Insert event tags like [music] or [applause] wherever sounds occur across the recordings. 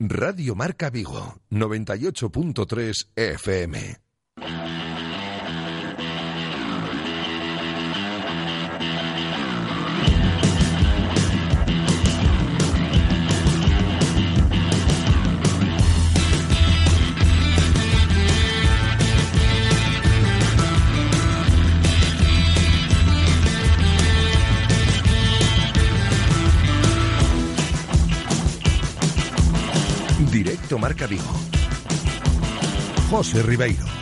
Radio Marca Vigo, 98.3 FM. Vigo. José Ribeiro.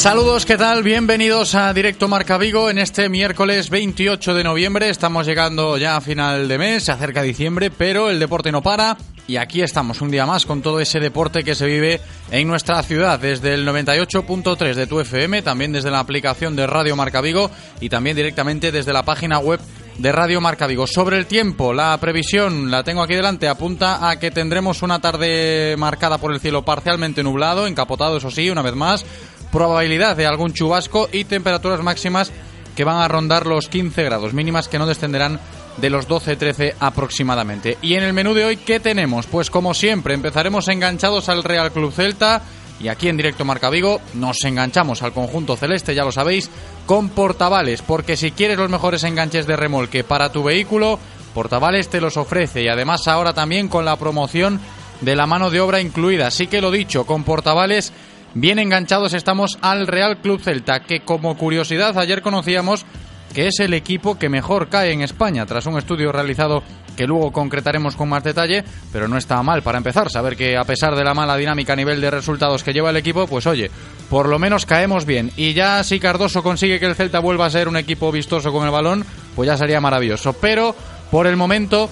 Saludos, ¿qué tal? Bienvenidos a Directo Marca Vigo en este miércoles 28 de noviembre. Estamos llegando ya a final de mes, se acerca diciembre, pero el deporte no para y aquí estamos un día más con todo ese deporte que se vive en nuestra ciudad desde el 98.3 de tu FM, también desde la aplicación de Radio Marca Vigo y también directamente desde la página web de Radio Marca Vigo. Sobre el tiempo, la previsión la tengo aquí delante, apunta a que tendremos una tarde marcada por el cielo parcialmente nublado, encapotado eso sí, una vez más, probabilidad de algún chubasco y temperaturas máximas que van a rondar los 15 grados, mínimas que no descenderán de los 12-13 aproximadamente. Y en el menú de hoy, ¿qué tenemos? Pues como siempre, empezaremos enganchados al Real Club Celta y aquí en directo Marca Vigo nos enganchamos al conjunto celeste, ya lo sabéis, con portavales, porque si quieres los mejores enganches de remolque para tu vehículo, Portavales te los ofrece y además ahora también con la promoción de la mano de obra incluida. Así que lo dicho, con Portavales Bien enganchados estamos al Real Club Celta, que como curiosidad ayer conocíamos que es el equipo que mejor cae en España, tras un estudio realizado que luego concretaremos con más detalle, pero no está mal para empezar, saber que a pesar de la mala dinámica a nivel de resultados que lleva el equipo, pues oye, por lo menos caemos bien. Y ya si Cardoso consigue que el Celta vuelva a ser un equipo vistoso con el balón, pues ya sería maravilloso. Pero por el momento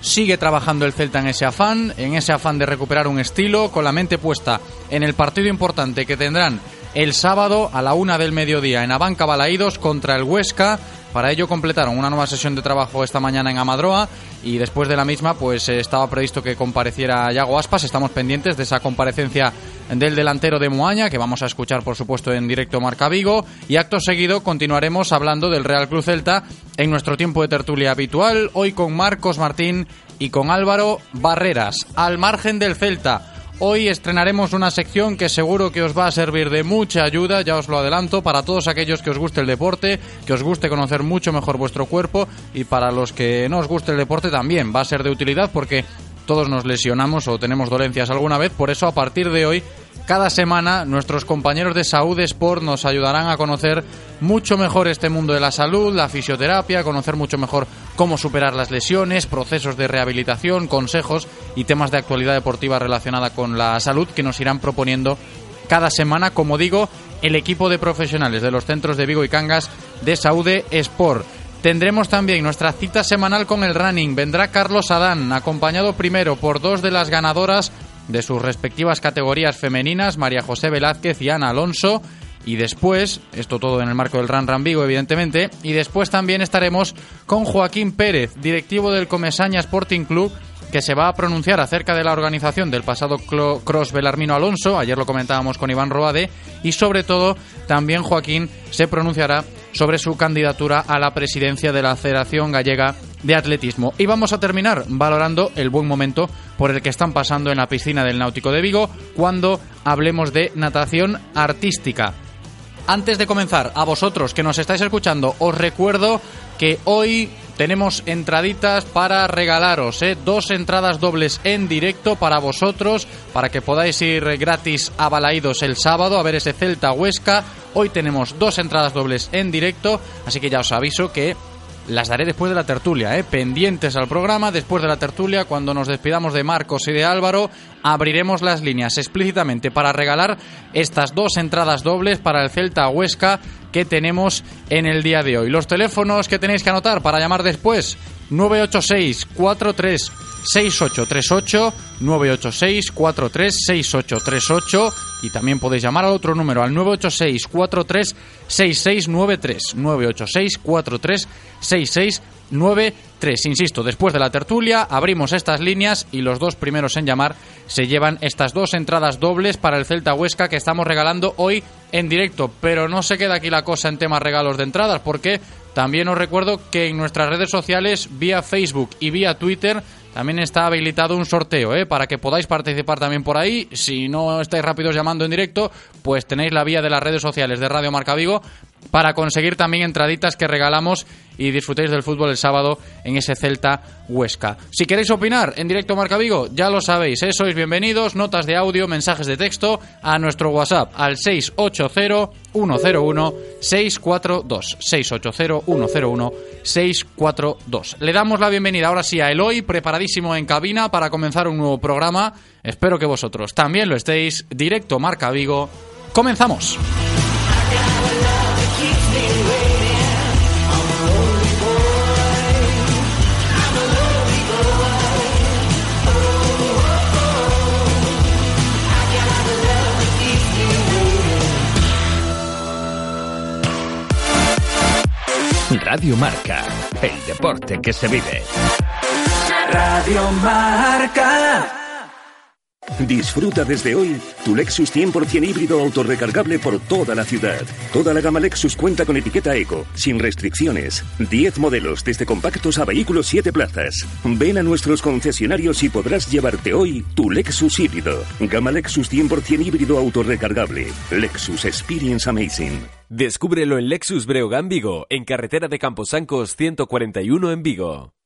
Sigue trabajando el Celta en ese afán, en ese afán de recuperar un estilo, con la mente puesta en el partido importante que tendrán el sábado a la una del mediodía en Abanca Balaídos contra el Huesca. Para ello completaron una nueva sesión de trabajo esta mañana en Amadroa y después de la misma pues eh, estaba previsto que compareciera Yago Aspas. Estamos pendientes de esa comparecencia del delantero de Moaña que vamos a escuchar por supuesto en directo Marca Vigo y acto seguido continuaremos hablando del Real Cruz Celta en nuestro tiempo de tertulia habitual, hoy con Marcos Martín y con Álvaro Barreras. Al margen del Celta, Hoy estrenaremos una sección que seguro que os va a servir de mucha ayuda, ya os lo adelanto, para todos aquellos que os guste el deporte, que os guste conocer mucho mejor vuestro cuerpo y para los que no os guste el deporte también. Va a ser de utilidad porque todos nos lesionamos o tenemos dolencias alguna vez, por eso a partir de hoy cada semana nuestros compañeros de Saúd Sport nos ayudarán a conocer mucho mejor este mundo de la salud, la fisioterapia, conocer mucho mejor cómo superar las lesiones, procesos de rehabilitación, consejos y temas de actualidad deportiva relacionada con la salud que nos irán proponiendo cada semana, como digo, el equipo de profesionales de los centros de Vigo y Cangas de Saúde Sport. Tendremos también nuestra cita semanal con el running. Vendrá Carlos Adán, acompañado primero por dos de las ganadoras de sus respectivas categorías femeninas, María José Velázquez y Ana Alonso. Y después, esto todo en el marco del Ran Ran Vigo, evidentemente, y después también estaremos con Joaquín Pérez, directivo del Comesaña Sporting Club, que se va a pronunciar acerca de la organización del pasado Cross Belarmino Alonso, ayer lo comentábamos con Iván Roade, y sobre todo también Joaquín se pronunciará sobre su candidatura a la presidencia de la Federación Gallega de Atletismo. Y vamos a terminar valorando el buen momento por el que están pasando en la piscina del Náutico de Vigo cuando hablemos de natación artística. Antes de comenzar, a vosotros que nos estáis escuchando, os recuerdo que hoy tenemos entraditas para regalaros, ¿eh? dos entradas dobles en directo para vosotros, para que podáis ir gratis a Balaídos el sábado a ver ese Celta Huesca. Hoy tenemos dos entradas dobles en directo, así que ya os aviso que las daré después de la tertulia, ¿eh? pendientes al programa. Después de la tertulia, cuando nos despidamos de Marcos y de Álvaro, abriremos las líneas explícitamente para regalar estas dos entradas dobles para el Celta Huesca que tenemos en el día de hoy. Los teléfonos que tenéis que anotar para llamar después, 986 43 6838 986 43 6838 y también podéis llamar al otro número al 986 43 6693 986 43 6693 insisto después de la tertulia abrimos estas líneas y los dos primeros en llamar se llevan estas dos entradas dobles para el Celta Huesca que estamos regalando hoy en directo. Pero no se queda aquí la cosa en temas regalos de entradas porque también os recuerdo que en nuestras redes sociales vía Facebook y vía Twitter también está habilitado un sorteo, ¿eh? Para que podáis participar también por ahí. Si no estáis rápidos llamando en directo, pues tenéis la vía de las redes sociales de Radio Marca Vigo para conseguir también entraditas que regalamos y disfrutéis del fútbol el sábado en ese Celta Huesca. Si queréis opinar en directo Marca Vigo, ya lo sabéis, ¿eh? sois bienvenidos, notas de audio, mensajes de texto a nuestro WhatsApp al 680 101 642 680 101 642. Le damos la bienvenida ahora sí a Eloy, preparadísimo en cabina para comenzar un nuevo programa. Espero que vosotros también lo estéis. Directo Marca Vigo. Comenzamos. Radio Marca, el deporte que se vive. Radio Marca. Disfruta desde hoy tu Lexus 100% híbrido autorrecargable por toda la ciudad. Toda la gama Lexus cuenta con etiqueta Eco, sin restricciones. 10 modelos, desde compactos a vehículos 7 plazas. Ven a nuestros concesionarios y podrás llevarte hoy tu Lexus híbrido. Gama Lexus 100% híbrido autorrecargable. Lexus Experience Amazing. Descúbrelo en Lexus Breogán Vigo, en carretera de Camposancos 141 en Vigo.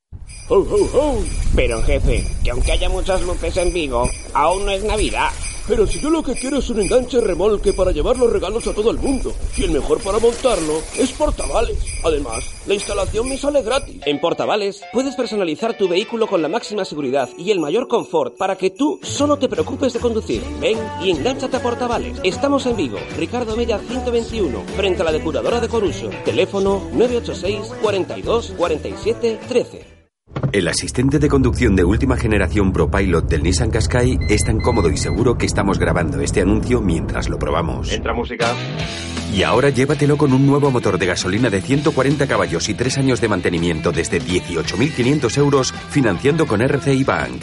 ¡Ho, ho, ho! Pero jefe, que aunque haya muchas luces en Vigo, aún no es Navidad. Pero si yo lo que quiero es un enganche remolque para llevar los regalos a todo el mundo. Y el mejor para montarlo es Portavales. Además, la instalación me sale gratis. En Portavales puedes personalizar tu vehículo con la máxima seguridad y el mayor confort para que tú solo te preocupes de conducir. Ven y engánchate a Portavales. Estamos en Vigo, Ricardo Mella 121, frente a la depuradora de Coruso. Teléfono 986 42 47 13. El asistente de conducción de última generación ProPilot del Nissan Qashqai es tan cómodo y seguro que estamos grabando este anuncio mientras lo probamos. Entra música. Y ahora llévatelo con un nuevo motor de gasolina de 140 caballos y 3 años de mantenimiento desde 18.500 euros financiando con RCI Bank.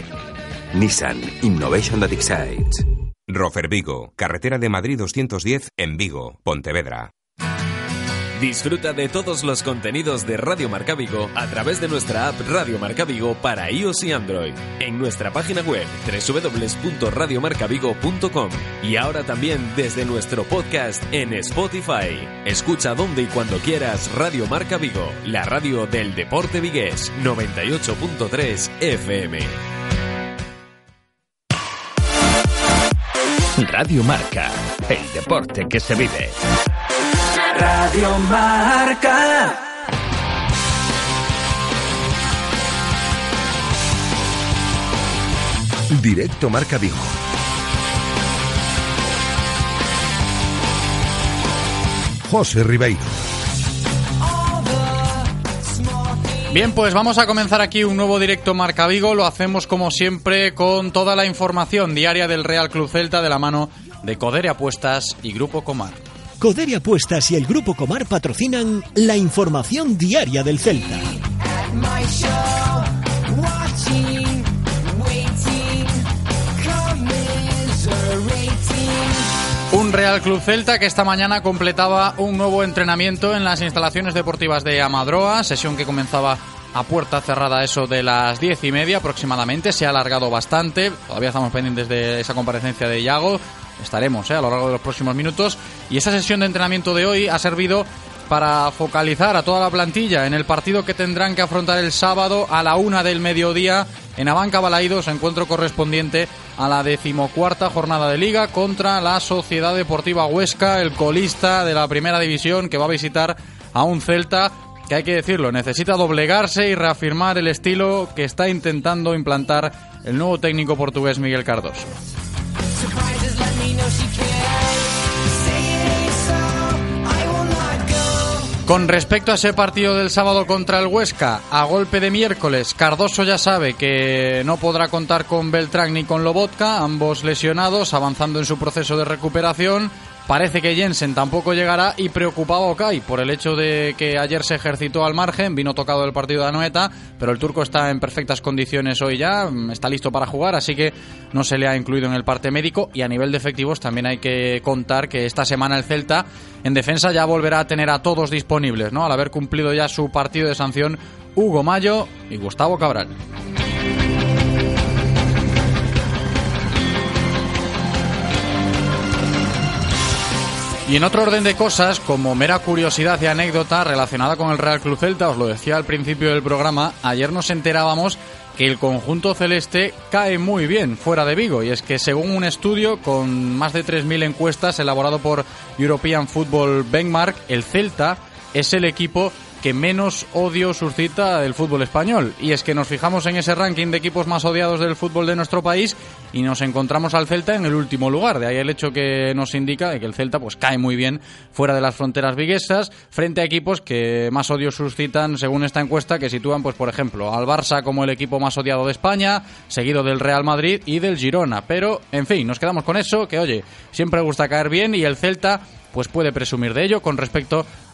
Nissan Innovation that excites. Rofer Vigo, carretera de Madrid 210 en Vigo, Pontevedra. Disfruta de todos los contenidos de Radio Marca Vigo a través de nuestra app Radio Marca Vigo para iOS y Android, en nuestra página web www.radiomarcavigo.com y ahora también desde nuestro podcast en Spotify. Escucha donde y cuando quieras Radio Marca Vigo, la radio del deporte vigués 98.3 FM. Radio Marca, el deporte que se vive. Radio Marca. Directo Marca Vigo. José Ribeiro. Bien, pues vamos a comenzar aquí un nuevo directo Marca Vigo. Lo hacemos como siempre con toda la información diaria del Real Club Celta de la mano de Codere Apuestas y Grupo Comar. Codere Apuestas y el Grupo Comar patrocinan la información diaria del Celta. Un Real Club Celta que esta mañana completaba un nuevo entrenamiento en las instalaciones deportivas de Amadroa, sesión que comenzaba a puerta cerrada eso de las diez y media aproximadamente, se ha alargado bastante, todavía estamos pendientes de esa comparecencia de Iago, estaremos ¿eh? a lo largo de los próximos minutos. Y esa sesión de entrenamiento de hoy ha servido para focalizar a toda la plantilla en el partido que tendrán que afrontar el sábado a la una del mediodía en Abanca Balaídos, encuentro correspondiente a la decimocuarta jornada de liga contra la Sociedad Deportiva Huesca, el colista de la primera división que va a visitar a un Celta que hay que decirlo, necesita doblegarse y reafirmar el estilo que está intentando implantar el nuevo técnico portugués Miguel Cardoso. Con respecto a ese partido del sábado contra el Huesca, a golpe de miércoles, Cardoso ya sabe que no podrá contar con Beltrán ni con Lobotka, ambos lesionados, avanzando en su proceso de recuperación. Parece que Jensen tampoco llegará y preocupado Okai por el hecho de que ayer se ejercitó al margen, vino tocado el partido de Anoeta, pero el turco está en perfectas condiciones hoy ya, está listo para jugar, así que no se le ha incluido en el parte médico y a nivel de efectivos también hay que contar que esta semana el Celta en defensa ya volverá a tener a todos disponibles, ¿no? Al haber cumplido ya su partido de sanción Hugo Mayo y Gustavo Cabral. Y en otro orden de cosas, como mera curiosidad y anécdota relacionada con el Real Club Celta, os lo decía al principio del programa, ayer nos enterábamos que el conjunto celeste cae muy bien fuera de Vigo. Y es que según un estudio con más de 3.000 encuestas elaborado por European Football Benchmark, el Celta es el equipo que menos odio suscita del fútbol español. Y es que nos fijamos en ese ranking de equipos más odiados del fútbol de nuestro país y nos encontramos al Celta en el último lugar. De ahí el hecho que nos indica de que el Celta pues cae muy bien fuera de las fronteras viguesas frente a equipos que más odio suscitan según esta encuesta que sitúan pues por ejemplo al Barça como el equipo más odiado de España, seguido del Real Madrid y del Girona. Pero en fin, nos quedamos con eso que oye, siempre gusta caer bien y el Celta pues puede presumir de ello con respecto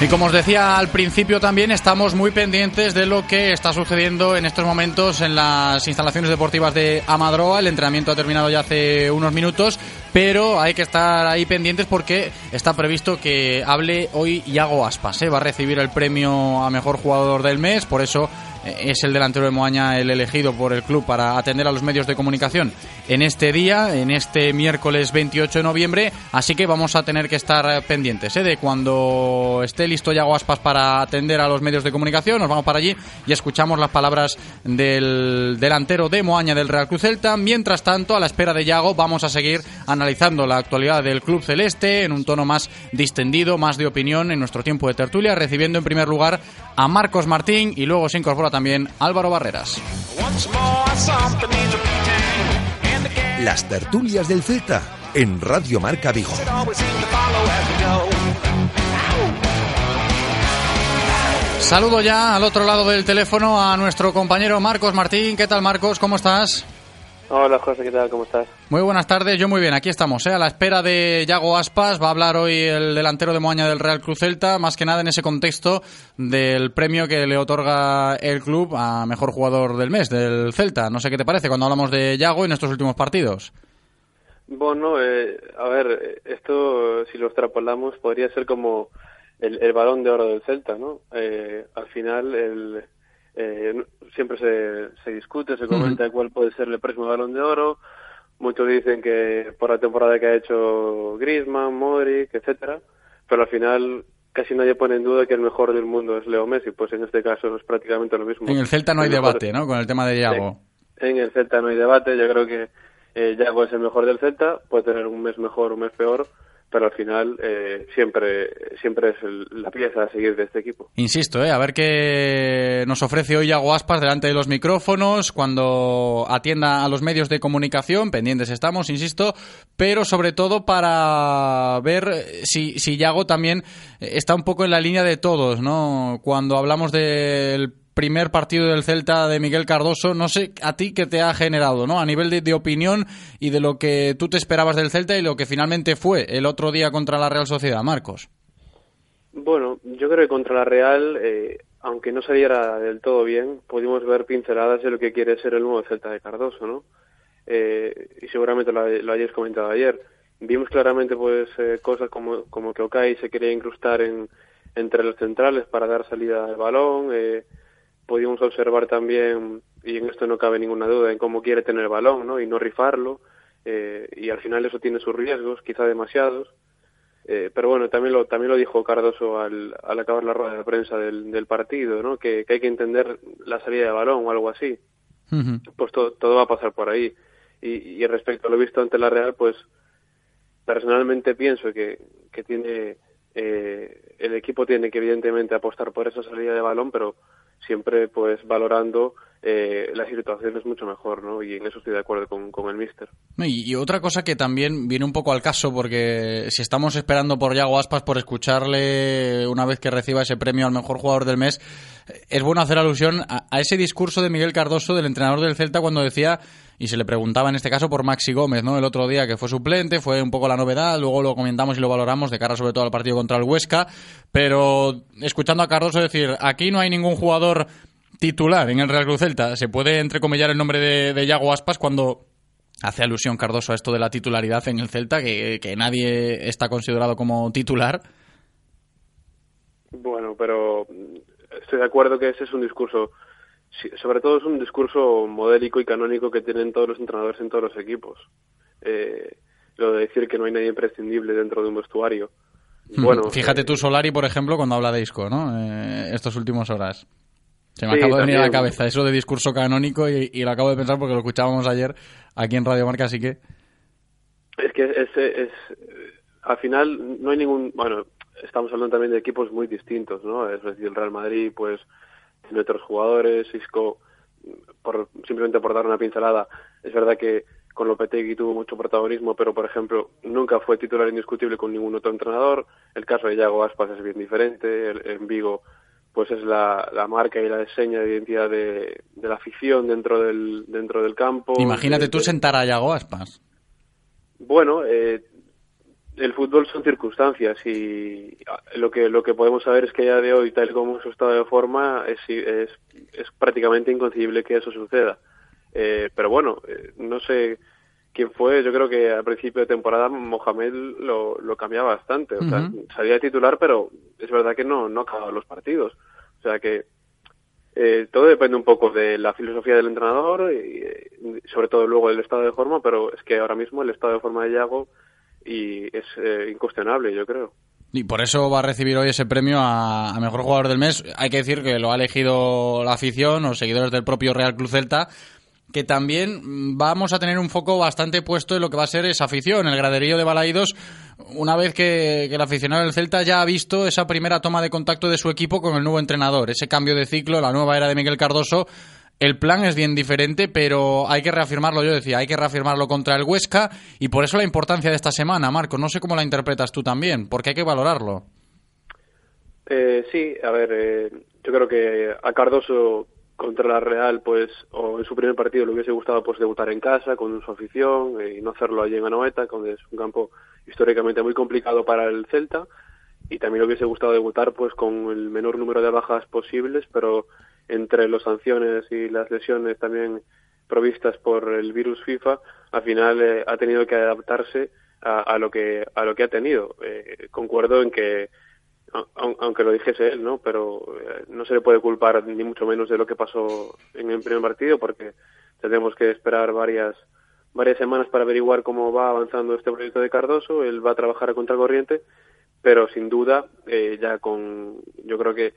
Y como os decía al principio también, estamos muy pendientes de lo que está sucediendo en estos momentos en las instalaciones deportivas de Amadroa. El entrenamiento ha terminado ya hace unos minutos, pero hay que estar ahí pendientes porque está previsto que hable hoy Iago Aspas. ¿eh? Va a recibir el premio a mejor jugador del mes, por eso es el delantero de Moaña el elegido por el club para atender a los medios de comunicación en este día, en este miércoles 28 de noviembre, así que vamos a tener que estar pendientes ¿eh? de cuando esté listo Yago Aspas para atender a los medios de comunicación, nos vamos para allí y escuchamos las palabras del delantero de Moaña del Real Cruz Celta. Mientras tanto, a la espera de Yago, vamos a seguir analizando la actualidad del club celeste en un tono más distendido, más de opinión en nuestro tiempo de tertulia, recibiendo en primer lugar a Marcos Martín y luego se incorpora también Álvaro Barreras. Las tertulias del Celta en Radio Marca Vigo. Saludo ya al otro lado del teléfono a nuestro compañero Marcos Martín. ¿Qué tal Marcos? ¿Cómo estás? Hola José, ¿qué tal? ¿Cómo estás? Muy buenas tardes, yo muy bien, aquí estamos, ¿eh? a la espera de Yago Aspas, va a hablar hoy el delantero de Moaña del Real Cruz Celta, más que nada en ese contexto del premio que le otorga el club a mejor jugador del mes, del Celta. No sé qué te parece cuando hablamos de Yago en estos últimos partidos. Bueno, eh, a ver, esto si lo extrapolamos podría ser como el, balón de oro del Celta, ¿no? Eh, al final el eh, siempre se, se discute, se comenta cuál puede ser el próximo balón de oro. Muchos dicen que por la temporada que ha hecho Griezmann, Modric, etcétera, pero al final casi nadie pone en duda que el mejor del mundo es Leo Messi, pues en este caso es prácticamente lo mismo. En el Celta no hay debate, ¿no? Con el tema de Yago. En el Celta no hay debate, yo creo que eh, Yago es el mejor del Celta, puede tener un mes mejor, un mes peor, pero al final eh, siempre siempre es la pieza a seguir de este equipo. Insisto, eh, a ver qué nos ofrece hoy Yago Aspas delante de los micrófonos, cuando atienda a los medios de comunicación, pendientes estamos, insisto, pero sobre todo para ver si, si Yago también está un poco en la línea de todos, ¿no? Cuando hablamos del primer partido del Celta de Miguel Cardoso, no sé a ti qué te ha generado, ¿no? A nivel de, opinión y de lo que tú te esperabas del Celta y lo que finalmente fue el otro día contra la Real Sociedad, Marcos. Bueno, yo creo que contra la Real, eh, aunque no saliera del todo bien, pudimos ver pinceladas de lo que quiere ser el nuevo Celta de Cardoso, ¿no? Eh, y seguramente lo, lo, comentado ayer. Vimos claramente pues eh, cosas como, como que Okai se quería incrustar en, entre los centrales para dar salida al balón, eh, pudimos observar también, y en esto no cabe ninguna duda, en cómo quiere tener el balón ¿no? y no rifarlo. eh, y al final eso tiene sus riesgos, quizá demasiados. Eh, pero bueno, también lo, también lo dijo Cardoso al, al acabar la rueda de prensa del, del partido, ¿no? Que, que, hay que entender la salida de balón o algo así. Pues todo, todo va a pasar por ahí. Y, y respecto a lo visto ante la Real, pues personalmente pienso que, que tiene eh, el equipo tiene que evidentemente apostar por esa salida de balón, pero siempre pues valorando eh, la situación es mucho mejor, ¿no? Y en eso estoy de acuerdo con, con el míster. Y, y, otra cosa que también viene un poco al caso, porque si estamos esperando por Yago Aspas por escucharle una vez que reciba ese premio al mejor jugador del mes, es bueno hacer alusión a, ese discurso de Miguel Cardoso, del entrenador del Celta, cuando decía y se le preguntaba en este caso por Maxi Gómez, ¿no? El otro día que fue suplente, fue un poco la novedad, luego lo comentamos y lo valoramos de cara sobre todo al partido contra el Huesca, pero escuchando a Cardoso decir, aquí no hay ningún jugador titular en el Real Cruz Celta, se puede entrecomillar el nombre de, de Yago Aspas cuando hace alusión Cardoso a esto de la titularidad en el Celta, que, que nadie está considerado como titular. Bueno, pero estoy de acuerdo que ese es un discurso sobre todo es un discurso modélico y canónico que tienen todos los entrenadores en todos los equipos. Eh, lo de decir que no hay nadie imprescindible dentro de un vestuario. Bueno, Fíjate eh, tú, Solari, por ejemplo, cuando habla de Isco, ¿no? Eh, estas últimas horas. Se me sí, acaba de venir a la cabeza eso de discurso canónico y, y, lo acabo de pensar porque lo escuchábamos ayer aquí en Radio Marca, así que... Es que es, es, es, al final no hay ningún... Bueno, estamos hablando también de equipos muy distintos, ¿no? Es decir, el Real Madrid, pues de otros jugadores, Isco, por, simplemente por dar una pincelada, es verdad que con Lopetegui tuvo mucho protagonismo, pero por ejemplo nunca fue titular indiscutible con ningún otro entrenador. El caso de Yago Aspas es bien diferente. El, en Vigo, pues es la, la, marca y la seña de identidad de, de, la afición dentro del dentro del campo. Imagínate tú sentar a Yago Aspas. Bueno, eh, el fútbol son circunstancias y lo que lo que podemos saber es que ya de hoy tal como su estado de forma es es, es prácticamente inconcebible que eso suceda eh, pero bueno eh, no sé quién fue yo creo que al principio de temporada Mohamed lo, lo cambiaba bastante o sea uh -huh. salía titular pero es verdad que no no acababa los partidos o sea que eh, todo depende un poco de la filosofía del entrenador y sobre todo luego del estado de forma pero es que ahora mismo el estado de forma de Yago y es eh, incuestionable, yo creo. Y por eso va a recibir hoy ese premio a, Mejor Jugador del Mes. Hay que decir que lo ha elegido la afición o seguidores del propio Real Club Celta, que también vamos a tener un foco bastante puesto en lo que va a ser esa afición, el graderío de Balaídos, una vez que el aficionado del Celta ya ha visto esa primera toma de contacto de su equipo con el nuevo entrenador, ese cambio de ciclo, la nueva era de Miguel Cardoso, el plan es bien diferente, pero hay que reafirmarlo, yo decía, hay que reafirmarlo contra el Huesca y por eso la importancia de esta semana, Marco. No sé cómo la interpretas tú también, porque hay que valorarlo. Eh, sí, a ver, eh, yo creo que a Cardoso contra la Real, pues, o en su primer partido le hubiese gustado pues debutar en casa con su afición eh, y no hacerlo allí en Anoeta, donde es un campo históricamente muy complicado para el Celta y también le hubiese gustado debutar pues con el menor número de bajas posibles, pero entre las sanciones y las lesiones también provistas por el virus FIFA, al final eh, ha tenido que adaptarse a, a, lo que a lo que ha tenido. Eh, concuerdo en que aunque lo dijese él, ¿no? Pero eh, no se le puede culpar ni mucho menos de lo que pasó en el primer partido porque tenemos que esperar varias varias semanas para averiguar cómo va avanzando este proyecto de Cardoso. Él va a trabajar a contracorriente, pero sin duda eh, ya con yo creo que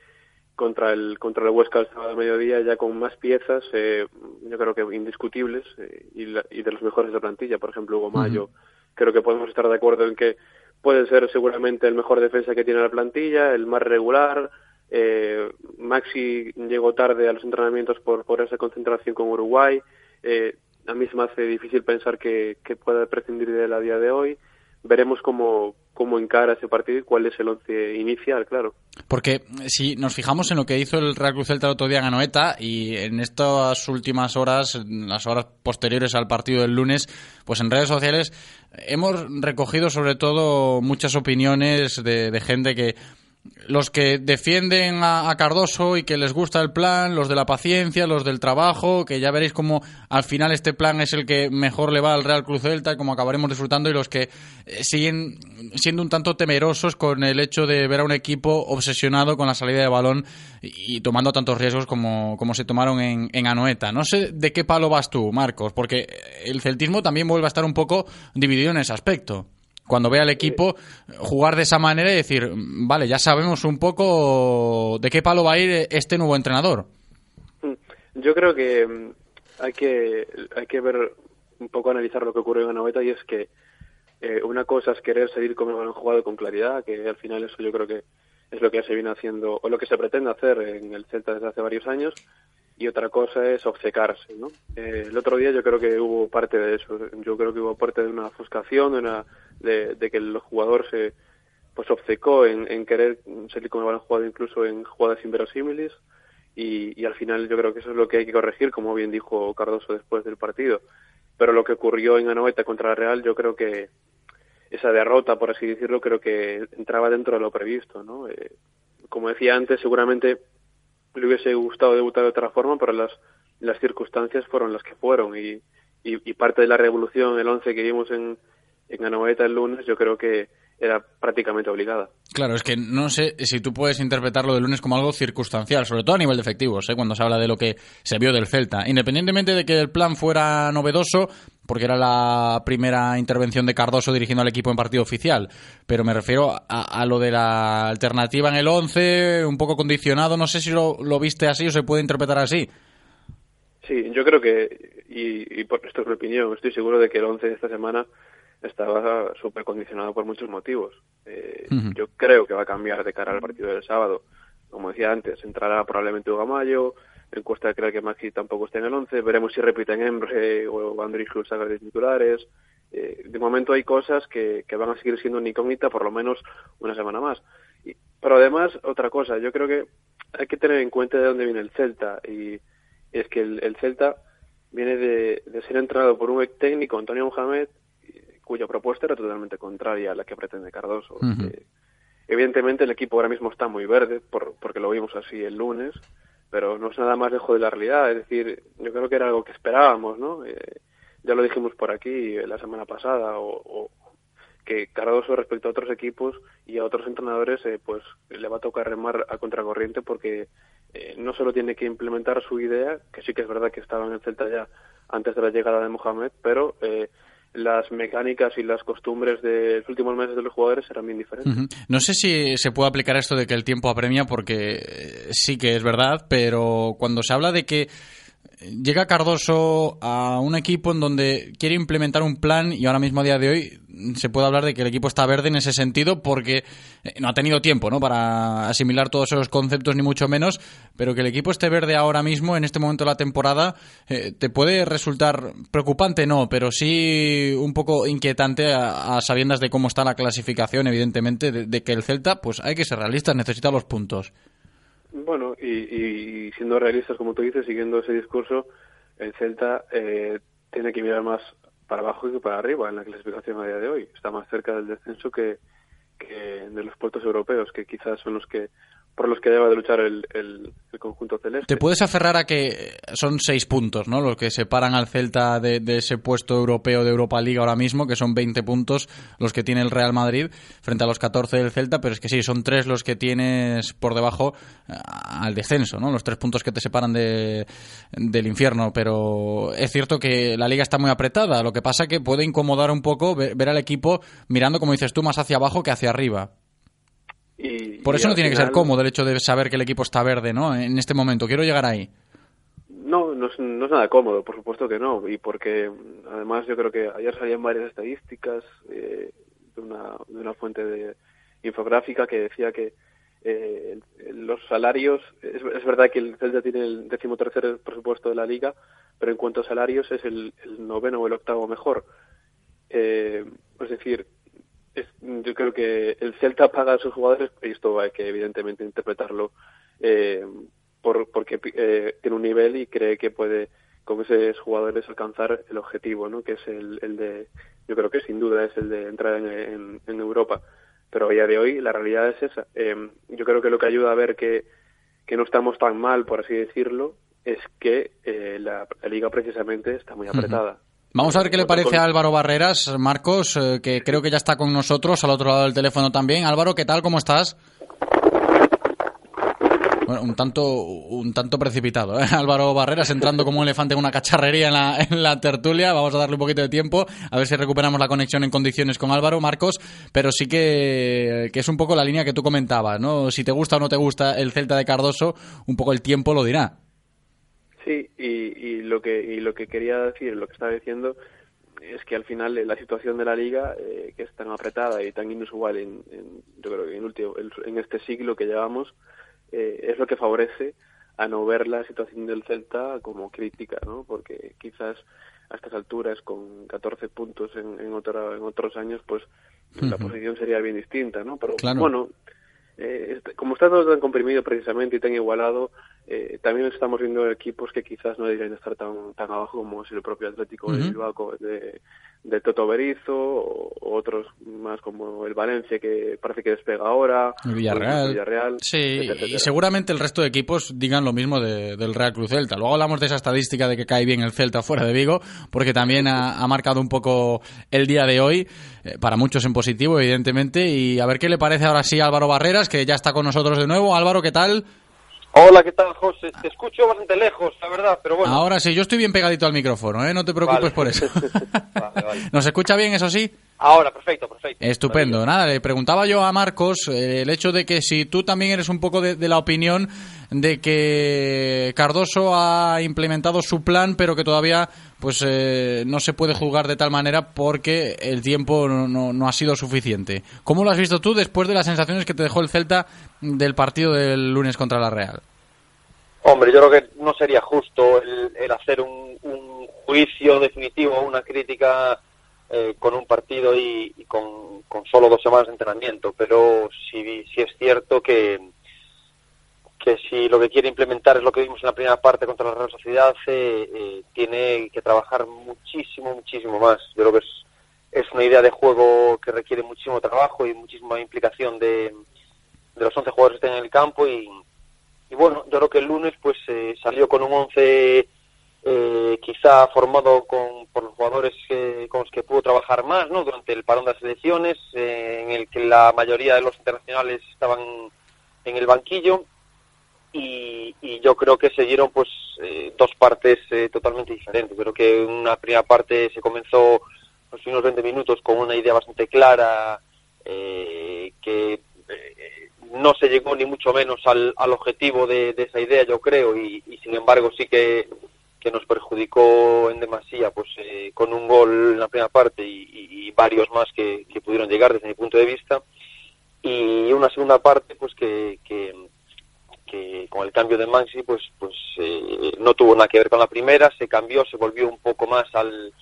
contra el contra el Huesca el sábado mediodía ya con más piezas eh, yo creo que indiscutibles eh, y, la, y, de los mejores de plantilla. Por ejemplo Hugo Mayo. Uh -huh. creo que podemos estar de acuerdo en que puede ser seguramente el mejor defensa que tiene la plantilla el más regular. Eh, Maxi llegó tarde a los entrenamientos por por esa concentración con Uruguay. Eh, a mí se me hace difícil pensar que, que pueda prescindir de él a día de hoy veremos cómo, cómo encara ese partido y cuál es el once inicial, claro. Porque si nos fijamos en lo que hizo el Real Cruz Celta el otro día en Anoeta y en estas últimas horas, las horas posteriores al partido del lunes, pues en redes sociales hemos recogido sobre todo muchas opiniones de, de gente que los que defienden a, Cardoso y que les gusta el plan, los de la paciencia, los del trabajo, que ya veréis cómo al final este plan es el que mejor le va al Real Cruz Celta como acabaremos disfrutando, y los que eh, siguen siendo un tanto temerosos con el hecho de ver a un equipo obsesionado con la salida de balón y, tomando tantos riesgos como, como se tomaron en, en Anoeta. No sé de qué palo vas tú, Marcos, porque el celtismo también vuelve a estar un poco dividido en ese aspecto cuando ve al equipo jugar de esa manera y decir, vale, ya sabemos un poco de qué palo va a ir este nuevo entrenador. Mm, yo creo que mm, hay que, hay que ver un poco, analizar lo que ocurrió en Anoeta y es que eh, una cosa es querer seguir como han jugado con claridad, que al final eso yo creo que es lo que se viene haciendo o lo que se pretende hacer en el Celta desde hace varios años y otra cosa es obcecarse, ¿no? Eh, el otro día yo creo que hubo parte de eso, yo creo que hubo parte de una ofuscación, de, una, de, que el jugador se pues obcecó en, querer salir como el jugado incluso en jugadas inverosímiles y, y al final yo creo que eso es lo que hay que corregir, como bien dijo Cardoso después del partido. Pero lo que ocurrió en Anoeta contra la Real, yo creo que esa derrota, por así decirlo, creo que entraba dentro de lo previsto, ¿no? Eh, como decía antes, seguramente le hubiese gustado debutar de otra forma, pero las, las circunstancias fueron las que fueron y, y, parte de la revolución, el 11 que vimos en, en Anoeta el lunes, yo creo que era prácticamente obligada. Claro, es que no sé si tú puedes interpretarlo de lunes como algo circunstancial, sobre todo a nivel de efectivos, ¿eh? cuando se habla de lo que se vio del Celta. Independientemente de que el plan fuera novedoso, porque era la primera intervención de Cardoso dirigiendo al equipo en partido oficial, pero me refiero a, lo de la alternativa en el 11, un poco condicionado, no sé si lo, viste así o se puede interpretar así. Sí, yo creo que, y, por esto es mi opinión, estoy seguro de que el 11 de esta semana estaba súper condicionado por muchos motivos. Eh, yo creo que va a cambiar de cara al partido del sábado. Como decía antes, entrará probablemente Hugo Mayo, en cuesta creer que Maxi tampoco está en el 11, veremos si repiten Embre o Andrés Cruz de titulares. Eh, de momento hay cosas que, que, van a seguir siendo una incógnita por lo menos una semana más. Y, pero además, otra cosa, yo creo que hay que tener en cuenta de dónde viene el Celta y es que el, Celta viene de, de, ser entrenado por un técnico, Antonio Mohamed, cuya propuesta era totalmente contraria a la que pretende Cardoso. Eh, evidentemente el equipo ahora mismo está muy verde, por, porque lo vimos así el lunes, pero no es nada más lejos de la realidad. Es decir, yo creo que era algo que esperábamos, ¿no? Eh, ya lo dijimos por aquí la semana pasada, o, que Cardoso respecto a otros equipos y a otros entrenadores, eh, pues le va a tocar remar a contracorriente porque no solo tiene que implementar su idea, que sí que es verdad que estaba en el Celta ya antes de la llegada de Mohamed, pero eh, las mecánicas y las costumbres de los últimos meses de los jugadores eran bien diferentes. No sé si se puede aplicar esto de que el tiempo apremia, porque eh, sí que es verdad, pero cuando se habla de que llega Cardoso a un equipo en donde quiere implementar un plan y ahora mismo a día de hoy se puede hablar de que el equipo está verde en ese sentido porque eh, no ha tenido tiempo ¿no? para asimilar todos esos conceptos ni mucho menos, pero que el equipo esté verde ahora mismo en este momento de la temporada eh, te puede resultar preocupante, no, pero sí un poco inquietante a, sabiendas de cómo está la clasificación, evidentemente, de, de que el Celta, pues hay que ser realistas, necesita los puntos. Bueno, y, siendo realistas, como tú dices, siguiendo ese discurso, el Celta eh, tiene que mirar más para abajo que para arriba en la clasificación a día de hoy. Está más cerca del descenso que, que de los puertos europeos, que quizás son los que por los que deba de luchar el, el, conjunto celeste. Te puedes aferrar a que son seis puntos, ¿no? Los que separan al Celta de, ese puesto europeo de Europa League ahora mismo, que son 20 puntos los que tiene el Real Madrid frente a los 14 del Celta, pero es que sí, son tres los que tienes por debajo eh, al descenso, ¿no? Los tres puntos que te separan de, del infierno, pero es cierto que la liga está muy apretada, lo que pasa que puede incomodar un poco ver al equipo mirando, como dices tú, más hacia abajo que hacia arriba. Por eso no tiene que ser cómodo el hecho de saber que el equipo está verde, ¿no? En este momento, quiero llegar ahí. No, no es, nada cómodo, por supuesto que no. Y porque, además, yo creo que ayer salían varias estadísticas eh, de, una, de una fuente de infográfica que decía que eh, los salarios, es, verdad que el Celta tiene el decimotercer presupuesto de la liga, pero en cuanto a salarios es el, noveno o el octavo mejor. Eh, es decir, yo creo que el Celta paga a sus jugadores, y esto hay que evidentemente interpretarlo eh, por, porque eh, tiene un nivel y cree que puede con esos jugadores alcanzar el objetivo, ¿no? que es el, el de, yo creo que sin duda es el de entrar en, en, Europa. pero a día de hoy la realidad es esa. Em, yo creo que lo que ayuda a ver que, que no estamos tan mal, por así decirlo, es que eh, la, liga precisamente está muy apretada. Vamos a ver qué le parece a Álvaro Barreras, Marcos, eh, que creo que ya está con nosotros al otro lado del teléfono también. Álvaro, ¿qué tal? ¿Cómo estás? Bueno, un tanto, un tanto precipitado, ¿eh? [laughs] Álvaro Barreras entrando como un elefante en una cacharrería en la, en la tertulia. Vamos a darle un poquito de tiempo a ver si recuperamos la conexión en condiciones con Álvaro, Marcos. Pero sí que, que es un poco la línea que tú comentabas, ¿no? Si te gusta o no te gusta el Celta de Cardoso, un poco el tiempo lo dirá. Sí, y, y lo que y lo que quería decir, lo que estaba diciendo es que al final la situación de la liga eh, que es tan apretada y tan inusual en, en yo creo que en, último, en este siglo que llevamos eh, es lo que favorece a no ver la situación del Celta como crítica, ¿no? Porque quizás a estas alturas, con 14 puntos en, en, otro, en otros años, pues la posición sería bien distinta, ¿no? Pero bueno, eh, este, como está todo tan comprimido precisamente y tan igualado, eh, también estamos viendo equipos que quizás no deberían estar tan, tan abajo como es el propio Atlético de Bilbao de, de Toto Berizo o, otros más como el Valencia que parece que despega ahora el Villarreal, sí y seguramente el resto de equipos digan lo mismo del Real Cruz Celta. Luego hablamos de esa estadística de que cae bien el Celta fuera de Vigo porque también ha, marcado un poco el día de hoy eh, para muchos en positivo evidentemente y a ver qué le parece ahora sí a Álvaro Barreras que ya está con nosotros de nuevo. Álvaro qué tal Hola, ¿qué tal, José? Te escucho bastante lejos, la verdad, pero bueno. Ahora sí, yo estoy bien pegadito al micrófono, ¿eh? No te preocupes por eso. [laughs] ¿Nos escucha bien, eso sí? Ahora, perfecto, perfecto. Estupendo. Nada, le preguntaba yo a Marcos eh, el hecho de que si tú también eres un poco de, la opinión de que Cardoso ha implementado su plan, pero que todavía pues eh, no se puede jugar de tal manera porque el tiempo no, no, ha sido suficiente. ¿Cómo lo has visto tú después de las sensaciones que te dejó el Celta del partido del lunes contra la Real? Hombre, yo creo que no sería justo el, hacer un, un juicio definitivo, una crítica eh, con un partido y, con, solo dos semanas de entrenamiento, pero sí, sí es cierto que, que si lo que quiere implementar es lo que vimos en la primera parte contra la Real Sociedad, eh, eh, tiene que trabajar muchísimo, muchísimo más. Yo creo que es, es una idea de juego que requiere muchísimo trabajo y muchísima implicación de, de los 11 jugadores que están en el campo y, y bueno, yo creo que el lunes pues salió con un 11 eh, quizá formado con, por los jugadores con los que pudo trabajar más ¿no? durante el parón de las elecciones, eh, en el que la mayoría de los internacionales estaban en el banquillo y, yo creo que se dieron pues eh, dos partes eh, totalmente diferentes. Creo que una primera parte se comenzó los unos 20 minutos con una idea bastante clara que no se llegó ni mucho menos al, al objetivo de, esa idea, yo creo, y sin embargo sí que que nos perjudicó en demasía pues eh, con un gol en la primera parte y, varios más que, pudieron llegar desde mi punto de vista. Y una segunda parte pues que, que, con el cambio de Maxi pues pues eh, no tuvo nada que ver con la primera se cambió se volvió un poco más al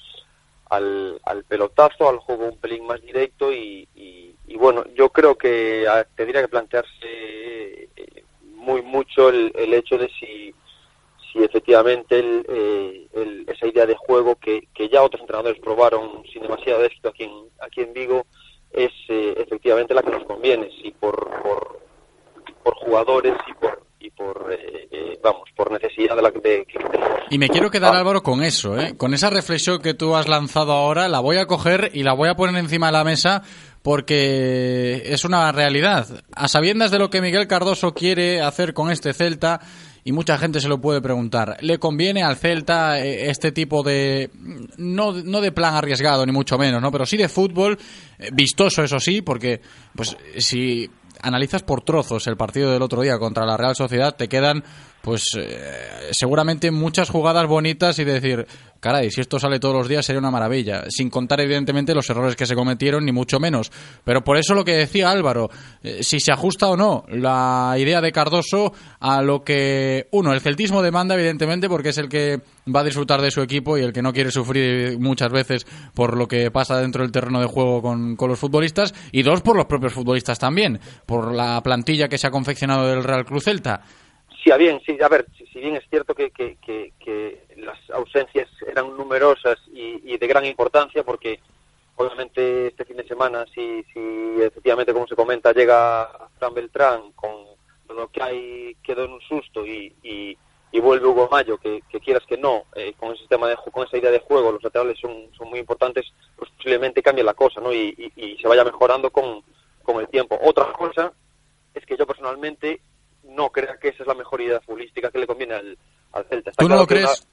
al, al pelotazo al juego un pelín más directo y, y, bueno yo creo que ah, tendría que plantearse eh, muy mucho el hecho de si y efectivamente eh, el, esa idea de juego que, que, ya otros entrenadores probaron sin demasiado éxito aquí en, aquí en Vigo es eh, efectivamente la que nos conviene, si por, por, por jugadores y por y por eh, vamos por necesidad de la que, tenemos. Y me quiero quedar Álvaro con eso, con esa reflexión que tú has lanzado ahora, la voy a coger y la voy a poner encima de la mesa porque es una realidad. A sabiendas de lo que Miguel Cardoso quiere hacer con este Celta, y mucha gente se lo puede preguntar. ¿Le conviene al Celta eh, este tipo de, no, no de plan arriesgado ni mucho menos, ¿no? pero sí de fútbol, eh, vistoso eso sí, porque pues si analizas por trozos el partido del otro día contra la Real Sociedad, te quedan pues eh, seguramente muchas jugadas bonitas y decir, caray, si esto sale todos los días sería una maravilla, sin contar evidentemente los errores que se cometieron, ni mucho menos. Pero por eso lo que decía Álvaro, eh, si se ajusta o no la idea de Cardoso a lo que, uno, el celtismo demanda, evidentemente, porque es el que va a disfrutar de su equipo y el que no quiere sufrir muchas veces por lo que pasa dentro del terreno de juego con, con los futbolistas, y dos, por los propios futbolistas también, por la plantilla que se ha confeccionado del Real Cruz Celta. Sí, a bien, sí, a ver, si, bien es cierto que, que, las ausencias eran numerosas y, de gran importancia, porque obviamente este fin de semana, si, si efectivamente, como se comenta, llega Fran Beltrán con lo que hay, quedó en un susto y, y, vuelve Hugo Mayo, que, quieras que no, eh, con ese sistema de con esa idea de juego, los laterales son, son muy importantes, pues posiblemente cambie la cosa, ¿no? Y, y, se vaya mejorando con, con el tiempo. Otra cosa es que yo personalmente no creo que esa es la mejor idea futbolística que le conviene al, al Celta. ¿Tú no lo crees?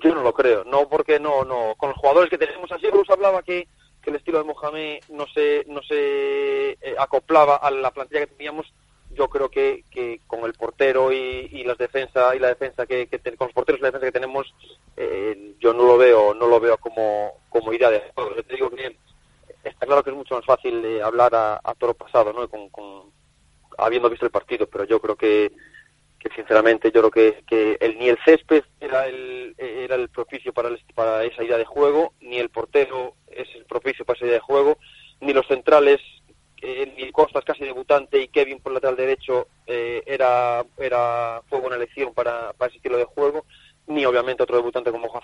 yo no lo creo, no porque no, no, con los jugadores que tenemos así, Bruce hablaba que, que el estilo de Mohamed no se, no se eh, acoplaba a la plantilla que teníamos, yo creo que, que con el portero y, y las defensa y la defensa que, que con los porteros y la defensa que tenemos, eh, yo no lo veo, no lo veo como, como idea de juego. Yo te digo que está claro que es mucho más fácil eh, hablar a, a, toro pasado, ¿no? Con, con, habiendo visto el partido, pero yo creo que sinceramente yo creo que, que el, ni el césped era el, era el propicio para, para esa idea de juego, ni el portero es el propicio para esa idea de juego, ni los centrales, eh, ni Costas casi debutante y Kevin por lateral derecho eh, era, era fuego una elección para, para ese estilo de juego, ni obviamente otro debutante como Juan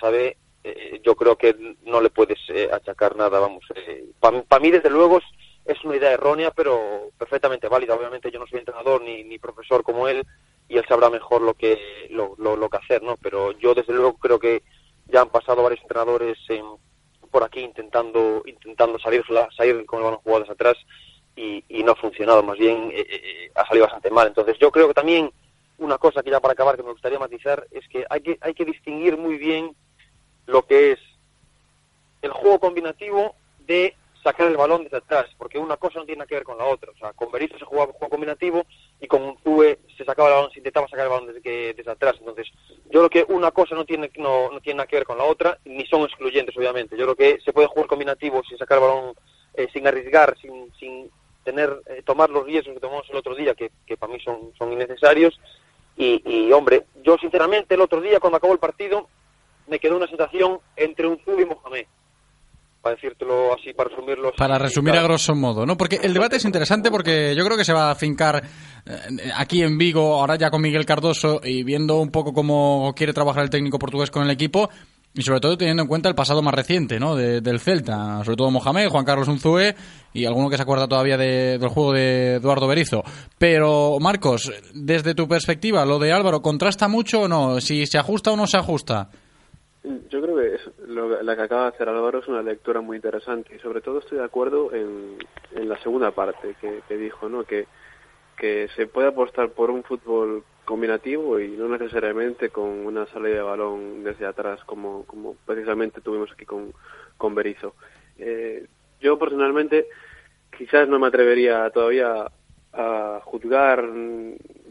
eh, yo creo que no le puedes eh, achacar nada, vamos. Para mí, desde luego, es una idea errónea, pero perfectamente válida. Obviamente yo no soy entrenador ni, profesor como él, y él sabrá mejor lo que lo, lo, que hacer, ¿no? Pero yo desde luego creo que ya han pasado varios entrenadores por aquí intentando intentando salir salir con el balón jugadas atrás y, y, no ha funcionado, más bien eh, eh, eh, ha salido bastante mal. Entonces yo creo que también una cosa que ya para acabar que me gustaría matizar es que hay que hay que distinguir muy bien lo que es el juego combinativo de sacar el balón desde atrás, porque una cosa no tiene nada que ver con la otra. O sea, con Berizzo se jugaba juego combinativo y con Unzue se sacaba el balón, se intentaba sacar el balón desde, que, desde atrás. Entonces, yo creo que una cosa no tiene, no, no tiene nada que ver con la otra, ni son excluyentes, obviamente. Yo creo que se puede jugar combinativo sin sacar el balón, eh, sin arriesgar, sin, sin tener, eh, tomar los riesgos que tomamos el otro día, que, que para mí son, son innecesarios. Y, y, hombre, yo sinceramente el otro día, cuando acabó el partido, me quedó una sensación entre Unzue y Mohamed para decírtelo así, para resumirlo. Para resumir a grosso modo, ¿no? Porque el debate es interesante porque yo creo que se va a fincar eh, aquí en Vigo, ahora ya con Miguel Cardoso y viendo un poco cómo quiere trabajar el técnico portugués con el equipo y sobre todo teniendo en cuenta el pasado más reciente, ¿no? del Celta, sobre todo Mohamed, Juan Carlos Unzué y alguno que se acuerda todavía del juego de Eduardo Berizo. Pero, Marcos, desde tu perspectiva, ¿lo de Álvaro contrasta mucho o no? ¿Si se ajusta o no se ajusta? Yo creo que lo, la que acaba de hacer Álvaro es una lectura muy interesante y sobre todo estoy de acuerdo en, en la segunda parte que, que dijo, ¿no? Que, se puede apostar por un fútbol combinativo y no necesariamente con una salida de balón desde atrás como, como precisamente tuvimos aquí con, con Berizzo. Eh, yo personalmente quizás no me atrevería todavía a juzgar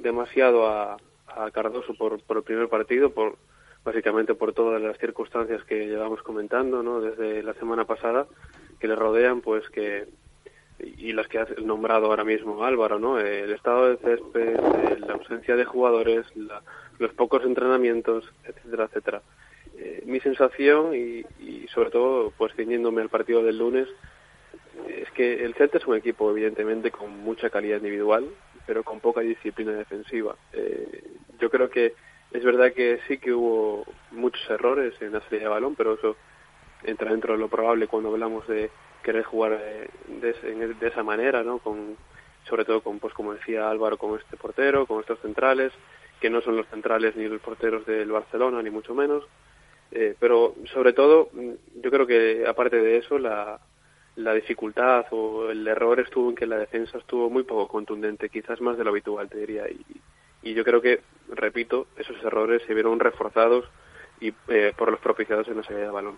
demasiado a, a Cardoso por, por el primer partido, por básicamente por todas las circunstancias que llevamos comentando, ¿no? Desde la semana pasada, que le rodean, pues que y las que ha nombrado ahora mismo Álvaro, ¿no? El estado de césped, la ausencia de jugadores, los pocos entrenamientos, etcétera, etcétera. Eh, mi sensación y, y, sobre todo, pues ciñéndome al partido del lunes, es que el Celta es un equipo evidentemente con mucha calidad individual, pero con poca disciplina defensiva. Eh, yo creo que es verdad que sí que hubo muchos errores en la salida de balón, pero eso entra dentro de lo probable cuando hablamos de querer jugar eh, de, de, esa manera, ¿no? Con, sobre todo con, pues como decía Álvaro, con este portero, con estos centrales, que no son los centrales ni los porteros del Barcelona, ni mucho menos. Eh, pero sobre todo, yo creo que aparte de eso, la, la dificultad o el error estuvo en que la defensa estuvo muy poco contundente, quizás más de lo habitual, te diría. Y, y yo creo que, repito, esos errores se vieron reforzados y eh, por los propiciados en la salida de balón.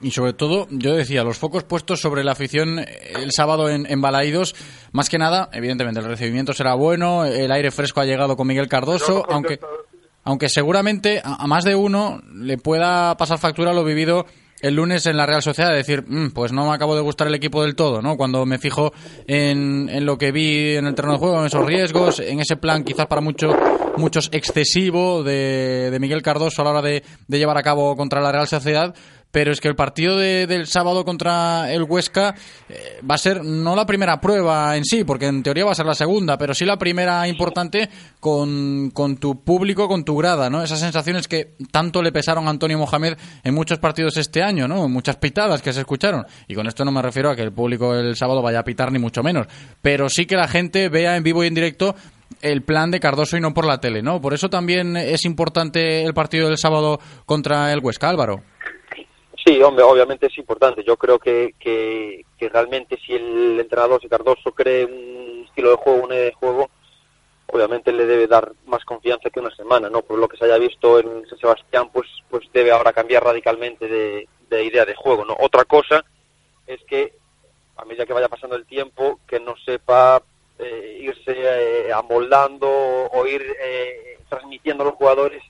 Y sobre todo, yo decía, los focos puestos sobre la afición el sábado en, en Balaídos, más que nada, evidentemente el recibimiento será bueno, el aire fresco ha llegado con Miguel Cardoso, aunque, aunque seguramente a, más de uno le pueda pasar factura lo vivido el lunes en la Real Sociedad, decir, mm, pues no me acabo de gustar el equipo del todo, ¿no? Cuando me fijo en, en lo que vi en el terreno de juego, en esos riesgos, en ese plan quizás para mucho, muchos excesivo de, de Miguel Cardoso a la hora de, de llevar a cabo contra la Real Sociedad, pero es que el partido del sábado contra el Huesca eh, va a ser no la primera prueba en sí, porque en teoría va a ser la segunda, pero sí la primera importante con, con tu público, con tu grada, ¿no? Esas sensaciones que tanto le pesaron a Antonio Mohamed en muchos partidos este año, ¿no? Muchas pitadas que se escucharon. Y con esto no me refiero a que el público el sábado vaya a pitar ni mucho menos, pero sí que la gente vea en vivo y en directo el plan de Cardoso y no por la tele, ¿no? Por eso también es importante el partido del sábado contra el Huesca, Álvaro. Sí, hombre, obviamente es importante. Yo creo que, que, realmente si el entrenador, si Cardoso cree un estilo de juego, idea de juego, obviamente le debe dar más confianza que una semana, ¿no? Por lo que se haya visto en San Sebastián, pues, pues debe ahora cambiar radicalmente de, idea de juego, ¿no? Otra cosa es que a medida que vaya pasando el tiempo, que no sepa eh, irse eh, amoldando o ir eh, transmitiendo a los jugadores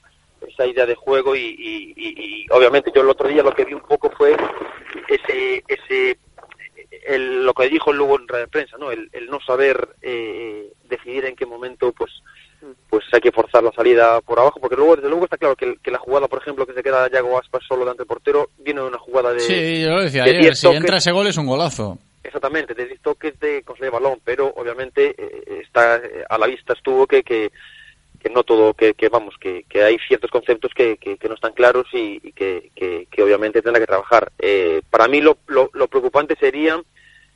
esa idea de juego y, obviamente yo el otro día lo que vi un poco fue ese ese lo que dijo luego en radio prensa no el, no saber eh, decidir en qué momento pues pues hay que forzar la salida por abajo porque luego desde luego está claro que, la jugada por ejemplo que se queda Yago Aspas solo delante del portero viene de una jugada de sí yo lo decía ayer si entra ese gol es un golazo. Exactamente de 10 toques de conseguir balón pero obviamente eh, está a la vista estuvo que, que que no todo, que, que vamos, que, que, hay ciertos conceptos que, que, no están claros y, que, que, obviamente tendrá que trabajar. Eh, para mí lo, lo, preocupante sería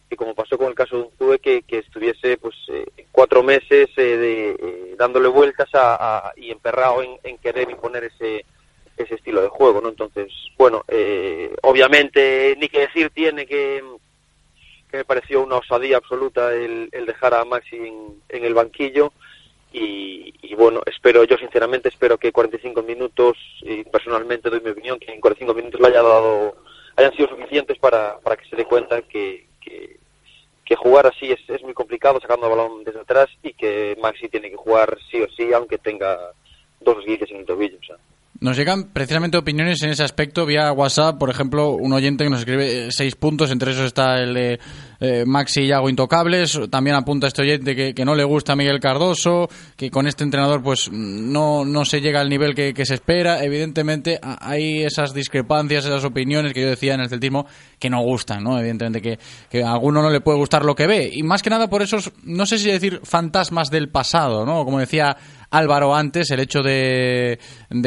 que como pasó con el caso de un Zue, que, estuviese pues eh, cuatro meses eh, de, dándole vueltas a, y emperrado en, querer imponer ese, ese estilo de juego, ¿no? Entonces, bueno, obviamente ni que decir tiene que que me pareció una osadía absoluta el, el dejar a Maxi en el banquillo y, bueno, espero, yo sinceramente espero que 45 minutos, y personalmente doy mi opinión, que en 45 minutos le haya dado, hayan sido suficientes para, para que se dé cuenta que, que, jugar así es, es muy complicado sacando balón desde atrás y que Maxi tiene que jugar sí o sí, aunque tenga dos guices en el tobillo. O sea. Nos llegan precisamente opiniones en ese aspecto vía WhatsApp, por ejemplo, un oyente que nos escribe seis puntos, entre esos está el de eh, Maxi y Yago Intocables, también apunta este oyente que, no le gusta a Miguel Cardoso, que con este entrenador pues no, no se llega al nivel que, se espera, evidentemente hay esas discrepancias, esas opiniones que yo decía en el celtismo que no gustan, ¿no? Evidentemente que, que a alguno no le puede gustar lo que ve, y más que nada por esos, no sé si decir fantasmas del pasado, ¿no? Como decía Álvaro antes, el hecho de,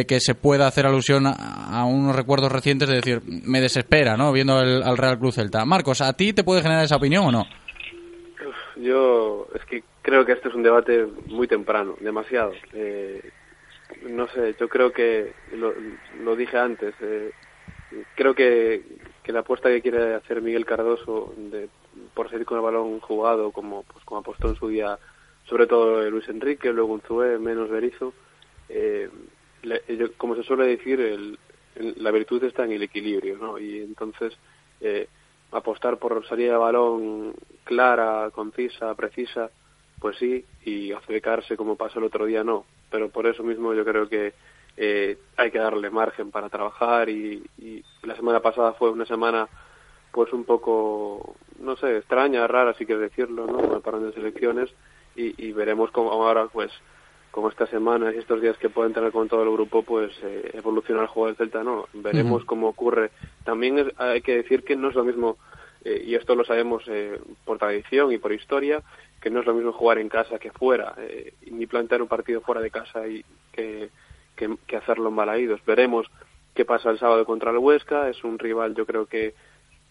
que se pueda hacer alusión a, unos recuerdos recientes, de decir, me desespera, ¿no? Viendo el, al Real Cruz Celta. Marcos, ¿a ti te puede generar esa opinión o no? Yo es que creo que este es un debate muy temprano, demasiado. Eh, no sé, yo creo que, lo, dije antes, eh, creo que, que la apuesta que quiere hacer Miguel Cardoso de, por seguir con el balón jugado, como, pues, como apostó en su día sobre todo Luis Enrique, luego Unzué, menos Berizo. Eh, como se suele decir, el, la virtud está en el equilibrio, ¿no? Y entonces eh, apostar por salida de balón clara, concisa, precisa, pues sí, y acercarse como pasó el otro día, no. Pero por eso mismo yo creo que eh, hay que darle margen para trabajar y, y, la semana pasada fue una semana pues un poco, no sé, extraña, rara, si quieres decirlo, ¿no? Con el parón de y, veremos cómo ahora, pues, como estas semanas y estos días que pueden tener con todo el grupo, pues eh, evoluciona el juego del Celta, ¿no? Veremos cómo ocurre. También hay que decir que no es lo mismo, eh, y esto lo sabemos eh, por tradición y por historia, que no es lo mismo jugar en casa que fuera, ni plantear un partido fuera de casa y que, que, hacerlo en balaídos. Veremos qué pasa el sábado contra el Huesca, es un rival yo creo que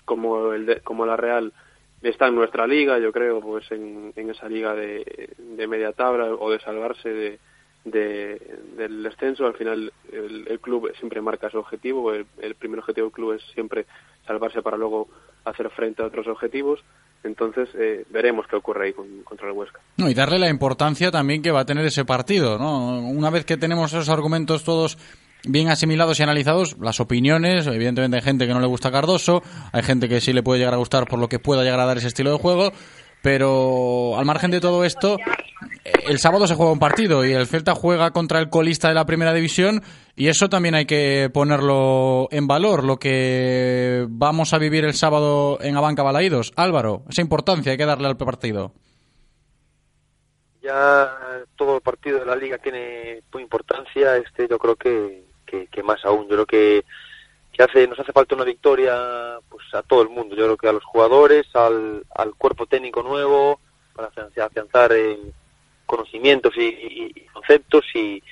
como, el como la Real está en nuestra liga, yo creo, pues en, esa liga de, de, media tabla o de salvarse de, del descenso. Al final el, club siempre marca su objetivo, el, primer objetivo del club es siempre salvarse para luego hacer frente a otros objetivos. Entonces eh, veremos qué ocurre ahí contra el Huesca. No, y darle la importancia también que va a tener ese partido. ¿no? Una vez que tenemos esos argumentos todos bien asimilados y analizados las opiniones. Evidentemente hay gente que no le gusta Cardoso, hay gente que sí le puede llegar a gustar por lo que pueda llegar a dar ese estilo de juego. Pero al margen de todo esto, el sábado se juega un partido y el Celta juega contra el colista de la primera división y eso también hay que ponerlo en valor, lo que vamos a vivir el sábado en Abanca Balaídos. Álvaro, esa importancia hay que darle al partido. Ya todo el partido de la liga tiene importancia, este yo creo que, que, más aún. Yo creo que, que hace nos hace falta una victoria pues a todo el mundo yo creo que a los jugadores al, al cuerpo técnico nuevo para afianzar, en conocimientos y, conceptos y,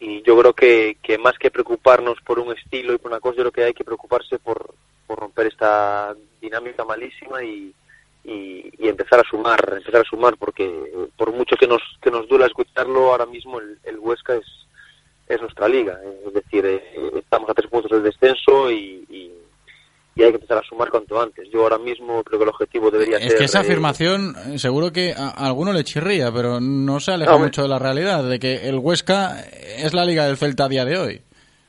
y yo creo que, que más que preocuparnos por un estilo y por una cosa yo creo que hay que preocuparse por, por romper esta dinámica malísima y, y, empezar a sumar empezar a sumar porque eh, por mucho que nos que nos duela escucharlo ahora mismo el Huesca es es nuestra liga. eh, Es decir, eh, estamos a tres puntos del descenso y, y- y hay que empezar a sumar cuanto antes. Yo ahora mismo creo que el objetivo debería Es ser... que esa eh, afirmación eh, seguro que a a alguno le chirría, pero no se aleja No, mucho de la realidad, de que el Huesca es la liga del Celta a día de hoy.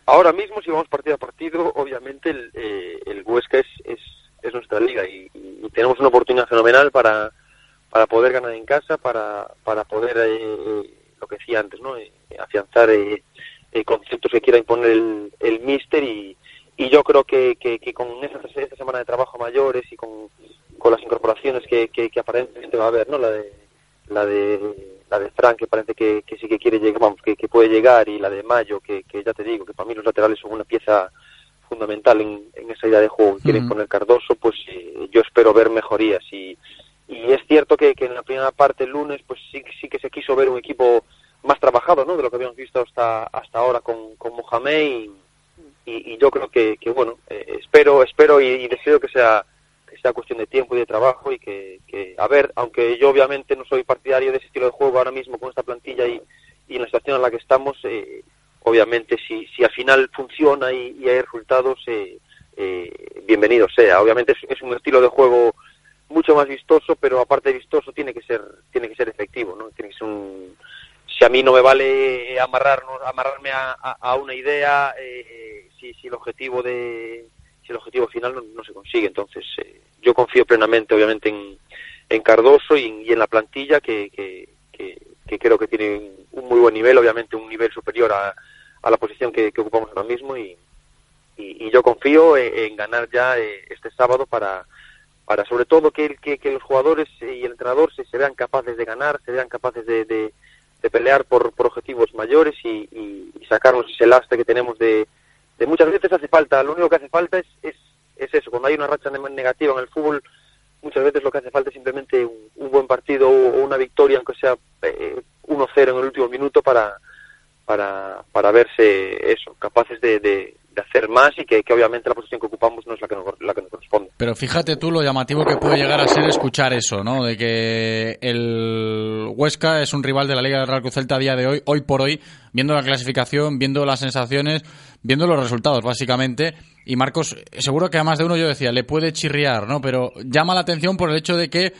Ahora mismo, si vamos partido a partido, obviamente el, eh, el Huesca es, es, es nuestra liga y, y tenemos una oportunidad fenomenal para, para poder ganar en casa, para, para poder, eh, lo que decía antes, ¿no? Eh, afianzar eh, eh, conceptos que quiera imponer el, el míster y, y yo creo que, que, que con esta, esta semana de trabajo mayores y con, con las incorporaciones que, que, que aparentemente va a haber, ¿no? La de, la de la de Frank que parece que, que sí que quiere llegar, vamos, que, que puede llegar y la de Mayo que, que ya te digo que para mí los laterales son una pieza fundamental en, en esa idea de juego que quiere Ujú. imponer Cardoso, pues eh, yo espero ver mejorías y, y es cierto que, que en la primera parte el lunes pues sí, sí que se quiso ver un equipo más trabajado ¿no? de lo que habíamos visto hasta hasta ahora con, con Mohamed y, y, yo creo que, que bueno eh, espero espero y, y deseo que sea que sea cuestión de tiempo y de trabajo y que, que, a ver aunque yo obviamente no soy partidario de ese estilo de juego ahora mismo con esta plantilla y, y en la situación en la que estamos eh, obviamente si, si al final funciona y, hay resultados eh, eh, bienvenido sea obviamente es un estilo de juego mucho más vistoso pero aparte de vistoso tiene que ser tiene que ser efectivo no tiene que ser un si a mí no me vale amarrarnos amarrarme a, a, una idea eh, si, si el objetivo de si el objetivo final no, se consigue. Entonces eh, yo confío plenamente obviamente en, en Cardoso y, en- la plantilla que, que, que, creo que tiene un muy buen nivel obviamente un nivel superior a, a la posición que, ocupamos ahora mismo y, y, yo confío en, en ganar ya eh, este sábado para para sobre todo que, los jugadores y el entrenador se, vean capaces de ganar, se vean capaces de, de, pelear por, por objetivos mayores y, y- sacarnos ese lastre que tenemos de, de muchas veces hace falta, lo único que hace falta es, es, es eso, cuando hay una racha ne- negativa en el fútbol, muchas veces lo que hace falta es simplemente un, un buen partido o, o una victoria, aunque sea eh, 1-0 en el último minuto para, para, para verse eso, capaces de, de, de hacer más y que, obviamente la posición que ocupamos no es la que nos, la que nos corresponde. Pero fíjate tú lo llamativo que puede llegar a ser escuchar eso, ¿no? De que el Huesca es un rival de la Liga del Real Cruz Celta a día de hoy, hoy por hoy, viendo la clasificación, viendo las sensaciones, viendo los resultados, básicamente. Y Marcos, seguro que a más de uno yo decía, le puede chirriar, ¿no? Pero llama la atención por el hecho de que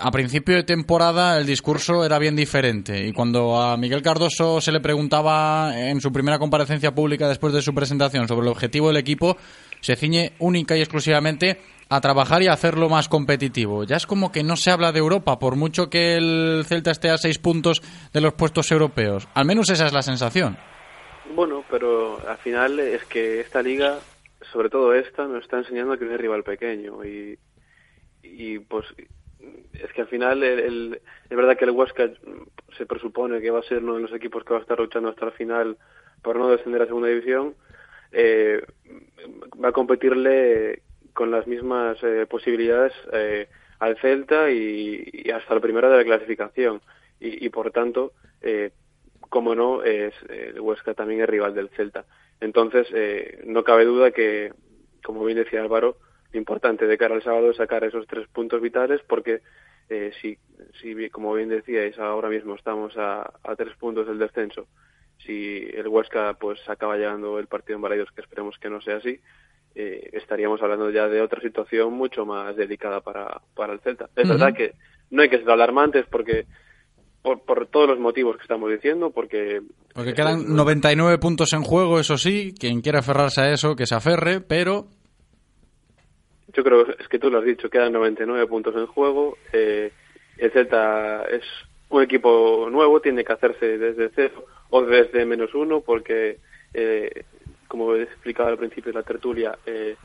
a principio de temporada el discurso era bien diferente y cuando a Miguel Cardoso se le preguntaba en su primera comparecencia pública después de su presentación sobre el objetivo del equipo, se ciñe única y exclusivamente a trabajar y a hacerlo más competitivo. Ya es como que no se habla de Europa, por mucho que el Celta esté a seis puntos de los puestos europeos. Al menos esa es la sensación. Bueno, pero al final es que esta liga, sobre todo esta, nos está enseñando que no rival pequeño y, y pues es que al final el, es verdad que el Huesca se presupone que va a ser uno de los equipos que va a estar luchando hasta el final por no descender a segunda división. Eh, va a competirle con las mismas eh, posibilidades eh, al Celta y, hasta la primera de la clasificación. Y, y por tanto eh, como no es el Huesca también es rival del Celta. Entonces eh, no cabe duda que como bien decía Álvaro importante de cara al sábado es sacar esos tres puntos vitales porque eh, si, si como bien decíais ahora mismo estamos a, a tres puntos del descenso. Si el Huesca pues acaba llegando el partido en Balaidos que esperemos que no sea así eh, estaríamos hablando ya de otra situación mucho más delicada para, para el Celta. Es verdad que no hay que ser alarmantes porque por, por todos los motivos que estamos diciendo porque Porque quedan 99 puntos en juego, eso sí, quien quiera aferrarse a eso, que se aferre, pero Yo creo es que tú lo has dicho, quedan 99 puntos en juego. eh, el Celta es un equipo nuevo, tiene que hacerse desde cero o desde menos uno, porque, eh, como he explicado al principio de la tertulia, eh,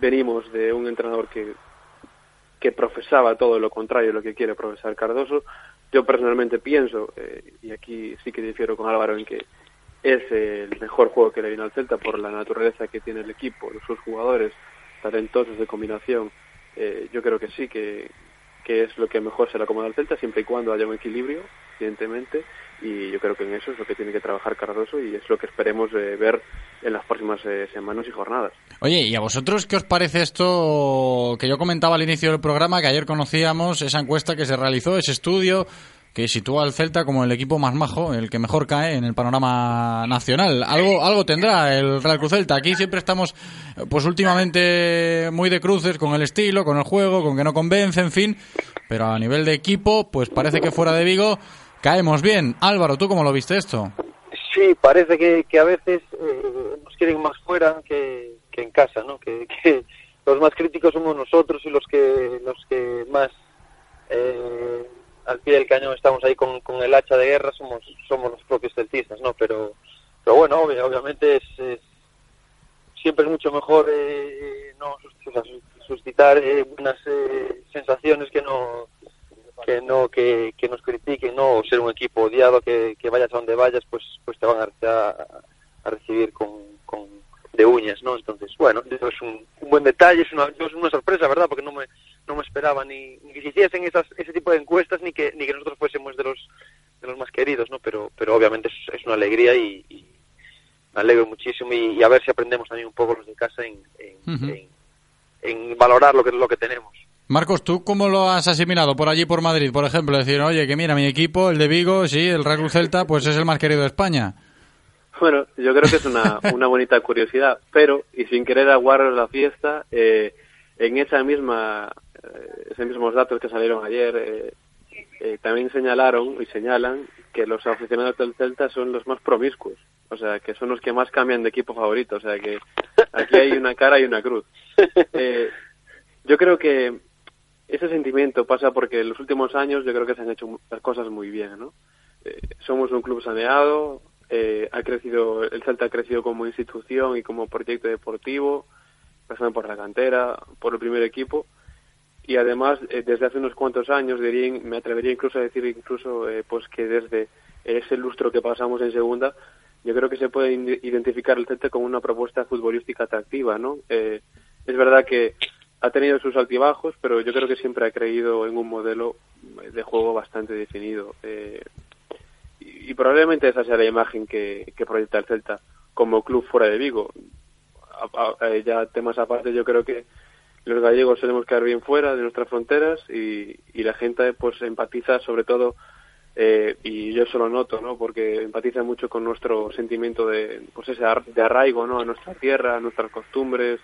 venimos de un entrenador que, que profesaba todo lo contrario de lo que quiere profesar Cardoso. Yo personalmente pienso, eh, y aquí sí que difiero con Álvaro en que es el mejor juego que le viene al Celta por la naturaleza que tiene el equipo, sus jugadores talentosos de combinación. Eh, yo creo que sí, que, que es lo que mejor se le acomoda al Celta, siempre y cuando haya un equilibrio, evidentemente, y yo creo que en eso es lo que tiene que trabajar Cardoso y es lo que esperemos eh, ver en las próximas eh, semanas y jornadas. Oye, ¿y a vosotros qué os parece esto que yo comentaba al inicio del programa, que ayer conocíamos esa encuesta que se realizó, ese estudio que sitúa al Celta como el equipo más majo, el que mejor cae en el panorama nacional. Algo, algo tendrá el Real Cruz Celta. Aquí siempre estamos, pues últimamente muy de cruces con el estilo, con el juego, con que no convence, en fin. Pero a nivel de equipo, pues parece que fuera de Vigo caemos bien. Álvaro, ¿tú cómo lo viste esto? Sí, parece que, que a veces eh, nos quieren más fuera que, en casa, ¿no? Que, [laughs] que, los más críticos somos nosotros y los que los que más eh, al pie del cañón estamos ahí con, con el hacha de guerra somos somos los propios celtistas, ¿no? Pero pero bueno, obviamente es, siempre es mucho mejor eh, no suscitar eh, buenas eh, sensaciones que no que no que, que, nos critiquen no o ser un equipo odiado que, que vayas a donde vayas pues pues te van a, a, a recibir con, con, de uñas no entonces bueno eso es un, un buen detalle es una, es una sorpresa verdad porque no me no me esperaba ni, ni que se hiciesen esas, ese tipo de encuestas ni que ni que nosotros fuésemos de los de los más queridos no pero pero obviamente es, es una alegría y, y, me alegro muchísimo y, y, a ver si aprendemos también un poco los de casa en, en, uh -huh. en, en valorar lo que lo que tenemos Marcos, ¿tú cómo lo has asimilado por allí, por Madrid, por ejemplo? Decir, oye, que mira, mi equipo, el de Vigo, sí, el Real Celta, pues es el más querido de España. Bueno, yo creo que es una, [laughs] una bonita curiosidad, pero, y sin querer aguar la fiesta, eh, en esa misma, esos mismos datos que salieron ayer, eh, eh, también señalaron y señalan que los aficionados del Celta son los más promiscuos, o sea, que son los que más cambian de equipo favorito, o sea, que aquí hay una cara y una cruz. Eh, yo creo que ese sentimiento pasa porque en los últimos años yo creo que se han hecho las cosas muy bien, ¿no? Eh, somos un club saneado, eh, ha crecido, el Celta ha crecido como institución y como proyecto deportivo, pasando por la cantera, por el primer equipo, y además eh, desde hace unos cuantos años, diría, me atrevería incluso a decir incluso eh, pues que desde ese lustro que pasamos en segunda, yo creo que se puede identificar el Celta como una propuesta futbolística atractiva, ¿no? Eh, es verdad que ha tenido sus altibajos, pero yo creo que siempre ha creído en un modelo de juego bastante definido. Eh, y, y, probablemente esa sea la imagen que, proyecta el Celta como club fuera de Vigo. A, eh, ya temas aparte, yo creo que los gallegos solemos quedar bien fuera de nuestras fronteras y, y la gente pues empatiza sobre todo eh, y yo eso lo noto, ¿no? Porque empatiza mucho con nuestro sentimiento de, pues ese de arraigo, ¿no? A nuestra tierra, a nuestras costumbres,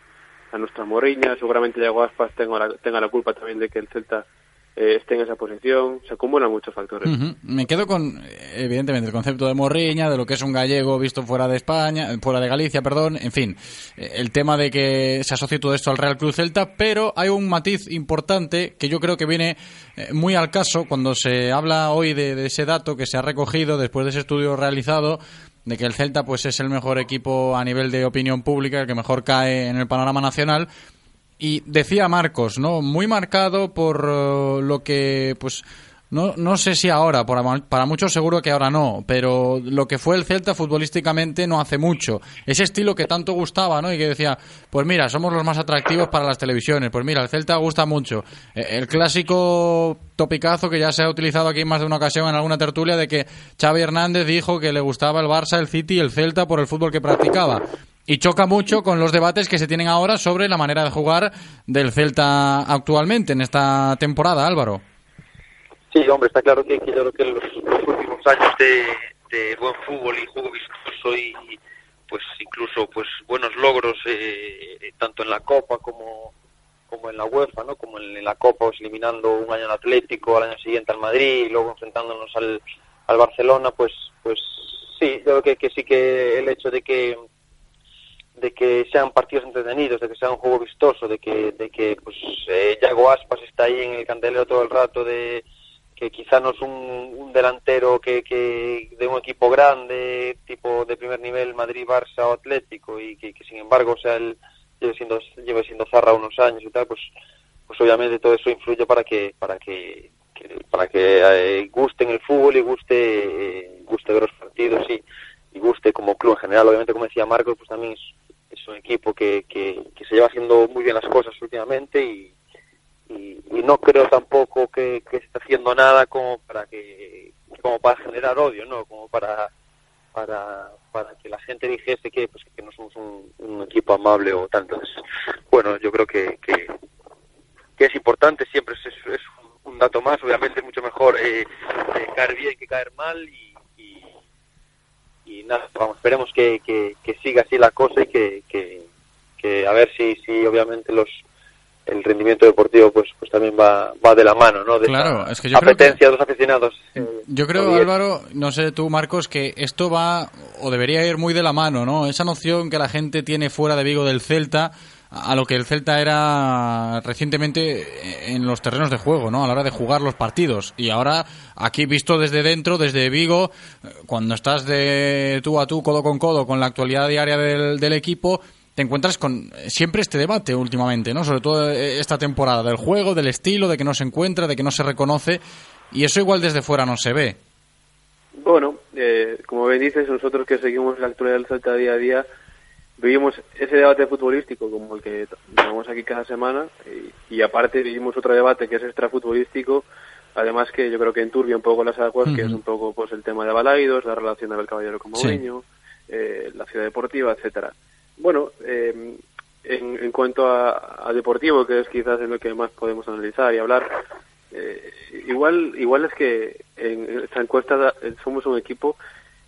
a nuestra morriña. Seguramente Yago Aspas tenga la, tenga la culpa también de que el Celta eh, esté en esa posición. Se acumulan muchos factores. Me quedo con, evidentemente, el concepto de morriña, de lo que es un gallego visto fuera de España, fuera de Galicia, perdón. En fin, el tema de que se asocie todo esto al Real Cruz Celta, pero hay un matiz importante que yo creo que viene eh, muy al caso cuando se habla hoy de, de ese dato que se ha recogido después de ese estudio realizado de que el Celta pues es el mejor equipo a nivel de opinión pública, el que mejor cae en el panorama nacional. Y decía Marcos, ¿no? Muy marcado por uh, lo que, pues, no, no sé si ahora, para, para muchos seguro que ahora no, pero lo que fue el Celta futbolísticamente no hace mucho. Ese estilo que tanto gustaba, ¿no? Y que decía, pues mira, somos los más atractivos para las televisiones, pues mira, el Celta gusta mucho. El clásico topicazo que ya se ha utilizado aquí en más de una ocasión en alguna tertulia de que Xavi Hernández dijo que le gustaba el Barça, el City y el Celta por el fútbol que practicaba. Y choca mucho con los debates que se tienen ahora sobre la manera de jugar del Celta actualmente en esta temporada, Álvaro. Sí, hombre, está claro que, yo creo que los, los últimos años de, buen fútbol y juego vistoso y, pues incluso pues buenos logros eh, tanto en la Copa como como en la UEFA, ¿no? Como en, en, la Copa, pues eliminando un año al Atlético, al año siguiente al Madrid, y luego enfrentándonos al, al Barcelona, pues pues sí, yo creo que, que sí que el hecho de que de que sean partidos entretenidos, de que sea un juego vistoso, de que de que pues eh, Yago Aspas está ahí en el candelero todo el rato de que quizá no es un, un delantero que, que, de un equipo grande, tipo de primer nivel, Madrid, Barça o Atlético, y que, sin embargo, o sea, él lleve siendo, lleve siendo zarra unos años y tal, pues, pues obviamente todo eso influye para que, para que, que para que eh, guste el fútbol y guste, eh, guste ver los partidos y, y guste como club en general. Obviamente, como decía Marcos, pues también es, un equipo que, que, se lleva haciendo muy bien las cosas últimamente y, y, no creo tampoco que, que esté haciendo nada como para que como para generar odio, ¿no? Como para para, para que la gente dijese que pues que no somos un, equipo amable o tanto. bueno, yo creo que, que, es importante, siempre es, es, un dato más, obviamente es mucho mejor eh, eh, caer bien que caer mal y, y, nada, vamos, esperemos que, que, siga así la cosa y que, que, que a ver si, si obviamente los el rendimiento deportivo pues pues también va, va de la mano, ¿no? De claro, es que yo apetencia creo de los aficionados. Eh, yo creo, Álvaro, no sé tú, Marcos, que esto va o debería ir muy de la mano, ¿no? Esa noción que la gente tiene fuera de Vigo del Celta a lo que el Celta era recientemente en los terrenos de juego, ¿no? A la hora de jugar los partidos. Y ahora, aquí visto desde dentro, desde Vigo, cuando estás de tú a tú, codo con codo, con la actualidad diaria del, equipo, te encuentras con siempre este debate últimamente, ¿no? Sobre todo eh, esta temporada del juego, del estilo, de que no se encuentra, de que no se reconoce y eso igual desde fuera no se ve. Bueno, eh, como bien dices, nosotros que seguimos la actualidad del Celta día a día, vivimos ese debate futbolístico como el que tenemos aquí cada semana y, aparte vivimos otro debate que es extrafutbolístico, además que yo creo que enturbia un poco las aguas, que es un poco pues el tema de Balaidos, la relación de Caballero con Mourinho, eh, la ciudad deportiva, etcétera. Bueno, eh, en, cuanto a, deportivo, que es quizás en lo que más podemos analizar y hablar, eh, igual, igual es que en esta encuesta somos un equipo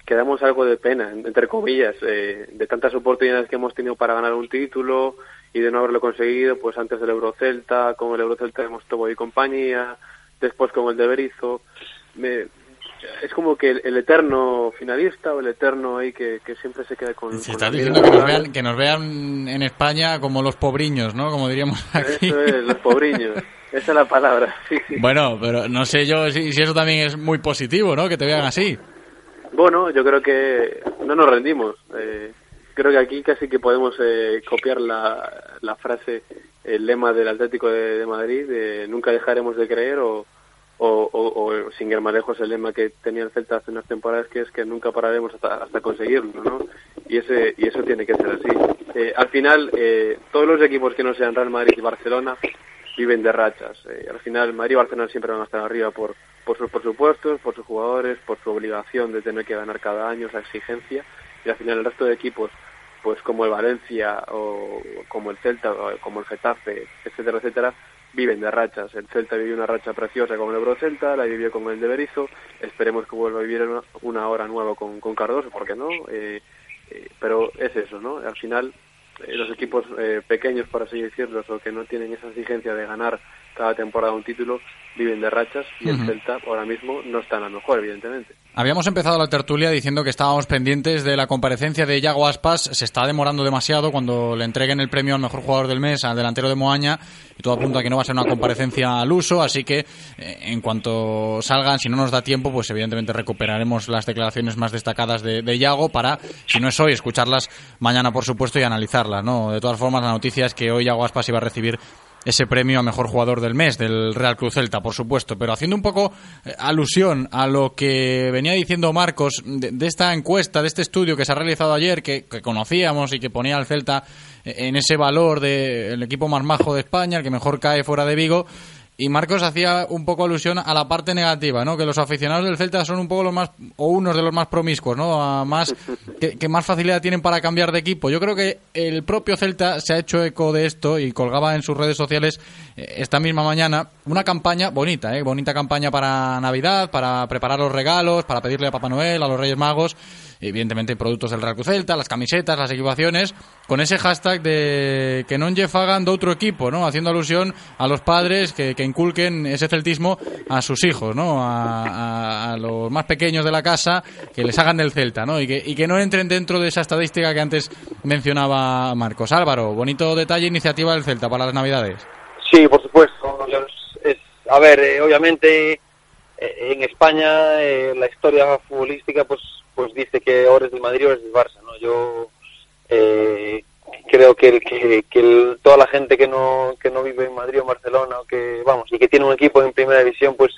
que damos algo de pena, entre comillas, eh, de tantas oportunidades que hemos tenido para ganar un título y de no haberlo conseguido, pues antes del Eurocelta, con el Eurocelta hemos Tobo y compañía, después con el de Berizo. Me, es como que el, eterno finalista o el eterno ahí que, siempre se queda con... Se está diciendo que nos, vean, que nos vean en España como los pobriños, ¿no? Como diríamos aquí. Eso es, los pobriños. Esa es la palabra, Bueno, pero no sé yo si, si, eso también es muy positivo, ¿no? Que te vean así. Bueno, yo creo que no nos rendimos. Eh, creo que aquí casi que podemos eh, copiar la, la frase, el lema del Atlético de, de Madrid, de nunca dejaremos de creer o o, o, sin ir más lejos el lema que tenía el Celta hace unas temporadas que es que nunca pararemos hasta, hasta conseguirlo, ¿no? Y ese y eso tiene que ser así. Eh, al final eh, todos los equipos que no sean Real Madrid y Barcelona viven de rachas. Eh, al final Madrid y Barcelona siempre van a estar arriba por por sus presupuestos, por sus jugadores, por su obligación de tener que ganar cada año esa exigencia y al final el resto de equipos pues como el Valencia o como el Celta como el Getafe, etcétera, etcétera, viven de rachas. El Celta vivió una racha preciosa con el Ebro Celta, la vivió con el de Berizo, esperemos que vuelva a vivir una, hora nueva con, con Cardoso, ¿por qué no? Eh, eh, pero es eso, ¿no? Al final, los equipos pequeños, por así decirlo, o que no tienen esa exigencia de ganar cada temporada un título, viven de rachas y el Celta ahora mismo no está en la mejor, evidentemente. Habíamos empezado la tertulia diciendo que estábamos pendientes de la comparecencia de Yago Aspas. Se está demorando demasiado cuando le entreguen el premio al mejor jugador del mes al delantero de Moaña y todo apunta a que no va a ser una comparecencia al uso. Así que eh, en cuanto salgan, si no nos da tiempo, pues evidentemente recuperaremos las declaraciones más destacadas de, de Yago para, si no es hoy, escucharlas mañana, por supuesto, y analizarlas. ¿no? De todas formas, la noticia es que hoy Yago Aspas iba a recibir ese premio a mejor jugador del mes del Real Cruz Celta, por supuesto, pero haciendo un poco eh, alusión a lo que venía diciendo Marcos de, esta encuesta, de este estudio que se ha realizado ayer, que, conocíamos y que ponía al Celta eh, en ese valor del equipo más majo de España, el que mejor cae fuera de Vigo. Y Marcos hacía un poco alusión a la parte negativa, ¿no? Que los aficionados del Celta son un poco los más, o unos de los más promiscuos, ¿no? más, [laughs] que, más facilidad tienen para cambiar de equipo. Yo creo que el propio Celta se ha hecho eco de esto y colgaba en sus redes sociales eh, esta misma mañana una campaña bonita, ¿eh? Bonita campaña para Navidad, para preparar los regalos, para pedirle a Papá Noel, a los Reyes Magos evidentemente productos del Real Celta, las camisetas, las equipaciones, con ese hashtag de que no fagan de otro equipo, ¿no? Haciendo alusión a los padres que, inculquen ese celtismo a sus hijos, ¿no? A, los más pequeños de la casa, que les hagan del Celta, ¿no? Y que, y que no entren dentro de esa estadística que antes mencionaba Marcos. Álvaro, bonito detalle, iniciativa del Celta para las Navidades. Sí, por supuesto. a ver, eh, obviamente eh, en España eh, la historia futbolística pues pues dice que ahora es del Madrid o es del Barça, ¿no? Yo eh, creo que, que, toda la gente que no, que no vive en Madrid o Barcelona, o que, vamos, y que tiene un equipo en primera división, pues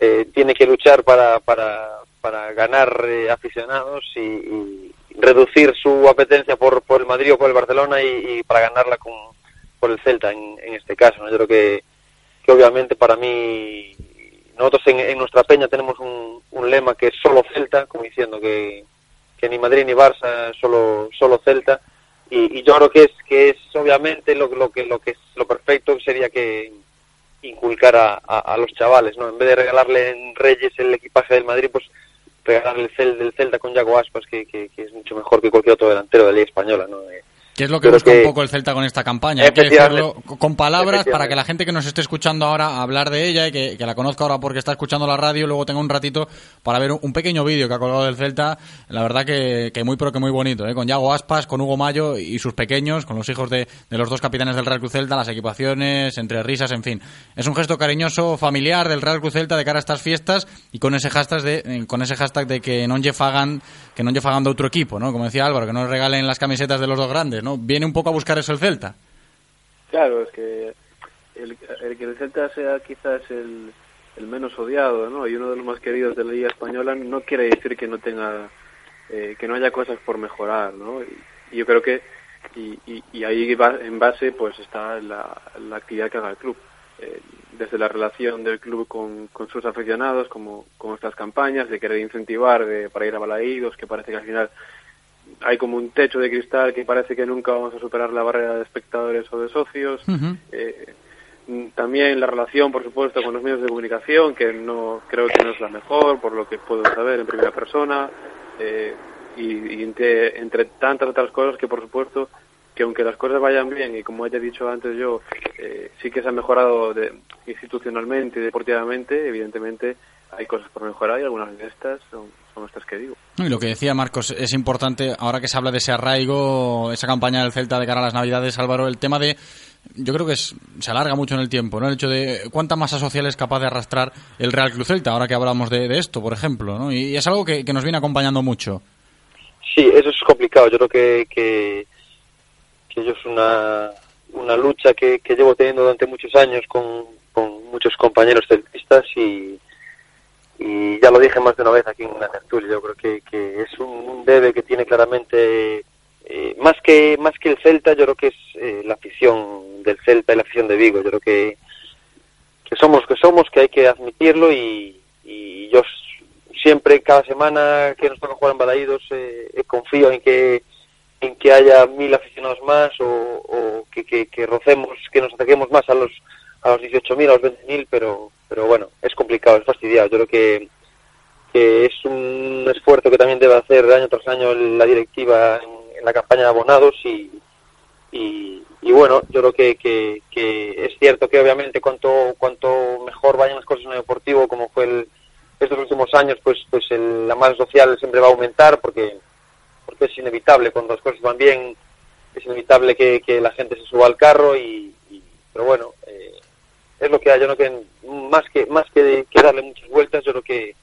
eh, tiene que luchar para, para, para ganar eh, aficionados y, reducir su apetencia por, por el Madrid o por el Barcelona y, para ganarla con, por el Celta en, en este caso. ¿no? Yo creo que, que obviamente para mí, nosotros en, en nuestra peña tenemos un, lema que es solo Celta, como diciendo que, que ni Madrid ni Barça, solo, solo Celta. Y, yo creo que es que es obviamente lo, lo que lo que es lo perfecto sería que inculcar a, a, los chavales no en vez de regalarle en Reyes el equipaje del Madrid pues regalarle el cel del Celta con Yago Aspas que, que, que, es mucho mejor que cualquier otro delantero de la Liga española no eh, ¿Qué es lo que busca un poco el Celta con esta campaña? Hay que decirlo con palabras para que la gente que nos esté escuchando ahora hablar de ella y que, que, la conozca ahora porque está escuchando la radio, luego tenga un ratito para ver un, pequeño vídeo que ha colgado del Celta. La verdad que, que muy, pero que muy bonito, ¿eh? con Yago Aspas, con Hugo Mayo y sus pequeños, con los hijos de, de los dos capitanes del Real Cruz Celta, las equipaciones, entre risas, en fin. Es un gesto cariñoso, familiar del Real Cruz Celta de cara a estas fiestas y con ese hashtag de, eh, con ese hashtag de que no lle fagan, que no lle fagan de otro equipo, ¿no? Como decía Álvaro, que no regalen las camisetas de los dos grandes, ¿no? Viene un poco a buscar eso el Celta. Claro, es que el, que el Celta sea quizás el, el, menos odiado, ¿no? Y uno de los más queridos de la Liga Española no quiere decir que no tenga, eh, que no haya cosas por mejorar, ¿no? Y, yo creo que, y, ahí en base pues está la, la actividad que haga el club. Eh, desde la relación del club con, con sus aficionados, como con estas campañas de querer incentivar de, para ir a Balaídos, que parece que al final hay como un techo de cristal que parece que nunca vamos a superar la barrera de espectadores o de socios. Uh -huh. eh, también la relación, por supuesto, con los medios de comunicación, que no creo que no es la mejor, por lo que puedo saber en primera persona. Eh, y, y entre, entre, tantas otras cosas que, por supuesto, que aunque las cosas vayan bien, y como haya dicho antes yo, eh, sí que se ha mejorado de, institucionalmente y deportivamente, evidentemente hay cosas por mejorar y algunas de estas son, son estas que digo. Y lo que decía Marcos, es importante, ahora que se habla de ese arraigo, esa campaña del Celta de cara a las Navidades, Álvaro, el tema de, yo creo que es, se alarga mucho en el tiempo, ¿no? El hecho de cuánta masa social es capaz de arrastrar el Real Club Celta, ahora que hablamos de, de esto, por ejemplo, ¿no? Y, y es algo que, que, nos viene acompañando mucho. Sí, eso es complicado. Yo creo que, que, que es una, una lucha que, que llevo teniendo durante muchos años con, con muchos compañeros celtistas y y ya lo dije más de una vez aquí en la tertulia, yo creo que, que es un, debe que tiene claramente, eh, más que más que el Celta, yo creo que es eh, la afición del Celta y la afición de Vigo, yo creo que, que somos que somos, que hay que admitirlo y, y yo siempre, cada semana que nos toca jugar en Balaídos, eh, confío en que en que haya mil aficionados más o, que, que, rocemos, que nos acerquemos más a los a los 18.000, a los 20.000, pero pero bueno, es complicado, es fastidiado. Yo creo que, que es un esfuerzo que también debe hacer año tras año la directiva en, la campaña de abonados y, y, bueno, yo creo que, que, que, es cierto que obviamente cuanto, cuanto mejor vayan las cosas en el deportivo, como fue el, estos últimos años, pues, pues el, la masa social siempre va a aumentar porque, porque es inevitable, cuando las cosas van bien, es inevitable que, que la gente se suba al carro y, y pero bueno, eh, es lo que hay, yo creo que más que más que, que darle muchas vueltas, yo creo que,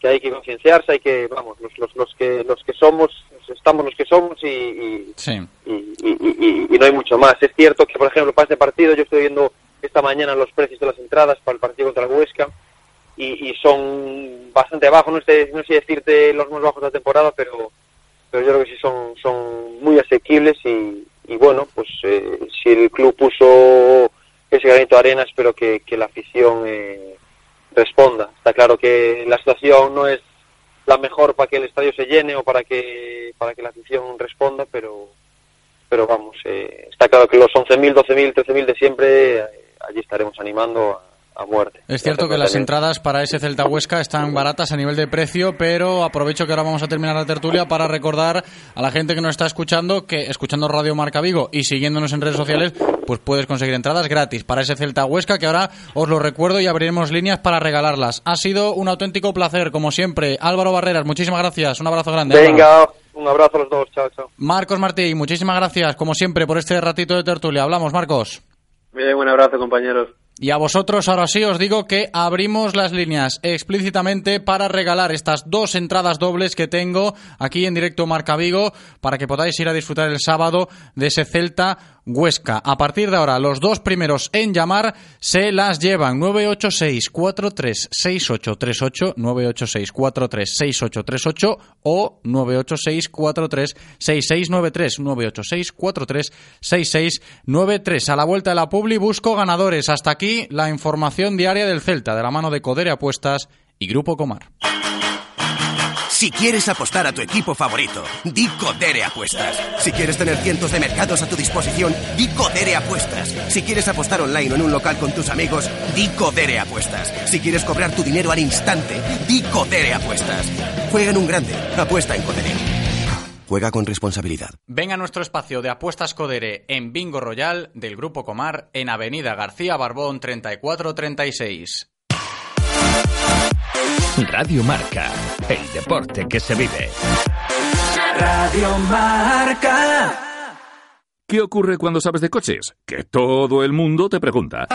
que hay que concienciarse, hay que, vamos, los, los, los que los que somos, estamos los que somos y y, sí. y, y, y, no hay mucho más. Es cierto que, por ejemplo, para este partido, yo estoy viendo esta mañana los precios de las entradas para el partido contra la Huesca y, y son bastante bajos, no sé, no sé decirte los más bajos de la temporada, pero pero yo creo que sí son, son muy asequibles y, y bueno, pues eh, si el club puso ese granito de arena, espero que, que la afición eh, responda. Está claro que la situación no es la mejor para que el estadio se llene o para que para que la afición responda, pero pero vamos, eh, está claro que los 11.000, 12.000, 13.000 de siempre, eh, allí estaremos animando a, a muerte. Es cierto que las entradas para ese Celta Huesca están baratas a nivel de precio, pero aprovecho que ahora vamos a terminar la tertulia para recordar a la gente que nos está escuchando que escuchando Radio Marca Vigo y siguiéndonos en redes sociales, pues puedes conseguir entradas gratis para ese Celta Huesca que ahora os lo recuerdo y abriremos líneas para regalarlas. Ha sido un auténtico placer, como siempre. Álvaro Barreras, muchísimas gracias. Un abrazo grande. Venga, Álvaro. un abrazo a los dos. Chao, chao. Marcos Martí, muchísimas gracias, como siempre, por este ratito de tertulia. Hablamos, Marcos. Bien, un abrazo, compañeros. Y a vosotros ahora sí os digo que abrimos las líneas explícitamente para regalar estas dos entradas dobles que tengo aquí en directo Marca Vigo para que podáis ir a disfrutar el sábado de ese Celta Huesca. A partir de ahora, los dos primeros en llamar se las llevan 986 436838 986 436838 o 986 436693 986 436693 A la vuelta de la Publi busco ganadores. Hasta aquí la información diaria del Celta de la mano de Codere Apuestas y Grupo Comar. Si quieres apostar a tu equipo favorito, di Codere Apuestas. Si quieres tener cientos de mercados a tu disposición, di Codere Apuestas. Si quieres apostar online o en un local con tus amigos, di Codere Apuestas. Si quieres cobrar tu dinero al instante, di Codere Apuestas. Juega en un grande, apuesta en Codere. Juega con responsabilidad. Ven a nuestro espacio de apuestas Codere en Bingo Royal del Grupo Comar en Avenida García Barbón 3436. Radio Marca, el deporte que se vive. Radio Marca. ¿Qué ocurre cuando sabes de coches? Que todo el mundo te pregunta.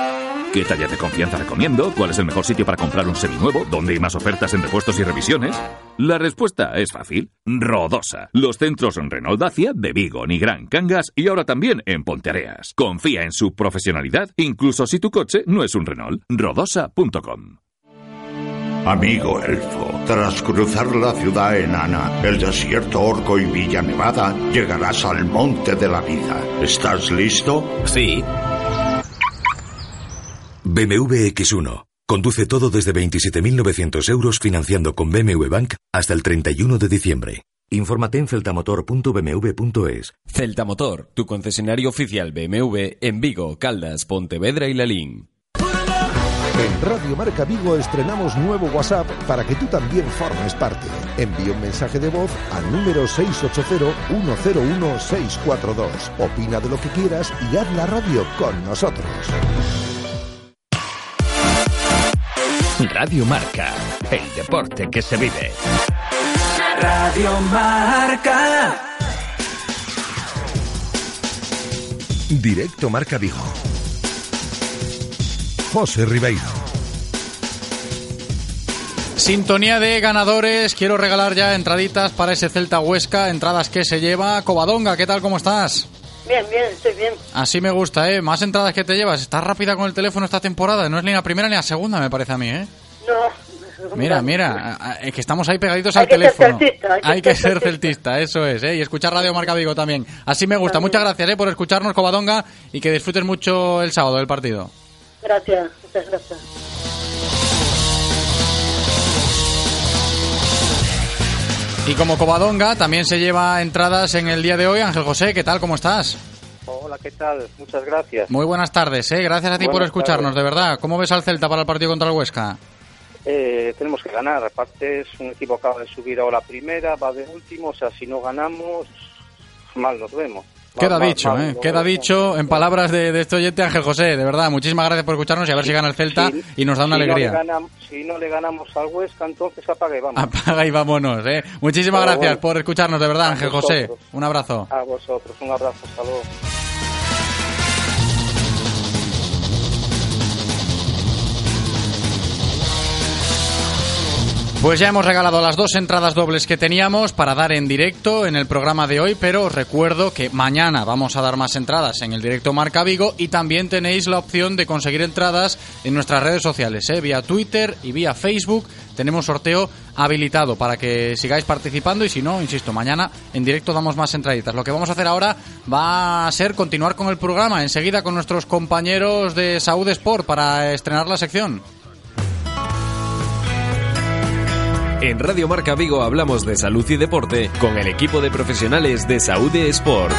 ¿Qué talla de confianza recomiendo? ¿Cuál es el mejor sitio para comprar un seminuevo? ¿Dónde hay más ofertas en repuestos y revisiones? La respuesta es fácil. Rodosa. Los centros Renault Dacia de Vigo, Nigrán, Cangas y ahora también en Ponteareas. Confía en su profesionalidad, incluso si tu coche no es un Renault. Rodosa.com. Amigo elfo, tras cruzar la ciudad enana, el desierto orco y Villa Nevada, llegarás al monte de la vida. ¿Estás listo? Sí. BMW X1. Conduce todo desde 27.900 euros financiando con BMW Bank hasta el 31 de diciembre. Infórmate en celtamotor.bmw.es. Celtamotor, tu concesionario oficial BMW en Vigo, Caldas, Pontevedra y Lalín. En Radio Marca Vigo estrenamos nuevo WhatsApp para que tú también formes parte. Envía un mensaje de voz al número 680-101-642. Opina de lo que quieras y haz la radio con nosotros. Radio Marca, el deporte que se vive. Radio Marca. Directo Marca Vigo. José Ribeiro. Sintonía de ganadores. Quiero regalar ya entraditas para ese Celta Huesca. Entradas que se lleva. Covadonga, ¿qué tal? ¿Cómo estás? Bien, bien, estoy bien. Así me gusta, ¿eh? Más entradas que te llevas. Estás rápida con el teléfono esta temporada. No es ni la primera ni la segunda, me parece a mí, ¿eh? No. Mira, mira, es que estamos ahí pegaditos Hay al teléfono. celtista, hay que ser ser celtista, eso es, ¿eh? Y escuchar Radio Marca Vigo también. Así me gusta. Muchas gracias, ¿eh? Por escucharnos, Covadonga, y que disfrutes mucho el sábado del partido. Gracias, muchas gracias. Y como Covadonga, también se lleva entradas en el día de hoy. Ángel José, ¿qué tal? ¿Cómo estás? Hola, ¿qué tal? Muchas gracias. Muy buenas tardes, ¿eh? Gracias a ti por escucharnos, de verdad. ¿Cómo ves al Celta para el partido contra el Huesca? Eh, tenemos que ganar. Aparte, es un equipo que acaba de subir ahora a primera, va de último. O sea, si no ganamos, mal nos vemos. Queda dicho, ¿eh? Queda dicho en palabras de, de este oyente Ángel José. De verdad, muchísimas gracias por escucharnos y a ver si gana el Celta Sí. y nos da una Si no le alegría. si no le ganamos al Huesca, entonces apaga y vamos. Apaga y vámonos, ¿eh? Muchísimas Pero gracias bueno. por escucharnos, de verdad, Ángel José. Un abrazo. A vosotros, un abrazo, hasta Pues ya hemos regalado las dos entradas dobles que teníamos para dar en directo en el programa de hoy, pero os recuerdo que mañana vamos a dar más entradas en el directo Marca Vigo y también tenéis la opción de conseguir entradas en nuestras redes sociales, ¿eh? vía Twitter y vía Facebook. Tenemos sorteo habilitado para que sigáis participando y si no, insisto, mañana en directo damos más entraditas. Lo que vamos a hacer ahora va a ser continuar con el programa enseguida con nuestros compañeros de Saúd Sport para estrenar la sección. En Radio Marca Vigo hablamos de salud y deporte con el equipo de profesionales de Saúde Sport.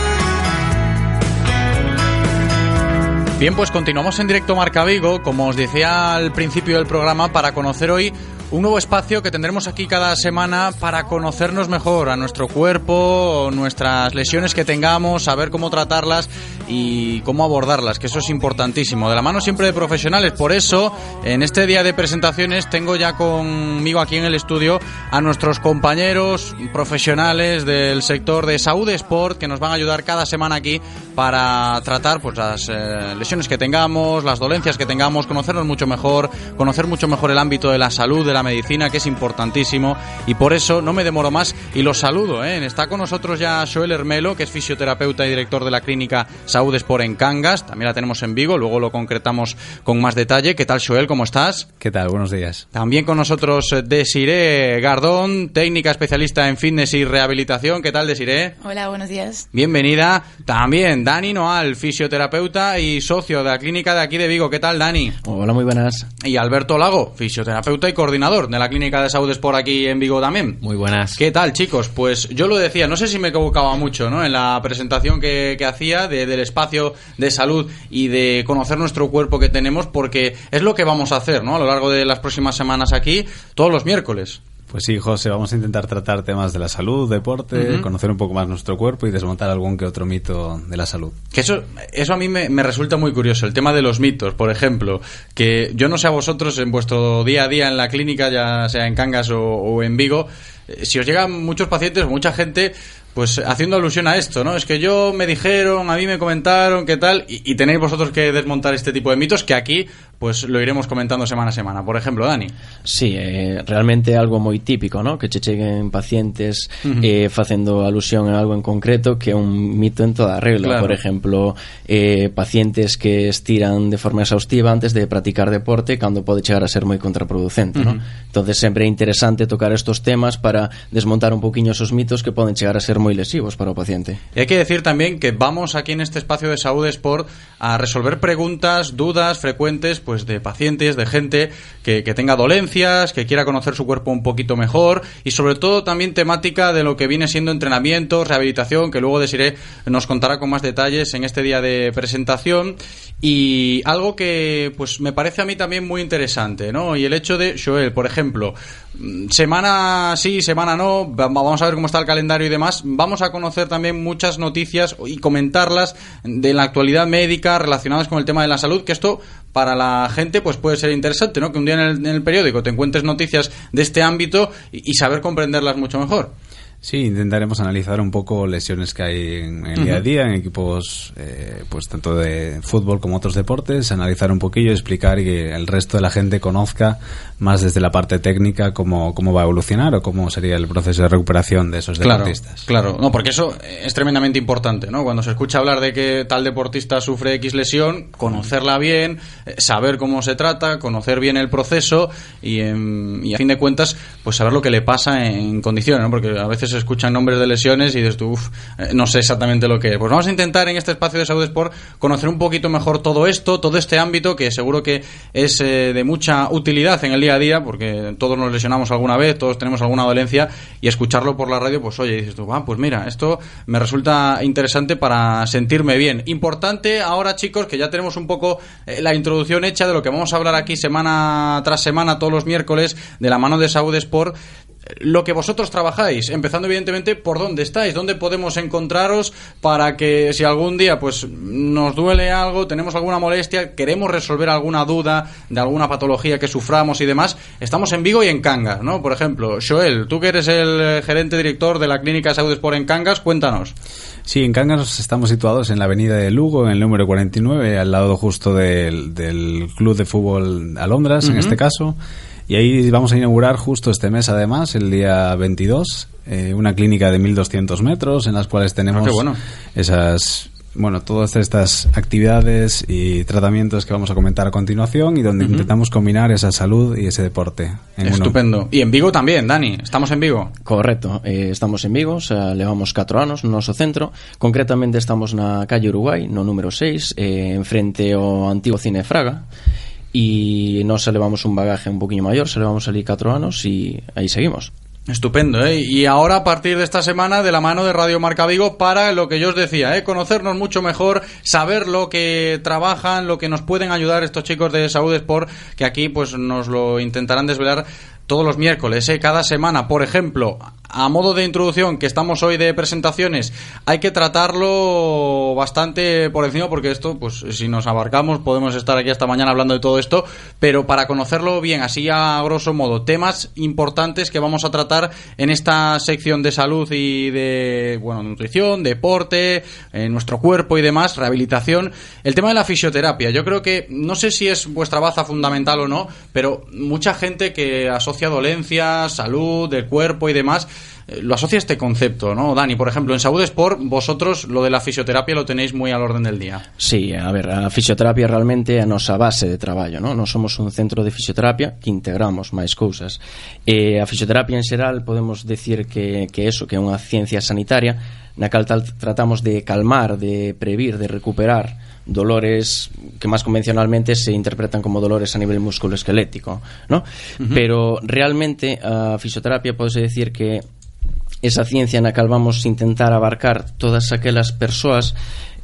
Bien, pues continuamos en directo Marca Vigo, como os decía al principio del programa, para conocer hoy un nuevo espacio que tendremos aquí cada semana para conocernos mejor a nuestro cuerpo, nuestras lesiones que tengamos, saber cómo tratarlas y cómo abordarlas, que eso es importantísimo. De la mano siempre de profesionales. Por eso, en este día de presentaciones, tengo ya conmigo aquí en el estudio a nuestros compañeros profesionales del sector de Saúde Sport que nos van a ayudar cada semana aquí para tratar pues las eh, lesiones que tengamos, las dolencias que tengamos, conocernos mucho mejor, conocer mucho mejor el ámbito de la salud, de la medicina, que es importantísimo. Y por eso no me demoro más y los saludo. ¿eh? Está con nosotros ya Joel Hermelo, que es fisioterapeuta y director de la clínica Saúd Sport en Cangas. También la tenemos en Vigo, luego lo concretamos con más detalle. ¿Qué tal, Joel? ¿Cómo estás? ¿Qué tal? Buenos días. También con nosotros eh, Desiree Gardón, técnica especialista en fitness y rehabilitación. ¿Qué tal, Desiree? Hola, buenos días. Bienvenida. También Dani Noal, fisioterapeuta y socio de la clínica de aquí de Vigo. ¿Qué tal, Dani? Hola, muy buenas. Y Alberto Lago, fisioterapeuta y coordinador de la clínica de Saúd Sport aquí en Vigo también. Muy buenas. ¿Qué tal, chicos? Pues yo lo decía, no sé si me equivocaba mucho, ¿no? En la presentación que, que hacía de- del espacio de salud y de conocer nuestro cuerpo que tenemos, porque es lo que vamos a hacer, ¿no? A lo largo de las próximas semanas aquí, todos los miércoles. Pues sí, José, vamos a intentar tratar temas de la salud, deporte, conocer un poco más nuestro cuerpo y desmontar algún que otro mito de la salud. Que eso, eso a mí me, me resulta muy curioso, el tema de los mitos, por ejemplo, que yo no sé a vosotros en vuestro día a día en la clínica, ya sea en Cangas o, o en Vigo, eh, si os llegan muchos pacientes, mucha gente, pues haciendo alusión a esto, ¿no? Es que yo me dijeron, a mí me comentaron, qué tal, y, y tenéis vosotros que desmontar este tipo de mitos que aquí, pues lo iremos comentando semana a semana. Por ejemplo, Dani. Sí, eh, realmente algo moi típico, ¿no? Que che cheguen pacientes Ujú. eh, facendo alusión a algo en concreto que é un mito en toda regla. Claro. Por ejemplo, eh, pacientes que estiran de forma exhaustiva antes de practicar deporte cando pode chegar a ser moi contraproducente, ¿no? Entonces sempre é interesante tocar estos temas para desmontar un poquinho esos mitos que poden chegar a ser moi lesivos para o paciente. Y hay que decir también que vamos aquí en este espacio de Saúde Sport a resolver preguntas, dudas frecuentes pues de pacientes, de gente que, tenga dolencias, que quiera conocer su cuerpo un poquito mejor y sobre todo también temática de lo que viene siendo entrenamiento, rehabilitación, que luego Desiree nos contará con más detalles en este día de presentación y algo que pues me parece a mí también muy interesante, ¿no? Y el hecho de, Joel, por ejemplo, mm, semana sí, semana no, va- vamos a ver cómo está el calendario y demás, vamos a conocer también muchas noticias y comentarlas de la actualidad médica relacionadas con el tema de la salud, que esto para la gente pues puede ser interesante, ¿no? Que un día en el, en el periódico te encuentres noticias de este ámbito y, y saber comprenderlas mucho mejor. Sí, intentaremos analizar un poco lesiones que hay en el día a día en equipos, eh, pues tanto de fútbol como otros deportes, analizar un poquillo, explicar y que el resto de la gente conozca más desde la parte técnica cómo, cómo va a evolucionar o cómo sería el proceso de recuperación de esos Claro, deportistas. claro, no, porque eso es tremendamente importante, ¿no? Cuando se escucha hablar de que tal deportista sufre X lesión, conocerla bien, eh, saber cómo se trata, conocer bien el proceso y, em, y a fin de cuentas, pues saber lo que le pasa en condiciones, ¿no? Porque a veces se escuchan nombres de lesiones y dices tú, "Uf, eh, no sé exactamente lo que es. Pues vamos a intentar en este espacio de Salud Sport conocer un poquito mejor todo esto, todo este ámbito que seguro que es eh, de mucha utilidad en el día a día, porque todos nos lesionamos alguna vez, todos tenemos alguna dolencia y escucharlo por la radio, pues oye, dices tú, ah, pues mira, esto me resulta interesante para sentirme bien. Importante ahora, chicos, que ya tenemos un poco eh, la introducción hecha de lo que vamos a hablar aquí semana tras semana, todos los miércoles, de la mano de Saúd Sport lo que vosotros trabajáis, empezando evidentemente por dónde estáis, dónde podemos encontraros para que si algún día pues nos duele algo, tenemos alguna molestia, queremos resolver alguna duda de alguna patología que suframos y demás, estamos en Vigo y en Cangas, ¿no? Por ejemplo, Joel, tú que eres el eh, gerente director de la clínica Saúd Sport en Cangas, cuéntanos. Sí, en Cangas estamos situados en la avenida de Lugo, en el número 49, al lado justo del, del club de fútbol Alondras, en este caso. Y ahí vamos a inaugurar justo este mes, además, el día 22, eh, una clínica de 1.200 metros en las cuales tenemos Ah, bueno. esas, bueno, todas estas actividades y tratamientos que vamos a comentar a continuación y donde intentamos combinar esa salud y ese deporte. en uno. Estupendo. Y en Vigo también, Dani, estamos en Vigo. Correcto, eh, estamos en Vigo, o sea, levamos 4 anos no noso centro Concretamente estamos na calle Uruguai, no número 6 eh, Enfrente ao antigo Cine Fraga E nos levamos un bagaje un poquinho maior Se levamos ali 4 anos e aí seguimos Estupendo, ¿eh? Y ahora a partir de esta semana de la mano de Radio Marca Vigo para lo que yo os decía, ¿eh? Conocernos mucho mejor, saber lo que trabajan, lo que nos pueden ayudar estos chicos de Saúd Sport, que aquí pues nos lo intentarán desvelar todos los miércoles, ¿eh? cada semana. Por ejemplo, a modo de introducción, que estamos hoy de presentaciones, hay que tratarlo bastante por encima, porque esto, pues si nos abarcamos, podemos estar aquí hasta mañana hablando de todo esto, pero para conocerlo bien, así a grosso modo, temas importantes que vamos a tratar en esta sección de salud y de, bueno, nutrición, deporte, eh, nuestro cuerpo y demás, rehabilitación. El tema de la fisioterapia, yo creo que, no sé si es vuestra baza fundamental o no, pero mucha gente que asocia dolencias, salud, del cuerpo y demás, Eh, lo asocia a este concepto, ¿no? Dani, por ejemplo, en Saúde Sport, vosotros lo de la fisioterapia lo tenéis muy al orden del día. Sí, a ver, a fisioterapia realmente é a nosa base de traballo, ¿no? Non somos un centro de fisioterapia que integramos máis cousas. Eh, a fisioterapia en xeral podemos decir que, que eso, que é unha ciencia sanitaria na cal tratamos de calmar, de previr, de recuperar dolores que máis convencionalmente se interpretan como dolores a nivel musculoesquelético, ¿no? Pero realmente a fisioterapia podese decir que esa ciencia na cal vamos intentar abarcar todas aquelas persoas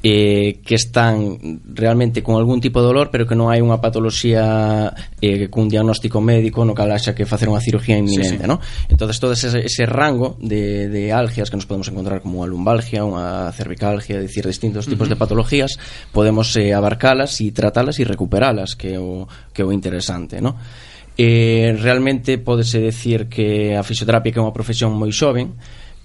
eh, que están realmente con algún tipo de dolor pero que non hai unha patoloxía eh, cun diagnóstico médico no cal haxa que facer unha cirugía inminente sí, sí. ¿no? entonces todo ese, ese rango de, de algias que nos podemos encontrar como unha lumbalgia, unha cervicalgia dicir, distintos tipos uh -huh. de patologías podemos eh, abarcalas e tratalas e recuperalas que é o, que é o interesante ¿no? eh, realmente podese decir que a fisioterapia que é unha profesión moi xoven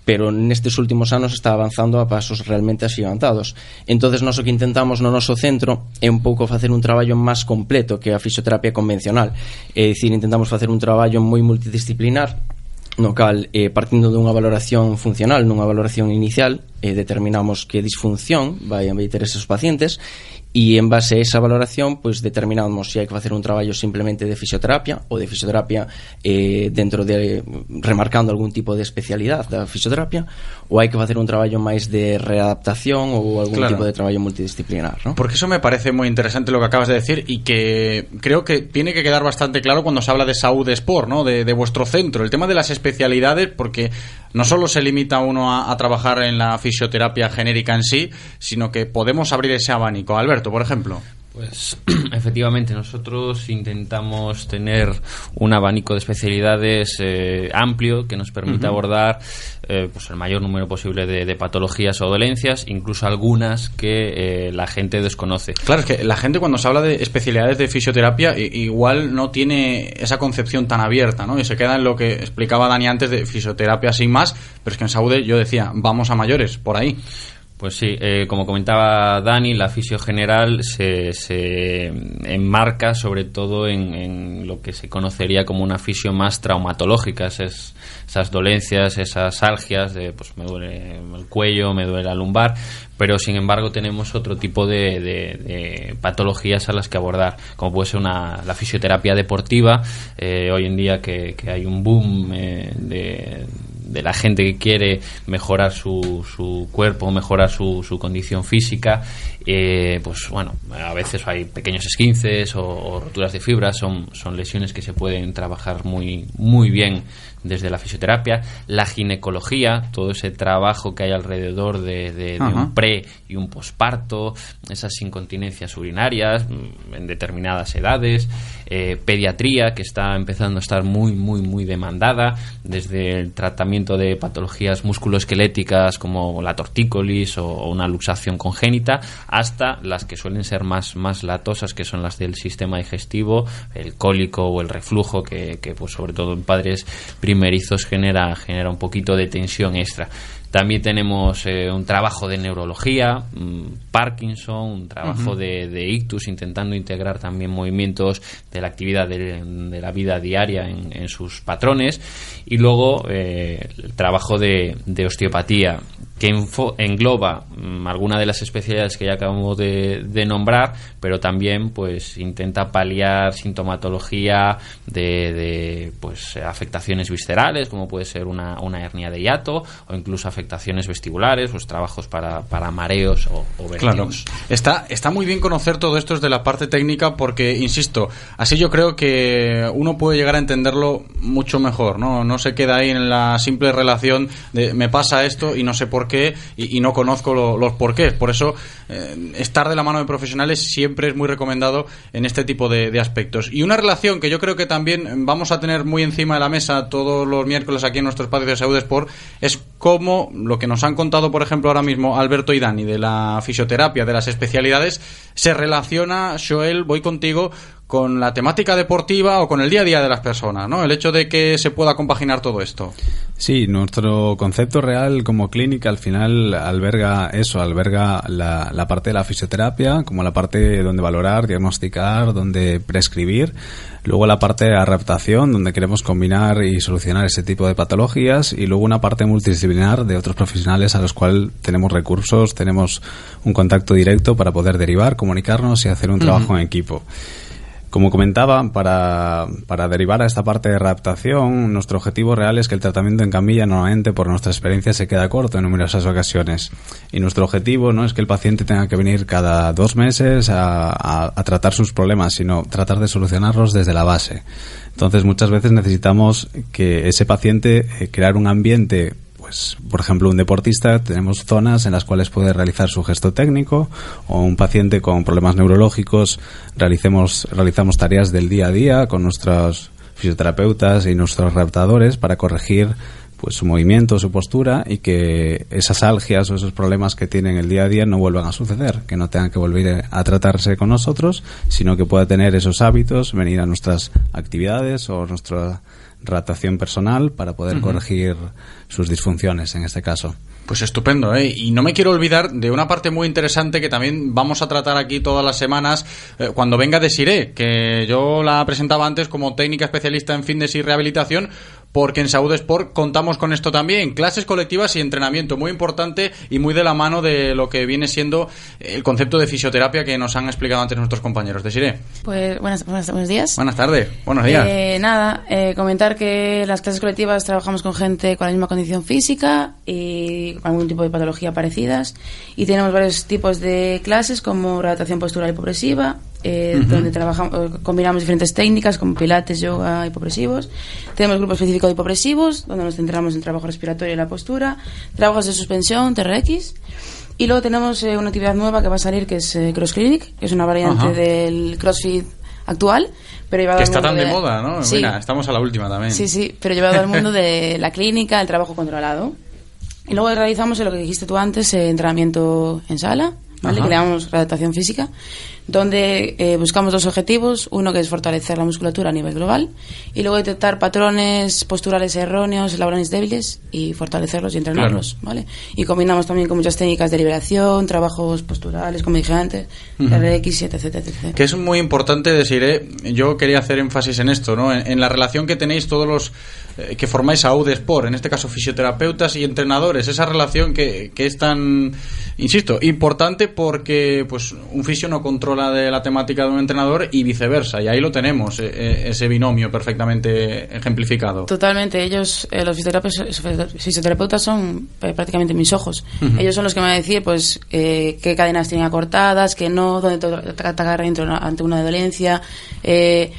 pero nestes últimos anos está avanzando a pasos realmente axigantados. Entonces, nós o que intentamos no noso centro é un pouco facer un traballo máis completo que a fisioterapia convencional. É dicir, intentamos facer un traballo moi multidisciplinar no cal eh, partindo dunha valoración funcional, nunha valoración inicial, eh, determinamos que disfunción vai a ter esos pacientes e en base a esa valoración pois determinamos se hai que facer un traballo simplemente de fisioterapia ou de fisioterapia eh, dentro de remarcando algún tipo de especialidade da fisioterapia ou hai que facer un traballo máis de readaptación ou algún Claro. tipo de traballo multidisciplinar ¿no? Porque eso me parece muy interesante lo que acabas de decir y que creo que tiene que quedar bastante claro cuando se habla de Saúd Sport, ¿no? De, de vuestro centro. El tema de las especialidades, porque no solo se limita uno a, a trabajar en la fisioterapia genérica en sí, sino que podemos abrir ese abanico. Alberto, por ejemplo. Pues [clears throat] efectivamente, nosotros intentamos tener un abanico de especialidades eh, amplio que nos permita abordar eh, pues el mayor número posible de, de patologías o dolencias, incluso algunas que eh, la gente desconoce. Claro, es que la gente cuando se habla de especialidades de fisioterapia igual no tiene esa concepción tan abierta, ¿no? Y se queda en lo que explicaba Dani antes de fisioterapia sin más, pero es que en Saude yo decía, vamos a mayores, por ahí. Pues sí, eh, como comentaba Dani, la fisio general se, se enmarca sobre todo en, lo que se conocería como una fisio más traumatológica, esas, esas dolencias, esas algias de pues me duele el cuello, me duele la lumbar, pero sin embargo tenemos otro tipo de patologías a las que abordar, como puede ser una, la fisioterapia deportiva, eh, hoy en día que, que hay un boom eh, de de la gente que quiere mejorar su, su cuerpo, mejorar su, su condición física, eh, pues bueno, a veces hay pequeños esquinces o, o roturas de fibras, son, son lesiones que se pueden trabajar muy, muy bien desde la fisioterapia, la ginecología, todo ese trabajo que hay alrededor de, de- de Ajá. un pre y un posparto, esas incontinencias urinarias mm, en determinadas edades, eh, pediatría que está empezando a estar muy, muy, muy demandada, desde el tratamiento de patologías musculoesqueléticas como la tortícolis o, o una luxación congénita, hasta las que suelen ser más, más latosas, que son las del sistema digestivo, el cólico o el reflujo, que, que, pues sobre todo en padres primerizos genera, genera un poquito de tensión extra. También tenemos eh, un trabajo de neurología, mm, Parkinson, un trabajo de, de ictus, intentando integrar también movimientos de la actividad de, de la vida diaria en, en sus patrones. Y luego eh, el trabajo de, de osteopatía, que engloba mm, alguna de las especialidades que ya acabamos de, nombrar, pero también pues intenta paliar sintomatología de, de, pues afectaciones viscerales, como puede ser una, una hernia de hiato, o incluso afectaciones vestibulares, pues trabajos para, para mareos o, o está, está muy bien conocer todo esto desde la parte técnica porque, insisto, así yo creo que uno puede llegar a entenderlo mucho mejor, ¿no? No se queda ahí en la simple relación de me pasa esto y no sé por qué y, no conozco lo- los porqués. Por eso, eh, estar de la mano de profesionales siempre es muy recomendado en este tipo de, de aspectos. Y una relación que yo creo que también vamos a tener muy encima de la mesa todos los miércoles aquí en nuestro espacio de Salud Sport es cómo lo que nos han contado, por ejemplo, ahora mismo Alberto y Dani de la fisioterapia, de las especialidades, se relaciona, Joel, voy contigo, con la temática deportiva o con el día a día de las personas, ¿no? El hecho de que se pueda compaginar todo esto. Sí, nuestro concepto real como clínica al final alberga eso, alberga la, la parte de la fisioterapia, como la parte donde valorar, diagnosticar, donde prescribir, luego la parte de la adaptación, donde queremos combinar y solucionar ese tipo de patologías, y luego una parte multidisciplinar de otros profesionales a los cuales tenemos recursos, tenemos un contacto directo para poder derivar, comunicarnos y hacer un trabajo en equipo. Como comentaba, para, derivar a esta parte de readaptación, nuestro objetivo real es que el tratamiento en camilla normalmente por nuestra experiencia se queda corto en numerosas ocasiones. Y nuestro objetivo no es que el paciente tenga que venir cada dos meses a tratar sus problemas, sino tratar de solucionarlos desde la base. Entonces muchas veces necesitamos que ese paciente eh, crear un ambiente pues, por ejemplo, un deportista, tenemos zonas en las cuales puede realizar su gesto técnico, o un paciente con problemas neurológicos, realicemos, realizamos tareas del día a día con nuestros fisioterapeutas y nuestros adaptadores para corregir pues su movimiento, su postura y que esas algias o esos problemas que tienen el día a día no vuelvan a suceder, que no tengan que volver a tratarse con nosotros, sino que pueda tener esos hábitos, venir a nuestras actividades o nuestra ratación personal para poder corregir sus disfunciones en este caso. Pues estupendo, ¿eh? Y no me quiero olvidar de una parte muy interesante que también vamos a tratar aquí todas las semanas eh, cuando venga Desiré, que yo la presentaba antes como técnica especialista en fitness y rehabilitación, porque en Saúde Sport contamos con esto también, clases colectivas y entrenamiento, muy importante y muy de la mano de lo que viene siendo el concepto de fisioterapia que nos han explicado antes nuestros compañeros. Desiré, Pues buenas, buenas- buenos días. buenas tardes, buenos días. Eh, nada, eh, comentar que las clases colectivas trabajamos con gente con la misma condición física y con algún tipo de patología parecidas. Y tenemos varios tipos de clases como adaptación postural hipopresiva, eh, Ujú. donde trabajamos, eh, combinamos diferentes técnicas como pilates, yoga, hipopresivos. Tenemos grupo específico de hipopresivos, donde nos centramos en el trabajo respiratorio y la postura. Trabajos de suspensión, TRX. Y luego tenemos eh, una actividad nueva que va a salir, que es eh, Cross Clinic, que es una variante del CrossFit actual, pero llevado que al está mundo tan de, moda, ¿no? Sí, Mira, estamos a la última también. sí, sí, pero llevado al mundo [laughs] de la clínica, el trabajo controlado. Y luego realizamos lo que dijiste tú antes, eh, entrenamiento en sala, ¿vale? Ajá. Que le llamamos adaptación física, donde eh, buscamos dos objetivos, uno que es fortalecer la musculatura a nivel global y luego detectar patrones posturales erróneos, laborales débiles y fortalecerlos y entrenarlos, ¿vale? Y combinamos también con muchas técnicas de liberación, trabajos posturales, como dije antes, Ujú. RX, etc, etc, etc. Que es muy importante decir, ¿eh? yo quería hacer énfasis en esto, ¿no? En, en la relación que tenéis todos los eh, que formáis a Sport, en este caso fisioterapeutas y entrenadores, esa relación que, que es tan, insisto, importante porque pues un fisio no controla de la temática de un entrenador y viceversa, y ahí lo tenemos, eh, eh, ese binomio perfectamente ejemplificado. Totalmente, ellos, eh, los fisioterapeutas, fisioterapeutas son eh, prácticamente mis ojos. Ellos son los que me van a decir, pues, eh, qué cadenas tienen acortadas, qué no, dónde atacar ante una dolencia, eh,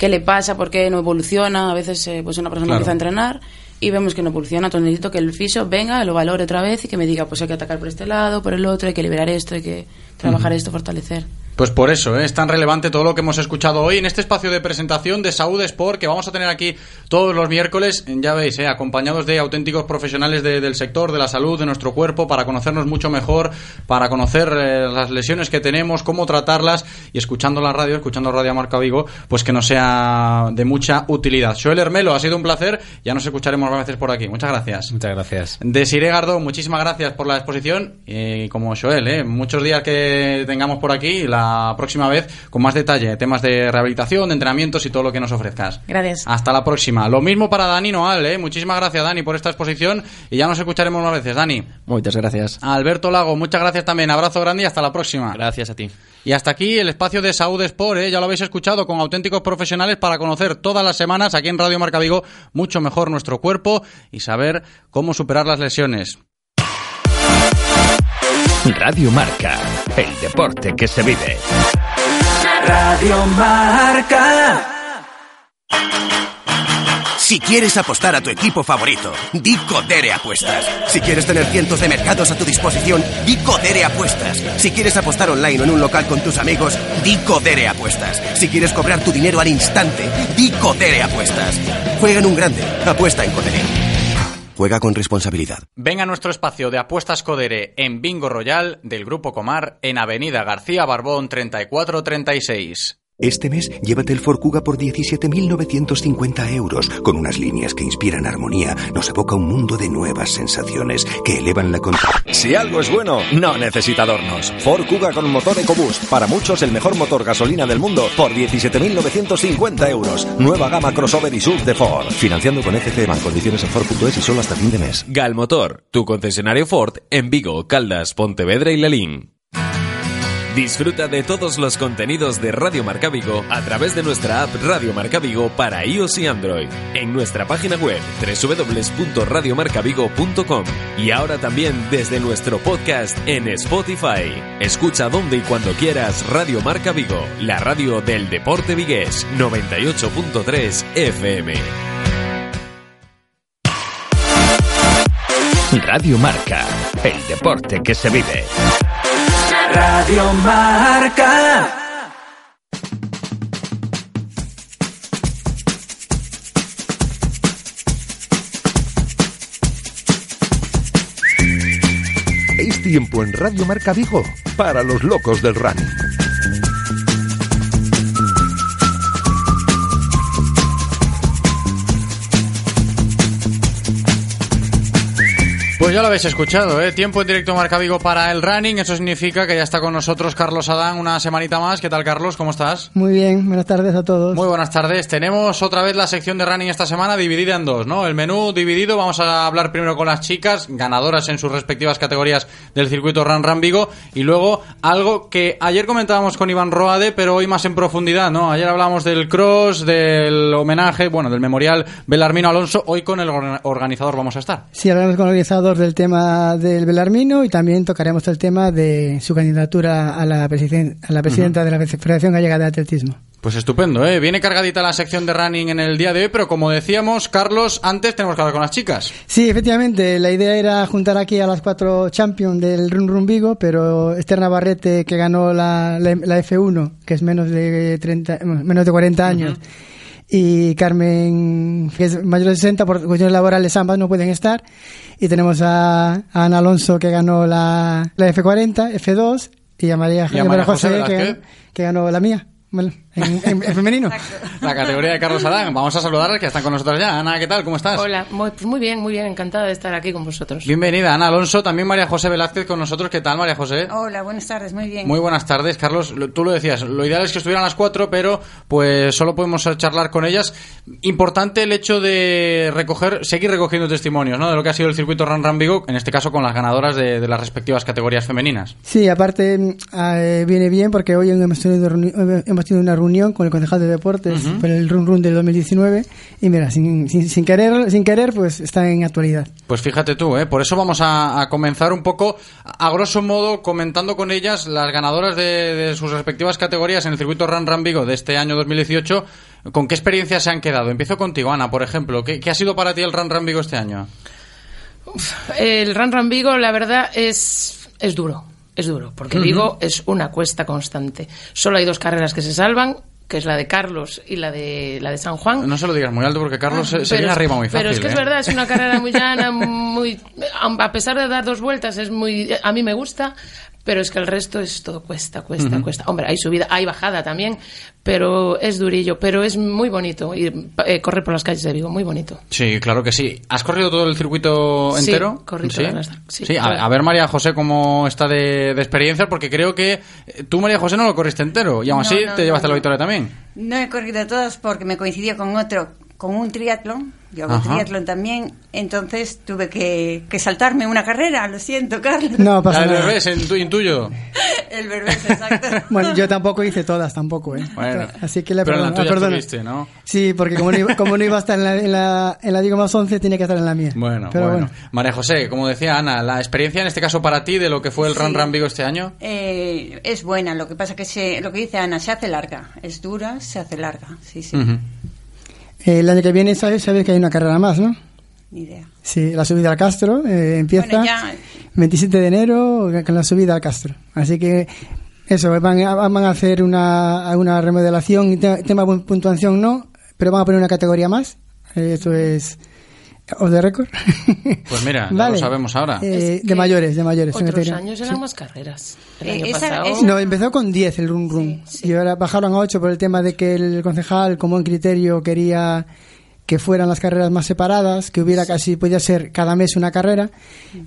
qué le pasa, por qué no evoluciona. A veces, eh, pues, una persona Claro. empieza a entrenar y vemos que no evoluciona. Entonces necesito que el fisio venga, lo valore otra vez y que me diga, pues, hay que atacar por este lado, por el otro, hay que liberar esto, hay que trabajar esto, fortalecer. Pues por eso ¿eh? es tan relevante todo lo que hemos escuchado hoy en este espacio de presentación de Saúde Sport que vamos a tener aquí todos los miércoles, ya veis, ¿eh? acompañados de auténticos profesionales de- del sector, de la salud, de nuestro cuerpo, para conocernos mucho mejor, para conocer eh, las lesiones que tenemos, cómo tratarlas y escuchando la radio, escuchando Radio Marca Vigo, pues que nos sea de mucha utilidad. Joel Hermelo, ha sido un placer, ya nos escucharemos más veces por aquí. Muchas gracias. Muchas gracias. Desiree Gardó, muchísimas gracias por la exposición y como Joel, ¿eh? muchos días que tengamos por aquí, la próxima vez con más detalle, temas de rehabilitación, de entrenamientos y todo lo que nos ofrezcas. Gracias. Hasta la próxima. Lo mismo para Dani Noal, ¿eh? muchísimas gracias Dani por esta exposición y ya nos escucharemos más veces, Dani. Muchas gracias. Alberto Lago, muchas gracias también, abrazo grande y hasta la próxima. Gracias a ti. Y hasta aquí el espacio de Saúde Sport, ¿eh? ya lo habéis escuchado, con auténticos profesionales para conocer todas las semanas aquí en Radio Marca Vigo mucho mejor nuestro cuerpo y saber cómo superar las lesiones. Radio Marca, el deporte que se vive. Radio Marca. Si quieres apostar a tu equipo favorito, di Codere Apuestas. Si quieres tener cientos de mercados a tu disposición, di Codere Apuestas. Si quieres apostar online o en un local con tus amigos, di Codere Apuestas. Si quieres cobrar tu dinero al instante, di Codere Apuestas. Juega en un grande, apuesta en Codere. Juega con responsabilidad. Venga a nuestro espacio de apuestas Codere en Bingo Royal del Grupo Comar en Avenida García Barbón 3436. Este mes, llévate el Ford Kuga por 17.950 euros, con unas líneas que inspiran armonía, nos evoca un mundo de nuevas sensaciones que elevan la con... Si algo es bueno, no necesita adornos. Ford Kuga con motor EcoBoost, para muchos el mejor motor gasolina del mundo, por 17.950 euros. Nueva gama crossover y sub de Ford. Financiando con FC Bank, condiciones en Ford.es y solo hasta fin de mes. Galmotor, tu concesionario Ford en Vigo, Caldas, Pontevedra y Lelín. Disfruta de todos los contenidos de Radio Marca Vigo a través de nuestra app Radio Marca Vigo para iOS y Android, en nuestra página web www.radiomarcavigo.com y ahora también desde nuestro podcast en Spotify. Escucha donde y cuando quieras Radio Marca Vigo, la radio del deporte vigués 98.3 FM. Radio Marca, el deporte que se vive. Radio Marca. Es tiempo en Radio Marca Vigo para los locos del running. Pues ya lo habéis escuchado, ¿eh? Tiempo en directo Marca Vigo para el running. Eso significa que ya está con nosotros Carlos Adán una semanita más. ¿Qué tal, Carlos? ¿Cómo estás? Muy bien, buenas tardes a todos. Muy buenas tardes. Tenemos otra vez la sección de running esta semana dividida en dos, ¿no? El menú dividido. Vamos a hablar primero con las chicas, ganadoras en sus respectivas categorías del circuito Run Run Vigo. Y luego algo que ayer comentábamos con Iván Roade, pero hoy más en profundidad, ¿no? Ayer hablábamos del cross, del homenaje, bueno, del memorial Belarmino Alonso. Hoy con el organizador vamos a estar. Sí, hablaremos con el organizador del tema del Belarmino y también tocaremos el tema de su candidatura a la, presiden a la presidenta uh -huh. de la Federación Gallega de Atletismo. Pues estupendo, ¿eh? Viene cargadita la sección de running en el día de hoy, pero como decíamos, Carlos, antes tenemos que hablar con las chicas. Sí, efectivamente, la idea era juntar aquí a las cuatro champions del Run Run Vigo, pero Esther Navarrete, que ganó la, la, la F1, que es menos de, 30, menos de 40 años, uh -huh y Carmen, que es mayor de 60, por cuestiones laborales ambas no pueden estar. Y tenemos a, a Ana Alonso, que ganó la, la F40, F2, y a María, ¿Y a María José, José que, ganó, que ganó la mía. Bueno, en, en, en, femenino. La categoría de Carlos Adán. Vamos a saludarles que están con nosotros ya. Ana, ¿qué tal? ¿Cómo estás? Hola, muy, pues muy bien, muy bien. Encantada de estar aquí con vosotros. Bienvenida, Ana Alonso. También María José Velázquez con nosotros. ¿Qué tal, María José? Hola, buenas tardes, muy bien. Muy buenas tardes, Carlos. Tú lo decías, lo ideal es que estuvieran las cuatro, pero pues solo podemos charlar con ellas. Importante el hecho de recoger, seguir recogiendo testimonios, ¿no? De lo que ha sido el circuito Run Run Vigo, en este caso con las ganadoras de, de las respectivas categorías femeninas. Sí, aparte eh, viene bien porque hoy hemos tenido, hemos tenido una reunión con el concejal de deportes uh -huh. por el Run Run del 2019 y mira, sin, sin, sin, querer, sin querer, pues está en actualidad. Pues fíjate tú, ¿eh? por eso vamos a, a comenzar un poco, a grosso modo, comentando con ellas las ganadoras de, de, sus respectivas categorías en el circuito Run Run Vigo de este año 2018. ¿Con qué experiencias se han quedado? Empiezo contigo, Ana, por ejemplo. ¿Qué, qué ha sido para ti el Run Run Vigo este año? Uf, el Run Run Vigo, la verdad, es, es duro. Es duro, porque uh -huh. Vigo es una cuesta constante. Solo hay dos carreras que se salvan, que es la de Carlos y la de la de San Juan. No se lo digas muy alto porque Carlos ah, se, se viene arriba muy fácil. Pero es que ¿eh? es verdad, es una carrera muy [laughs] llana, muy a pesar de dar dos vueltas es muy a mí me gusta, pero es que el resto es todo cuesta, cuesta, uh -huh. cuesta. Hombre, hay subida, hay bajada también, pero es durillo, pero es muy bonito ir eh, correr por las calles de Vigo, muy bonito. Sí, claro que sí. ¿Has corrido todo el circuito entero? Sí, corrí ¿Sí? Sí, sí a, a, ver María José cómo está de, de, experiencia, porque creo que eh, tú María José no lo corriste entero y aún así no, no, te llevaste no, la victoria también. No he corrido todos porque me coincidió con otro con un triatlón, yo hago triatlón también, entonces tuve que, que, saltarme una carrera, lo siento, Carlos. No, pasa nada. El revés, intuyo. [laughs] el revés, exacto. [laughs] bueno, yo tampoco hice todas, tampoco, ¿eh? Bueno, Así que le pero perdono. en la tuya tuviste, ¿no? Sí, porque como no, iba, como no iba a estar en la, en la, en la Digo Más 11, tenía que estar en la mía. Bueno, pero bueno. bueno. María José, como decía Ana, la experiencia en este caso para ti de lo que fue el sí. Run Run Vigo este año. Eh, es buena, lo que pasa que se, lo que dice Ana, se hace larga. Es dura, se hace larga, sí, sí. Uh -huh. El año que viene sabes, sabes que hay una carrera más, ¿no? Ni idea. Sí, la subida al Castro eh, empieza Bueno, ya- 27 de enero con la subida al Castro. Así que eso, van a, van a hacer una, una remodelación, tema de puntuación no, pero van a poner una categoría más. Eh, Esto es off the record. [laughs] Pues mira, ya Vale. lo sabemos ahora. Eh, de mayores, de mayores. Otros años eran más carreras. El Eh, año esa- pasado... esa- No, empezó con 10 el Run Run. Y ahora bajaron a 8 por el tema de que el concejal, como en criterio, quería que fueran las carreras más separadas, que hubiera casi, podía ser cada mes una carrera.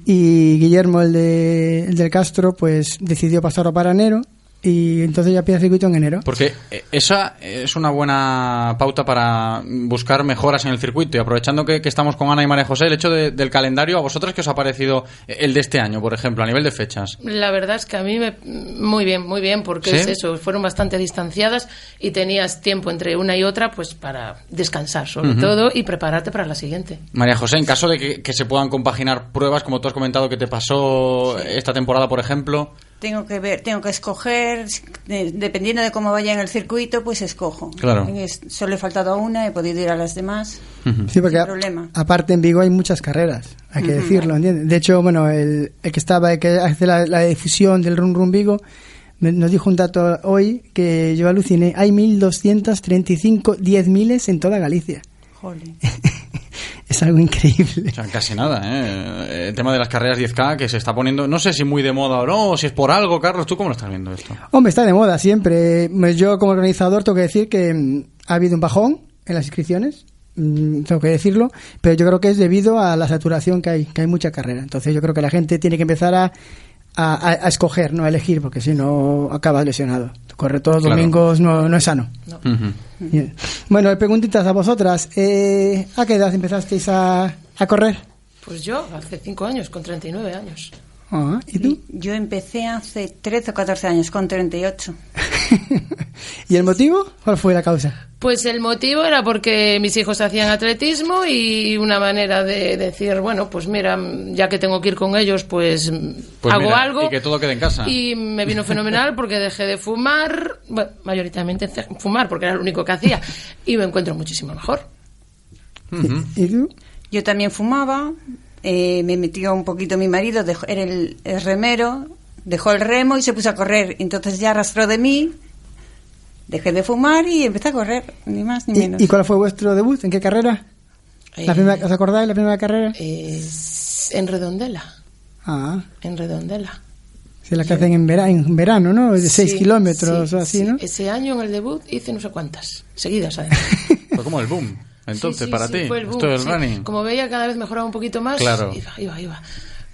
Y Guillermo, el, de, el del Castro, pues decidió pasarlo para enero. Y entonces ya empieza el circuito en enero. Porque eh, esa es una buena pauta para buscar mejoras en el circuito. Y aprovechando que, que estamos con Ana y María José, el hecho de- del calendario, ¿a vosotros qué os ha parecido el de este año, por ejemplo, a nivel de fechas? La verdad es que a mí me... Muy bien, muy bien, porque ¿Sí? es eso, fueron bastante distanciadas y tenías tiempo entre una y otra pues para descansar sobre todo y prepararte para la siguiente. María José, en caso de que, que se puedan compaginar pruebas, como tú has comentado que te pasó esta temporada, por ejemplo, Tengo que ver, tengo que escoger, de- dependiendo de cómo vaya en el circuito, pues escojo. Claro. Es- solo he faltado a una, he podido ir a las demás. Sí, porque a- problema. aparte en Vigo hay muchas carreras, hay que decirlo, ¿entiendes? De hecho, bueno, el, el que estaba, el que hace la, la difusión del Run Run Vigo, me- nos dijo un dato hoy que yo aluciné, hay 1.235 10 miles en toda Galicia. Jolín. [laughs] Es algo increíble. o sea, casi nada, ¿eh? El tema de las carreras 10K que se está poniendo, no sé si muy de moda o no, o si es por algo, Carlos, ¿tú cómo lo estás viendo esto? Hombre, está de moda siempre. Yo como organizador tengo que decir que mm, ha habido un bajón en las inscripciones, mm, tengo que decirlo, pero yo creo que es debido a la saturación que hay, que hay mucha carrera. Entonces yo creo que la gente tiene que empezar a, a, a- a escoger, no a elegir, porque si no acabas lesionado. Correr todos los Claro. domingos no, no es sano. Ujú. Bien. Bueno, preguntitas a vosotras. Eh, ¿A qué edad empezasteis a, a correr? Pues yo, hace cinco años, con 39 años. Ah, ¿Y tú? Yo empecé hace 13 o 14 años, con 38. [laughs] ¿Y el motivo? ¿Cuál fue la causa? Pues el motivo era porque mis hijos hacían atletismo y una manera de decir, bueno, pues mira, ya que tengo que ir con ellos, pues, Pues hago mira, algo. Y que todo quede en casa. Y me vino fenomenal porque dejé de fumar, bueno, mayoritariamente fumar porque era lo único que hacía, y me encuentro muchísimo mejor. ¿Y tú? Yo también fumaba, eh, me metió un poquito mi marido, dejó- era el, el remero, dejó el remo y se puso a correr. Entonces ya arrastró de mí, dejé de fumar y empecé a correr, ni más ni menos. ¿Y, y cuál fue vuestro debut? ¿En qué carrera? Eh, ¿La primera, ¿Os acordáis la primera carrera? Es en Redondela, Ah, en Redondela. se la que hacen en, vera- en verano, ¿no? De 6 Sí, kilómetros sí, o así, sí. ¿no? Ese año en el debut hice no sé cuántas, seguidas además. [laughs] Fue como el boom, entonces, Sí, sí, para sí, ti, fue el boom, esto del sí. running. Como veía cada vez mejoraba un poquito más, Claro. iba, iba, iba.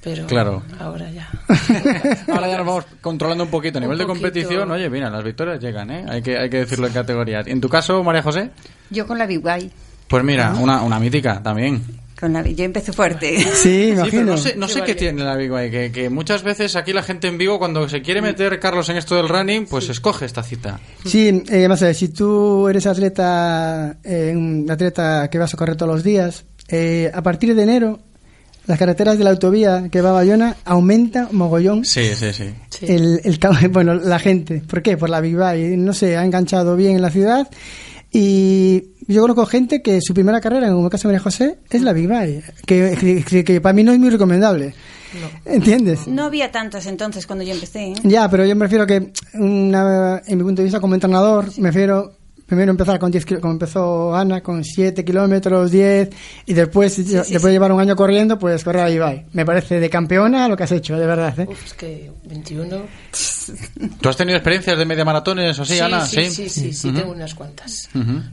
Pero Claro. ahora ya. [laughs] Ahora ya nos vamos controlando un poquito. A nivel de competición, oye, mira, las victorias llegan, ¿eh? Hay que, hay que decirlo en categorías. ¿En tu caso, María José? Yo con la Big Guy, Pues mira, una, una mítica también. con la Big- yo empecé fuerte. Sí, [laughs] Sí, pero no sé, no Qué sé qué valiente. tiene la Big Bike, que, que muchas veces aquí la gente en vivo, cuando se quiere meter Carlos en esto del running, pues escoge esta cita. Sí, eh, vamos a ver, si tú eres atleta, eh, un atleta que vas a correr todos los días, eh, a partir de enero, las carreteras de la autovía que va a Bayona aumenta mogollón Sí, sí, sí. el, el [laughs] bueno, la gente. ¿Por qué? Por la Big Bike. No sé, ha enganchado bien en la ciudad. Y yo conozco gente que su primera carrera, como el caso de María José, es la Big. Que, que, que para mí no es muy recomendable. ¿Entiendes? No había tantas entonces cuando yo empecé. ¿eh? Ya, pero yo me refiero que, una, en mi punto de vista como entrenador, me refiero primero empezar con 10 kil- como empezó Ana, con 7 kilómetros, 10, y después, después de llevar un año corriendo, pues correr a Ibai. Me parece de campeona lo que has hecho, de verdad. ¿eh? Uf, es que 21. ¿Tú has tenido experiencias de media maratones o así, Ana? sí, sí, sí, sí, tengo unas cuantas.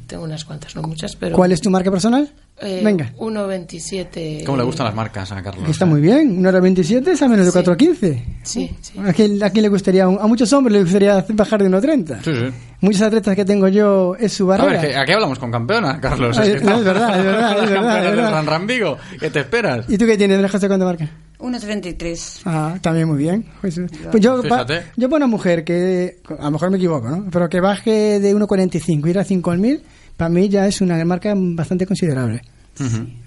Tengo unas cuantas, no muchas, pero. ¿Cuál es tu marca personal? Eh, Venga. 1.27. ¿Cómo le gustan las marcas a Carlos? Está muy bien, una hora 27 es a menos de 4.15. Sí, sí. ¿A quién, a quién le gustaría? A muchos hombres les gustaría bajar de 1.30. Sí, sí. Muchos atletas que tengo yo es su A barrera. ver, que aquí hablamos con campeona, Carlos. Ay, que no, es verdad, es verdad, es verdad, es del verdad. Ran Vigo. ¿Qué te esperas? ¿Y tú qué tienes, José, cuánto marca? 1.33. Ah, también muy bien. Pues, pues yo, pa- yo para una mujer que, a lo mejor me equivoco, ¿no? Pero que baje de 1.45 y ir a 5.000, para mí ya es una marca bastante considerable.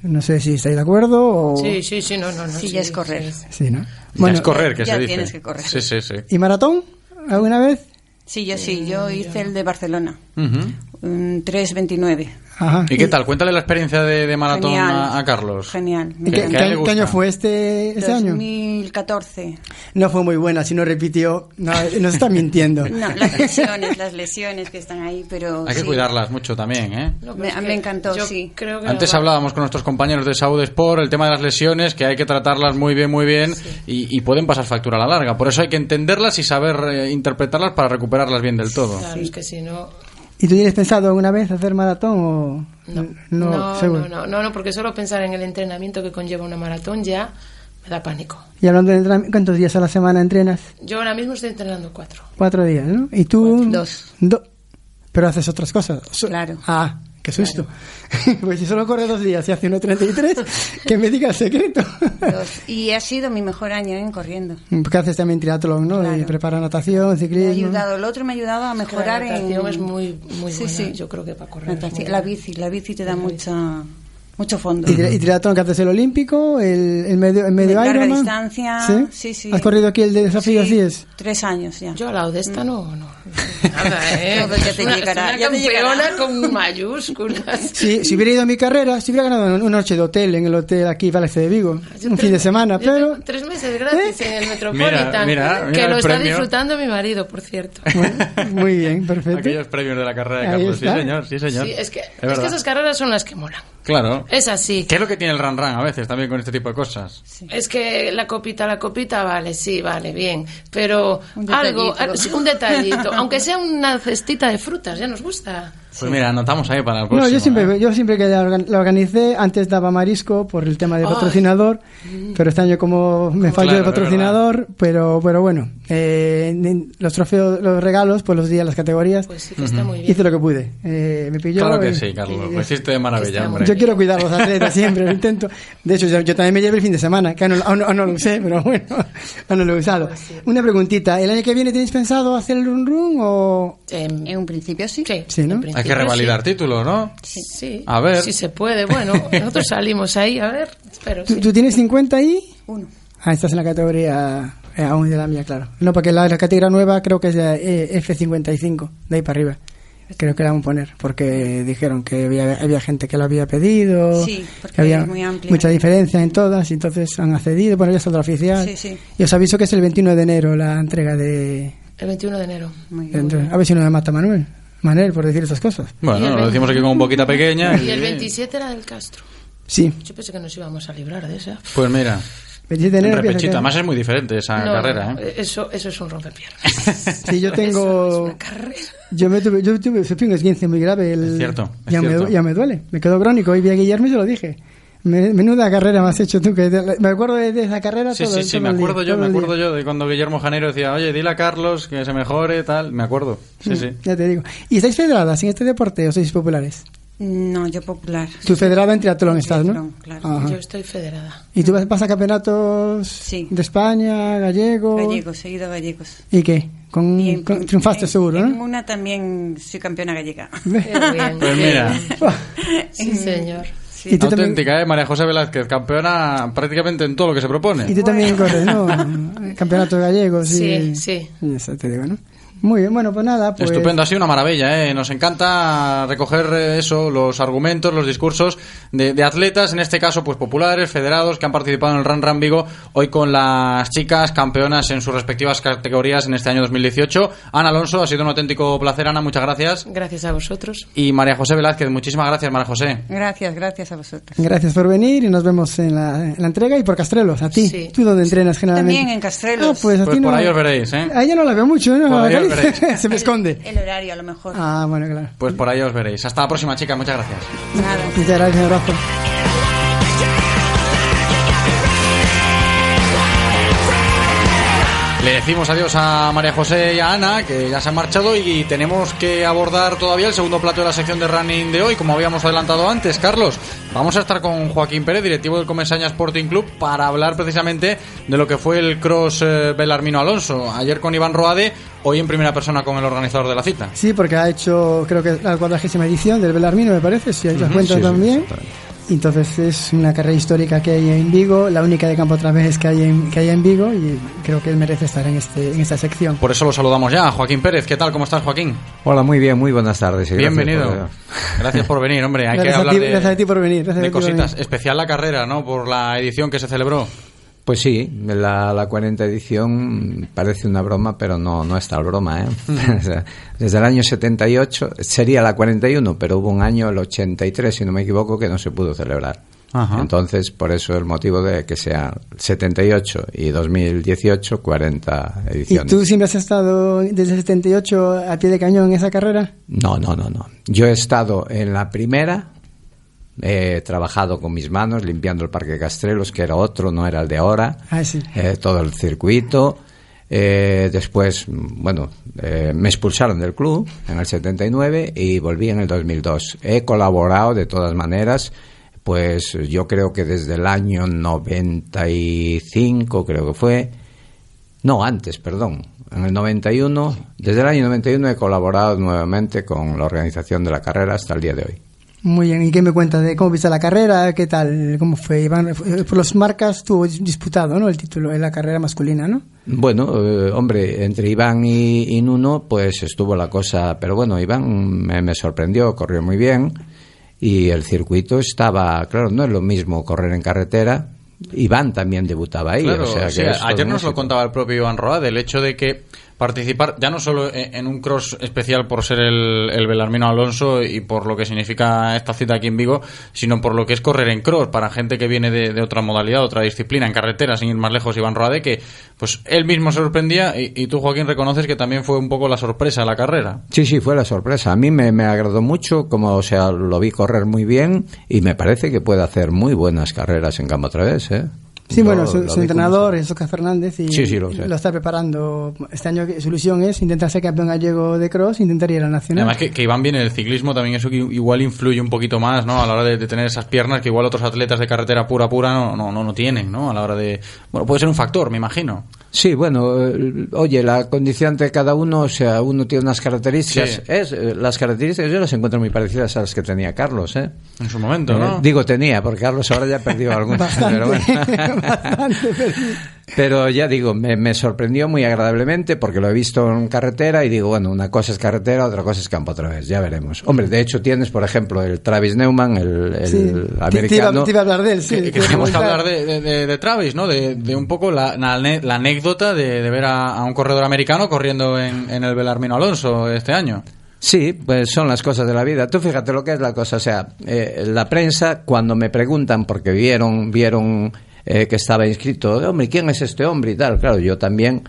No sé si estáis de acuerdo o... Sí, sí, sí, no, no, no. Sí, ya es correr. Sí, ¿no? ya es correr, que ya se dice. tienes que correr. Sí, sí, sí. ¿Y maratón? ¿Alguna vez? Sí, yo sí, yo hice el de Barcelona. Mm, 3.29. Ajá. ¿Y qué tal? Cuéntale la experiencia de, de maratón Genial. a, a Carlos. Genial. ¿Y qué, ¿Qué qué qué año fue este, este año? 2014. No fue muy buena, si no repitió. No, nos está mintiendo. [laughs] No, las lesiones, las lesiones que están ahí, pero Hay que sí. cuidarlas mucho también, ¿eh? Me, me encantó, sí. Creo que Antes hablábamos con nuestros compañeros de Saúd Sport el tema de las lesiones, que hay que tratarlas muy bien, muy bien, y, y pueden pasar factura a la larga. Por eso hay que entenderlas y saber eh, interpretarlas para recuperarlas bien del todo. Claro, es que si no... ¿Y tú tienes pensado alguna vez hacer maratón o no? No, seguro. no, no, no, no, porque solo pensar en el entrenamiento que conlleva una maratón ya me da pánico. Y hablando de entrenamiento, ¿cuántos días a la semana entrenas? Yo ahora mismo estoy entrenando cuatro. Cuatro días, ¿no? ¿Y tú? Dos. Do- Pero haces otras cosas. Claro. Ah, qué susto. [laughs] pues si solo corre dos días y hace 1.33, [laughs] que me diga el secreto. Dos. Y ha sido mi mejor año en corriendo. Porque haces también triatlón, ¿no? Y prepara natación, Me ha ciclismo. ayudado, el otro me ha ayudado a mejorar la natación en... es muy, muy Sí, buena, sí. yo creo que para correr. Natación- la bici, la bici te da mucha, mucho fondo. ¿Y, y triatlón que haces el olímpico, el, el medio, el medio Larga Ironman? distancia, ¿Sí? sí, sí. ¿Has corrido aquí el de desafío Sí, así es? Tres años ya. Yo al lado de esta no, no. Nada, ¿eh? [laughs] Ya te llegará, una ya te campeona llegará. con mayúsculas. [laughs] Si, si hubiera ido a mi carrera, si hubiera ganado una noche de hotel en el hotel aquí, Valece de Vigo, un fin de semana, Yo pero... tres meses gratis en el Metropolitan. Mira, mira, que mira lo el está premio. disfrutando mi marido, por cierto. Muy bien, perfecto. Aquellos premios de la carrera de Ahí Carlos. Sí, está. señor, sí, señor. Sí, es que, Es es que esas carreras son las que molan. Claro. Es así. ¿Qué es lo que tiene el ran ran a veces también con este tipo de cosas? Es que la copita, la copita, vale, sí, vale, bien. Pero Un algo, un detallito. aunque sea una cestita de frutas, ya nos gusta. Pues mira, anotamos ahí para el No, próximo. yo siempre, ¿eh? yo siempre que la organ- la organicé, antes daba marisco por el tema de Ay. patrocinador, pero este año como me falló Claro, el patrocinador, pero pero bueno, eh, los trofeos, los regalos, pues los di a las categorías. Pues sí que está muy bien. Hice lo que pude. Eh, me pilló. Claro que y- sí, Carlos. Lo hiciste de maravilla, hombre. Yo quiero cuidar a los atletas siempre, lo intento. De hecho, yo, yo también me llevo el fin de semana, que aún no, aún no- aún no lo usé, pero bueno, aún no lo he usado. Una preguntita, ¿el año que viene tenéis pensado hacer el run run o...? En un principio sí. Sí, ¿no? Hay que revalidar título, ¿no? Sí, sí. A ver. Si se puede, bueno, [laughs] nosotros salimos ahí, a ver, espero. ¿Tú, sí. tú tienes 50 ahí? Uno. Ah, estás en la categoría eh, aún de la mía, claro. No, porque la, la categoría nueva creo que es eh, F55, de ahí para arriba. Creo que la van a poner, porque dijeron que había, había gente que lo había pedido, Sí, porque que había es muy amplia. mucha diferencia en todas, y entonces han accedido. Bueno, ya es otra oficial. Sí, sí. Y os aviso que es el 21 de enero la entrega de... El 21 de enero. de- a ver si no me mata Manuel. Manel, por decir esas cosas. Bueno, lo decimos aquí con boquita pequeña. [laughs] Y el 27 era del Castro. Sí. Yo pensé que nos íbamos a librar de esa. Pues mira. 27 de enero empieza Repechito. que- Además es muy diferente esa No, carrera, ¿eh? eso, eso es un rompepiernas. [laughs] Sí, yo tengo... Yo me tuve, yo tuve un esguince muy grave. El, Es cierto, es ya, cierto. Me, ya me duele. Me quedó crónico. Y vi a Guillermo y se lo dije. Me- menuda carrera me has hecho tú. Que te- me acuerdo de, de esa carrera Sí, todo, sí, sí, todo me el día, acuerdo yo, me acuerdo yo de cuando Guillermo Janeiro decía, oye, dile a Carlos que se mejore, tal. Me acuerdo. Sí, Mm, sí. Ya te digo. ¿Y estáis federadas en este deporte o sois populares? No, yo popular. Tú federada en triatlón estás, ¿no? Triatlón, claro. Ajá. Yo estoy federada. ¿Y tú vas, vas a campeonatos de España, gallegos? Gallegos, seguido gallegos. ¿Y qué? Con, con- triunfaste seguro, En ¿no? una también soy campeona gallega. [laughs] Qué bien, Pues mira. [laughs] Sí, señor. ¿Y tú también- Auténtica, ¿eh? María José Velázquez, campeona prácticamente en todo lo que se propone. Y tú también corres, ¿no? [laughs] Campeonatos gallegos. Sí, sí. y Eso te digo, ¿no? Muy bien, bueno, pues nada. Pues, Estupendo, ha sido una maravilla, ¿eh? Nos encanta recoger eh, eso, los argumentos, los discursos de, de atletas, en este caso, pues populares, federados, que han participado en el Run Run Vigo, hoy con las chicas campeonas en sus respectivas categorías en este año 2018. Ana Alonso, ha sido un auténtico placer, Ana, muchas gracias. Gracias a vosotros. Y María José Velázquez, muchísimas gracias, María José. Gracias, gracias a vosotros. Gracias por venir y nos vemos en la, en la entrega y por Castrelos, a ti. Sí. ¿Tú dónde entrenas generalmente? También en Castrelos. Ah, pues a Pues ti por no. ahí os veréis, ¿eh? A ella no la veo mucho, ¿no? Os veréis. [laughs] Se me esconde. El horario a lo mejor. Ah, bueno, claro. Pues por ahí os veréis. Hasta la próxima, chicas, muchas gracias. Nada. Muchas gracias, un abrazo. Le decimos adiós a María José y a Ana, que ya se han marchado, y tenemos que abordar todavía el segundo plato de la sección de running de hoy, como habíamos adelantado antes. Carlos, vamos a estar con Joaquín Pérez, directivo del Comesaña Sporting Club, para hablar precisamente de lo que fue el cross eh, Belarmino Alonso. Ayer con Iván Roade, hoy en primera persona con el organizador de la cita. Sí, porque ha hecho, creo que la cuadragésima edición del Belarmino, me parece, si hay las Ujú, cuentas sí, sí, también. Entonces es una carrera histórica que hay en Vigo, la única de campo otra vez que hay en, que hay en Vigo y creo que él merece estar en, este, en esta sección. Por eso lo saludamos ya, Joaquín Pérez. ¿Qué tal? ¿Cómo estás, Joaquín? Hola, muy bien, muy buenas tardes. gracias Bienvenido. por- Gracias por venir, hombre. Hay que Gracias a hablar ti- de, gracias a ti por venir, gracias de por cositas. venir. Especial la carrera, ¿no? Por la edición que se celebró. Pues sí, la, la 40 edición parece una broma, pero no, no es tal broma. ¿eh? [laughs] Desde el año 78 sería la 41, pero hubo un año, el 83, si no me equivoco, que no se pudo celebrar. Ajá. Entonces, por eso el motivo de que sea 78 y 2018, 40 ¿Y ediciones. tú siempre has estado desde el 78 a pie de cañón en esa carrera? No, no, no, no. Yo he estado en la primera, he trabajado con mis manos limpiando el Parque Castrelos, que era otro, no era el de ahora. Ah, sí. eh, todo el circuito. Eh, después, bueno, eh, me expulsaron del club en el 79 y volví en el 2002. He colaborado de todas maneras, pues yo creo que desde el año 95, creo que fue, no, antes, perdón. En el 91, desde el año 91 he colaborado nuevamente con la organización de la carrera hasta el día de hoy. Muy bien, ¿y qué me cuentas de cómo viste la carrera? ¿Qué tal? ¿Cómo fue? Iván, por los marcas tuvo disputado, ¿no? El título en la carrera masculina, ¿no? Bueno, eh, hombre, entre Iván y, y Nuno, pues estuvo la cosa, pero bueno, Iván me, me sorprendió, corrió muy bien y el circuito estaba, claro, no es lo mismo correr en carretera. Iván también debutaba ahí. Claro, o sea, sí, que es todo ayer nos lo contaba el propio Iván Roade, el hecho de que participar ya no solo en en un cross especial por ser el, el Belarmino Alonso y por lo que significa esta cita aquí en Vigo, sino por lo que es correr en cross para gente que viene de, otra modalidad, otra disciplina, en carretera, sin ir más lejos, Iván Roade, que pues él mismo sorprendía y, tú, Joaquín, reconoces que también fue un poco la sorpresa la carrera. Sí, sí, fue la sorpresa. A mí me, me agradó mucho, como, o sea, lo vi correr muy bien y me parece que puede hacer muy buenas carreras en campo otra vez, ¿eh? Sí, bueno, su, entrenador es Oscar Fernández y Sí, sí, lo está preparando. Este año su ilusión es intentar ser campeón gallego de cross, intentar ir a la nacional. Además que, que Iván viene del ciclismo, también eso que igual influye un poquito más, ¿no? A la hora de, de tener esas piernas que igual otros atletas de carretera pura pura no, no, no, no tienen, ¿no? A la hora de... Bueno, puede ser un factor, me imagino. Sí, bueno, eh, oye, la condición de cada uno, o sea, uno tiene unas características. Sí. Es, eh, las características yo las encuentro muy parecidas a las que tenía Carlos, ¿eh? En su momento, Eh, ¿no? Digo tenía, porque Carlos ahora ya perdió algunas. pero, bueno. [laughs] Pero ya digo, me, me sorprendió muy agradablemente porque lo he visto en carretera y digo, bueno, una cosa es carretera, otra cosa es campo otra vez, ya veremos. Hombre, de hecho tienes, por ejemplo, el Travis Neumann, el, el Sí, te- te iba- americano. te iba a hablar de él, sí, Que- que tenemos hablar de, de- de- de Travis, ¿no? De, de un poco la, anécdota de, de ver a, a un corredor americano corriendo en, en el Belarmino Alonso este año. Sí, pues son las cosas de la vida. Tú fíjate lo que es la cosa. O sea, eh, la prensa, cuando me preguntan, porque vieron, vieron eh, que estaba inscrito, hombre, ¿quién es este hombre y tal? Claro, yo también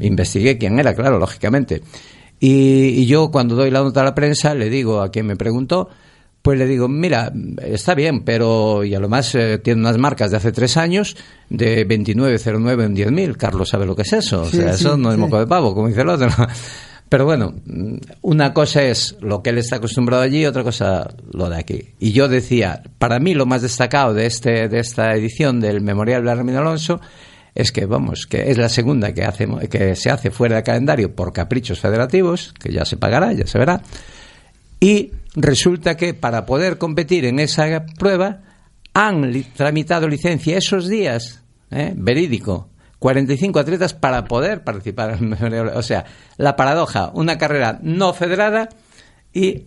investigué quién era, claro, lógicamente. Y, y yo, cuando doy la nota a la prensa, le digo a quien me preguntó, pues le digo, mira, está bien, pero y a lo más eh, tiene unas marcas de hace tres años de 29.09 en 10.000. Carlos sabe lo que es eso. O sea, sí, eso no es sí. moco de pavo, como dice el otro. Pero bueno, una cosa es lo que él está acostumbrado allí, otra cosa lo de aquí. Y yo decía, para mí lo más destacado de este de esta edición del Memorial Blarmino Alonso es que vamos, que es la segunda que hace que se hace fuera de calendario por caprichos federativos, que ya se pagará, ya se verá. Y resulta que para poder competir en esa prueba han tramitado licencia esos días, ¿eh? verídico, 45 atletas para poder participar en el Memorial. O sea, la paradoja, una carrera no federada y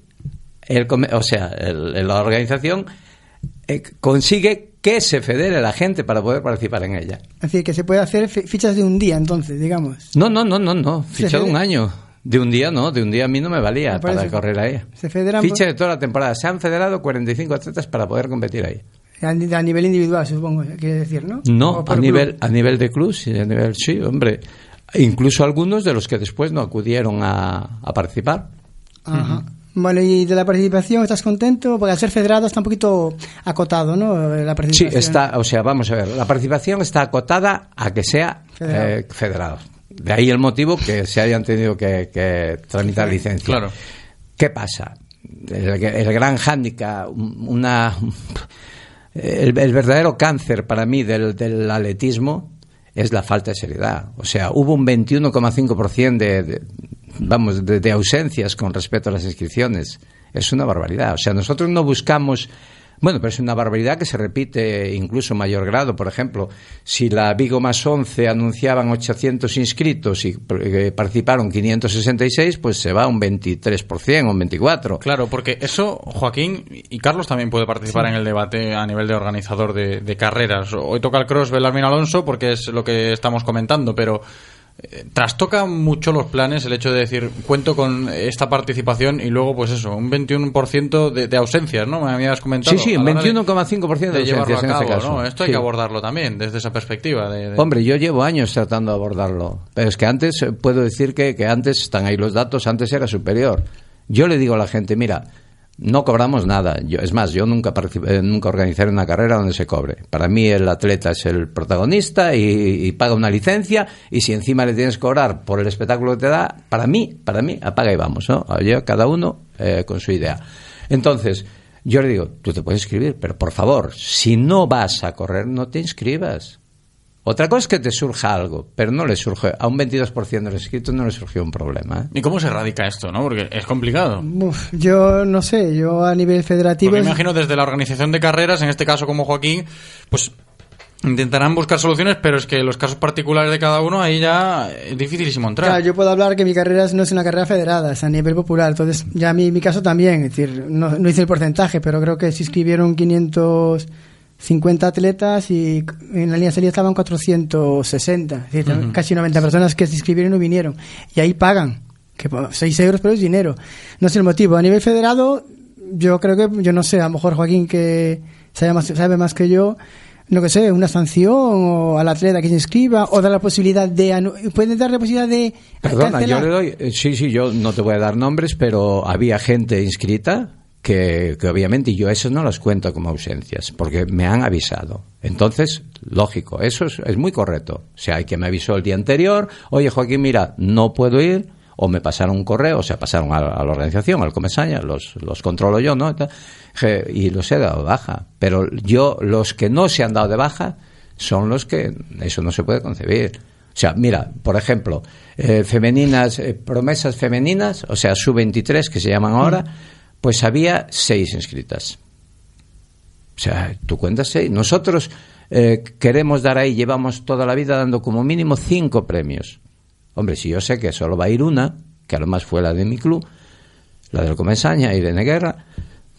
el, o sea, el- la organización eh, consigue que se federe la gente para poder participar en ella. Es decir, que se puede hacer fi- fichas de un día, entonces, digamos. No, no, no, no, no, ficha de un año. De un día no, de un día a mí no me valía por para correr ahí. Se federan Ficha de toda la temporada. Se han federado 45 atletas para poder competir ahí. A, nivel individual, supongo, quiere decir, ¿no? No, a nivel, club. a nivel de club, sí, a nivel, sí, hombre. Incluso algunos de los que después no acudieron a, a participar. Ajá. Bueno, y de la participación, ¿estás contento? Porque al ser federado está un poquito acotado, ¿no? La Sí, participación. está, o sea, vamos a ver, la participación está acotada a que sea Federado. eh, federado. De ahí el motivo que se hayan tenido que, que tramitar licencia. Claro. ¿Qué pasa? El, el gran hándicap, una, el, verdadero cáncer para mí del, del atletismo es la falta de seriedad. O sea, hubo un 21,5% de, de, vamos, de ausencias con respecto a las inscripciones. Es una barbaridad. O sea, nosotros no buscamos Bueno, pero es una barbaridad que se repite incluso en mayor grado. Por ejemplo, si la Vigo más 11 anunciaban 800 inscritos y eh, participaron 566, pues se va a un 23% o un 24%. Claro, porque eso, Joaquín y Carlos también puede participar Sí. en el debate a nivel de organizador de, de carreras. Hoy toca el cross Belarmín Alonso porque es lo que estamos comentando, pero trastoca mucho los planes el hecho de decir cuento con esta participación y luego pues eso, un 21% de, de ausencias, ¿no? Me habías comentado. Sí, sí, a la hora de- 21,5% de de ausencias a en cabo, este caso. ¿no? Esto hay Sí. que abordarlo también desde esa perspectiva. De, de- Hombre, yo llevo años tratando de abordarlo. Pero es que antes, eh, puedo decir que, que antes, están ahí los datos, antes era superior. Yo le digo a la gente, mira, no cobramos nada. Yo, es más, yo nunca, eh, nunca organizaré una carrera donde se cobre. Para mí el atleta es el protagonista y, paga una licencia y si encima le tienes que cobrar por el espectáculo que te da, para mí, para mí, apaga y vamos, ¿no? Cada uno eh, con su idea. Entonces, yo le digo, tú te puedes inscribir, pero por favor, si no vas a correr, no te inscribas. Otra cosa es que te surja algo, pero no le surge, a un 22% de los inscritos no le surgió un problema. ¿eh? ¿Y cómo se erradica esto, no? Porque es complicado. Uf, yo no sé, yo a nivel federativo... Porque es- imagino desde la organización de carreras, en este caso como Joaquín, pues intentarán buscar soluciones, pero es que los casos particulares de cada uno ahí ya es dificilísimo entrar. Claro, yo puedo hablar que mi carrera no es una carrera federada, es a nivel popular. Entonces, ya a mí, mi caso también, es decir, no, no hice el porcentaje, pero creo que se inscribieron 550 atletas y en la línea de salida estaban 460. Es decir, casi 90 personas que se inscribieron y no vinieron. Y ahí pagan, que 6 euros, pero es dinero. No sé el motivo. A nivel federado, yo creo que, yo no sé, a lo mejor Joaquín que sabe más, sabe más que yo, no que sé, una sanción o al atleta que se inscriba o dar la posibilidad de anu- pueden dar la posibilidad de Perdona, cancelar. yo le doy, sí, sí, yo no te voy a dar nombres, pero había gente inscrita que, que obviamente yo eso no las cuento como ausencias, porque me han avisado. Entonces, lógico, eso es, es muy correcto. O sea, hay que me avisó el día anterior, oye Joaquín, mira, no puedo ir, o me pasaron un correo, o sea, pasaron a, la organización, al Comesaña, los, los controlo yo, ¿no? Y los he dado de baja. Pero yo, los que no se han dado de baja, son los que eso no se puede concebir. O sea, mira, por ejemplo, eh, femeninas, eh, promesas femeninas, o sea, sub-23 que se llaman ahora, pues había seis inscritas. O sea, tú cuentas seis. Nosotros eh, queremos dar ahí, llevamos toda la vida dando como mínimo cinco premios. Hombre, si yo sé que solo va a ir una, que a lo más fue la de mi club, la del Comesaña y de Neguerra,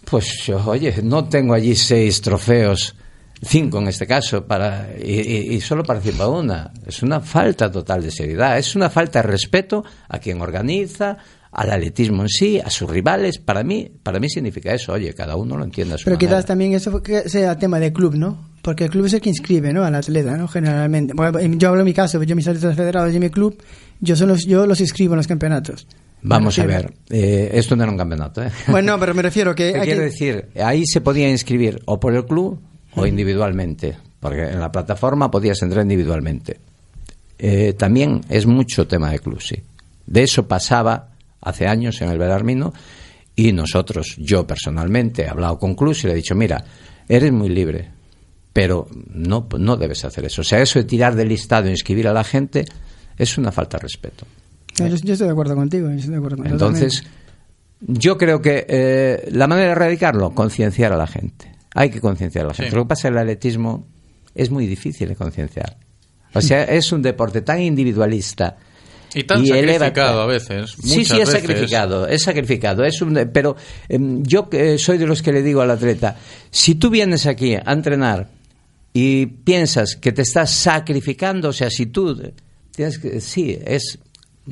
pues yo, oye, no tengo allí seis trofeos, cinco en este caso, para y, y- y solo participa una. Es una falta total de seriedad, es una falta de respeto a quien organiza, al atletismo en sí, a sus rivales. Para mí, para mí significa eso. Oye, cada uno lo entiende a su Pero manera. quizás también eso sea tema de club, ¿no? Porque el club es el que inscribe, ¿no? Al atleta, ¿no? Generalmente. Bueno, yo hablo en mi caso, yo mis atletas federados y mi club, yo, son los, yo los inscribo en los campeonatos. Vamos a ver, eh, esto no era un campeonato. ¿eh? [laughs] Bueno, no, pero me refiero que... ¿Qué hay quiero que- decir? Ahí se podía inscribir o por el club o individualmente, porque en la plataforma podías entrar individualmente. Eh, también es mucho tema de club, sí. De eso pasaba hace años en el Belarmino y nosotros, yo personalmente, he hablado con clubs y le he dicho, mira, eres muy libre, pero no, no debes hacer eso. O sea, eso de tirar del listado e inscribir a la gente es una falta de respeto. Yo, yo estoy de acuerdo contigo, yo estoy de acuerdo contigo. Entonces, yo creo que eh, la manera de erradicarlo, concienciar a la gente. Hay que concienciar a la gente. Sí. Lo que pasa es que el atletismo es muy difícil de concienciar. O sea, es un deporte tan individualista. Y tan eleva- sacrificado a veces. Sí, muchas sí, es veces. sacrificado, es sacrificado. Es un, pero em, yo eh, soy de los que le digo al atleta, si tú vienes aquí a entrenar y piensas que te estás sacrificando, o sea, si tú tienes que, sí, es,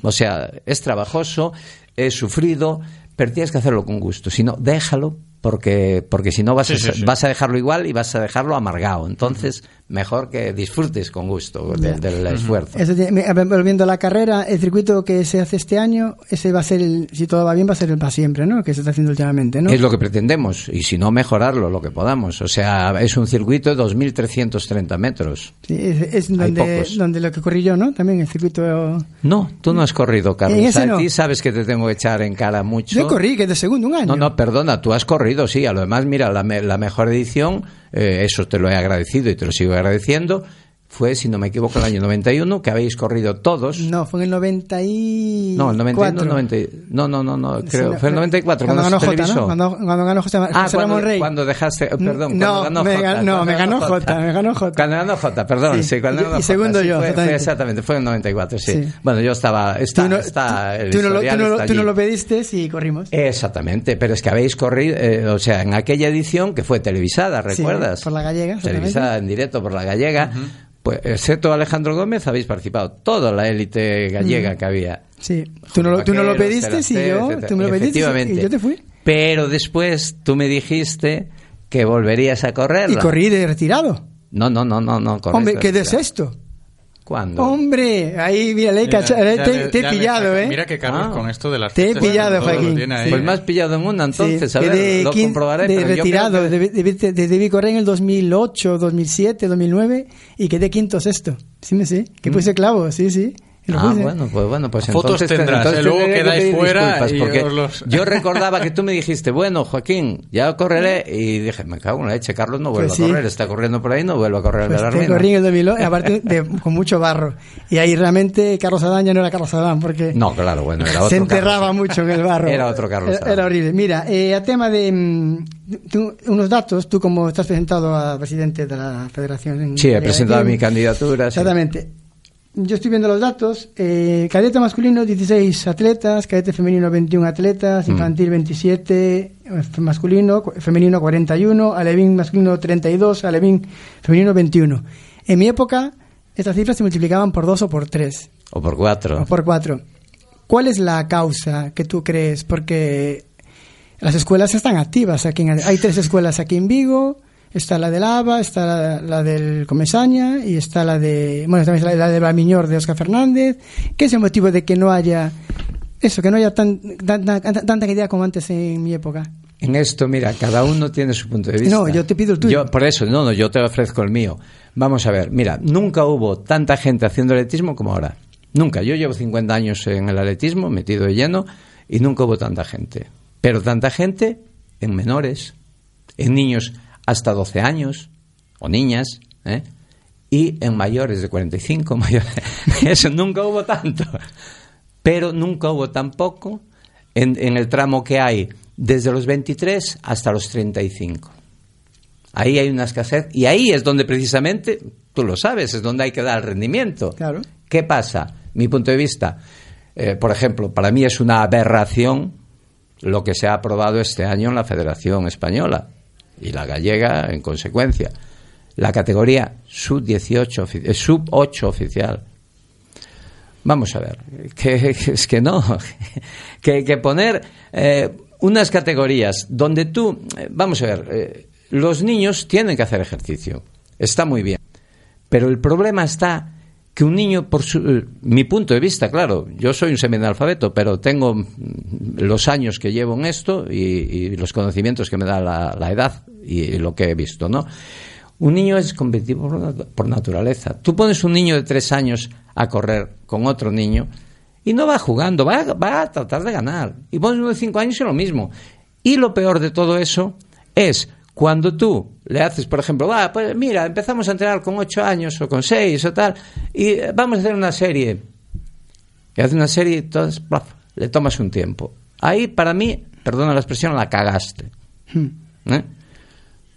o sea, es trabajoso, es sufrido, pero tienes que hacerlo con gusto. Si no, déjalo, porque, porque si no vas, Sí, a, sí, sí. vas a dejarlo igual y vas a dejarlo amargado. Entonces, mejor que disfrutes con gusto de- del esfuerzo. Eso tiene- volviendo a la carrera, el circuito que se hace este año, ese va a ser, el, si todo va bien, va a ser el para siempre, ¿no? Que se está haciendo últimamente, ¿no? Es lo que pretendemos, y si no, mejorarlo lo que podamos. O sea, es un circuito de 2.330 metros. Sí, es, es Hay donde, pocos. donde lo que corrí yo, ¿no? También el circuito... No, tú no has corrido, Carlos. A no. ti sabes que te tengo que echar en cara mucho. Yo corrí, que es de segundo, un año. No, no, perdona, tú has corrido, sí. A lo demás, mira, la, me- la mejor edición, eh, eso te lo he agradecido y te lo sigo agradeciendo, fue, si no me equivoco, el año 91, que habéis corrido todos. No, fue en el 90 y... No, el 91, 90, no, no, no, no, creo, Sí, fue el 94, Cuando cuando, ganó Jota, televisó. ¿no? Cuando, cuando ganó José, Ah, José cuando, Ramón Rey. cuando dejaste, eh, perdón, no, cuando ganó me, Jota, no, cuando me ganó Jota. Me ganó Jota. Cuando ganó Jota, perdón, Sí. sí, cuando Y- ganó y Jota, segundo sí, yo, fue, fue exactamente. exactamente, fue en el 94, sí. Sí. Bueno, yo estaba, está, Tú no, está, el tú no lo, tú no está tú no lo pediste y corrimos. Exactamente, pero es que habéis corrido, eh, o sea, en aquella edición que fue televisada, ¿recuerdas? por la gallega. exactamente. televisada en directo por la gallega, pues excepto Alejandro Gómez habéis participado toda la élite gallega Ujú. que había. Sí, tú no, lo- tú no lo pediste y Ceracé, yo, tú me lo pediste y yo te fui. Pero después tú me dijiste que volverías a correr. Y corrí de retirado. No, no, no, no, no. Hombre, ¿qué de sexto? ¿Cuándo? Hombre, ahí, mira, le he ya te, le- te he le pillado, ¿eh? Mira que Carlos Ah. con esto de las Te he pillado, Joaquín. ahí. Pues has pillado en una, entonces, Sí, a ver, de lo quin- comprobaré. de pero yo creo retirado, que- debí, debí- de- debí correr en el 2008, 2007, 2009 y quedé quinto sexto. Sí, me sé. Que puse clavo, sí, sí. Ah, puse. bueno, pues bueno, pues Fotos entonces, tendrás, entonces ¿eh? Luego quedáis fuera disculpas, y porque os los- [laughs] yo recordaba que tú me dijiste, bueno, Joaquín, ya correré, y dije, me cago en la leche, Carlos no vuelve Pues a sí. correr, está corriendo por ahí, no vuelve a correr Pues de corrí en el 2008, aparte de, con mucho barro. Y ahí realmente Carlos Adán ya no era Carlos Adán, porque No, claro, bueno, era otro se enterraba Carlos. mucho en el barro. Era otro Carlos Adán. era horrible. Mira, eh, a tema de mm, tú- unos datos, tú como estás presentado a presidente de la Federación. Sí, he presentado mi candidatura. sí. Yo estoy viendo los datos. Eh, cadete masculino 16 atletas, cadete femenino 21 atletas, Mm. infantil 27 eh, masculino, cu- femenino 41, alevín masculino 32, alevín femenino 21. En mi época estas cifras se multiplicaban por dos o por tres O por cuatro. o por cuatro. ¿Cuál es la causa que tú crees? Porque las escuelas están activas aquí. En, hay tres escuelas aquí en Vigo. Está la del ABA, está la, la del Comesaña y está la de, bueno, también está la, la de Bamiñor de Oscar Fernández. ¿Qué es el motivo de que no haya eso, que no haya tan, tan- tan- tanta idea como antes en mi época? En esto, mira, cada uno tiene su punto de vista. No, yo te pido el tuyo. Yo, por eso, no, no, yo te ofrezco el mío. Vamos a ver, mira, nunca hubo tanta gente haciendo atletismo como ahora. Nunca. Yo llevo 50 años en el atletismo, metido de lleno, y nunca hubo tanta gente. Pero tanta gente en menores, en niños hasta 12 años, o niñas, ¿eh? y en mayores de 45, [laughs] mayores. Eso nunca hubo tanto. Pero nunca hubo tampoco en, en el tramo que hay desde los 23 hasta los 35. Ahí hay una escasez y ahí es donde precisamente, tú lo sabes, es donde hay que dar el rendimiento. Claro. ¿Qué pasa? Mi punto de vista, eh, por ejemplo, para mí es una aberración lo que se ha aprobado este año en la Federación Española y la gallega en consecuencia. La categoría sub-18, ofi- eh, sub-8 oficial. Vamos a ver, que, es que no, [laughs] que, que poner eh, unas categorías donde tú, eh, vamos a ver, los niños tienen que hacer ejercicio, está muy bien, pero el problema está que un niño, por su, mi punto de vista, claro, yo soy un semianalfabeto, pero tengo mm, los años que llevo en esto y, los conocimientos que me da la edad y, lo que he visto, ¿no? Un niño es competitivo por, por naturaleza. Tú pones un niño de tres años a correr con otro niño y no va jugando, va, va a tratar de ganar. Y pones uno de cinco años y lo mismo. Y lo peor de todo eso es cuando tú le haces, por ejemplo, va, pues mira, empezamos a entrenar con ocho años o con seis o tal, y eh, vamos a hacer una serie. Y hace una serie y entonces plaf, le tomas un tiempo. Ahí, para mí, perdona la expresión, la cagaste. ¿eh?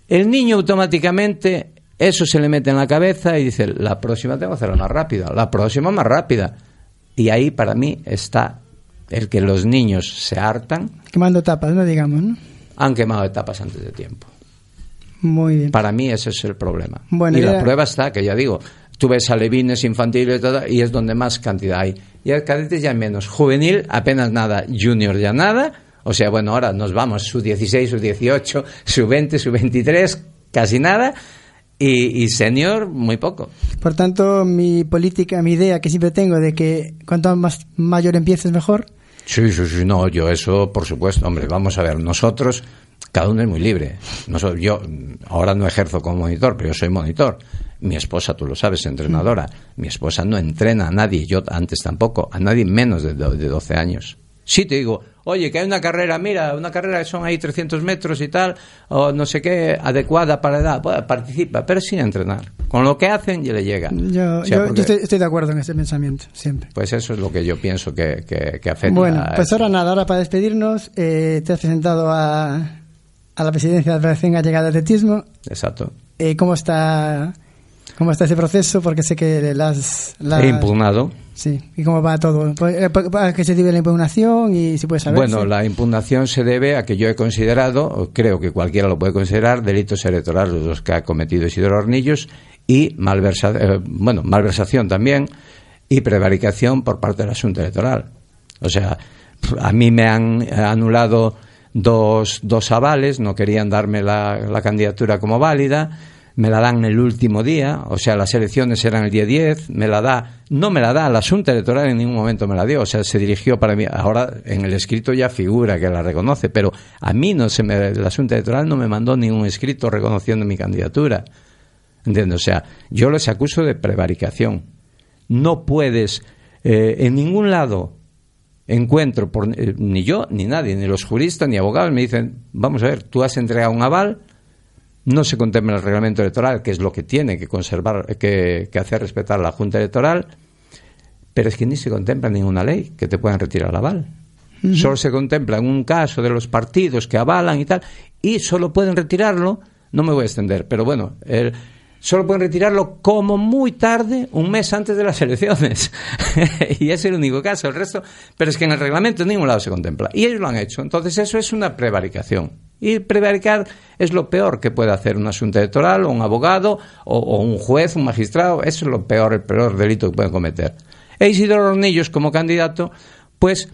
El niño automáticamente eso se le mete en la cabeza y dice, la próxima tengo que hacerla más rápida, la próxima más rápida. Y ahí para mí está el que los niños se hartan, Quemando tapas, no digamos, ¿no? han quemado etapas antes de tiempo. Muy bien. Para mí ese es el problema. Bueno, y la prueba está, que ya digo, tú ves alevines infantiles y es donde más cantidad hay. Y el cadetes ya menos. Juvenil apenas nada, junior ya nada. O sea, bueno, ahora nos vamos, su 16, su 18, su 20, su 23, casi nada. Y, y senior, muy poco. Por tanto, mi política, mi idea que siempre tengo de que cuanto más mayor empieces mejor, Sí, sí, sí, no, yo eso, por supuesto, hombre, vamos a ver, nosotros, cada uno es muy libre. Nosotros, yo mm, ahora no ejerzo como monitor, pero yo soy monitor. Mi esposa, tú lo sabes, entrenadora. Mi esposa no entrena a nadie, yo antes tampoco, a nadie menos de, de 12 años. Sí te digo, oye, que hay una carrera, mira, una carrera que son ahí 300 metros y tal, o no sé qué, adecuada para la edad, pues, participa, pero sin entrenar. Con lo que hacen, ya le llega. Yo, O sea, yo- yo porque- estoy, estoy de acuerdo en ese pensamiento, siempre. Pues eso es lo que yo pienso que, que, que afecta. Bueno, pues ahora nada, ahora para despedirnos, eh, te has presentado a, a la presidencia de la Federación Gallega de Atletismo. Exacto. Eh, ¿Cómo está cómo está ese proceso? Porque sé que las... las- He impugnado. Sí, ¿y cómo va todo? Pues, eh, pa- ¿A qué se debe la impugnación y si puedes saber? Bueno, sí. la impugnación se debe a que yo he considerado, creo que cualquiera lo puede considerar, delitos electorales los que ha cometido Isidoro Hornillos y malversa, eh, bueno, malversación también y prevaricación por parte de la Junta Electoral. O sea, a mí me han anulado dos, dos avales, no querían darme la, la candidatura como válida, me la dan el último día, o sea, las elecciones eran el día 10, me la da, no me la da, la Junta Electoral en ningún momento me la dio, o sea, se dirigió para mí, ahora en el escrito ya figura que la reconoce, pero a mí no se me, la Junta Electoral no me mandó ningún escrito reconociendo mi candidatura. ¿Entiendes? O sea, yo les acuso de prevaricación. No puedes, eh, en ningún lado encuentro, por, eh, ni yo, ni nadie, ni los juristas, ni abogados, me dicen, vamos a ver, tú has entregado un aval, no se contempla en el reglamento electoral, que es lo que tiene que conservar, que, que hacer respetar la Junta Electoral, pero es que ni se contempla ninguna ley que te puedan retirar el aval. Solo se contempla en un caso de los partidos que avalan y tal, y solo pueden retirarlo, no me voy a extender, pero bueno, el- solo pueden retirarlo como muy tarde, un mes antes de las elecciones. [laughs] y es el único caso, el resto, pero es que en el reglamento en ningún lado se contempla. Y ellos lo han hecho. Entonces eso es una prevaricación. Y prevaricar es lo peor que puede hacer una asunta electoral, o un abogado, o, un juez, un magistrado. Eso es lo peor, el peor delito que pueden cometer. E Isidoro Hornillos, como candidato, pues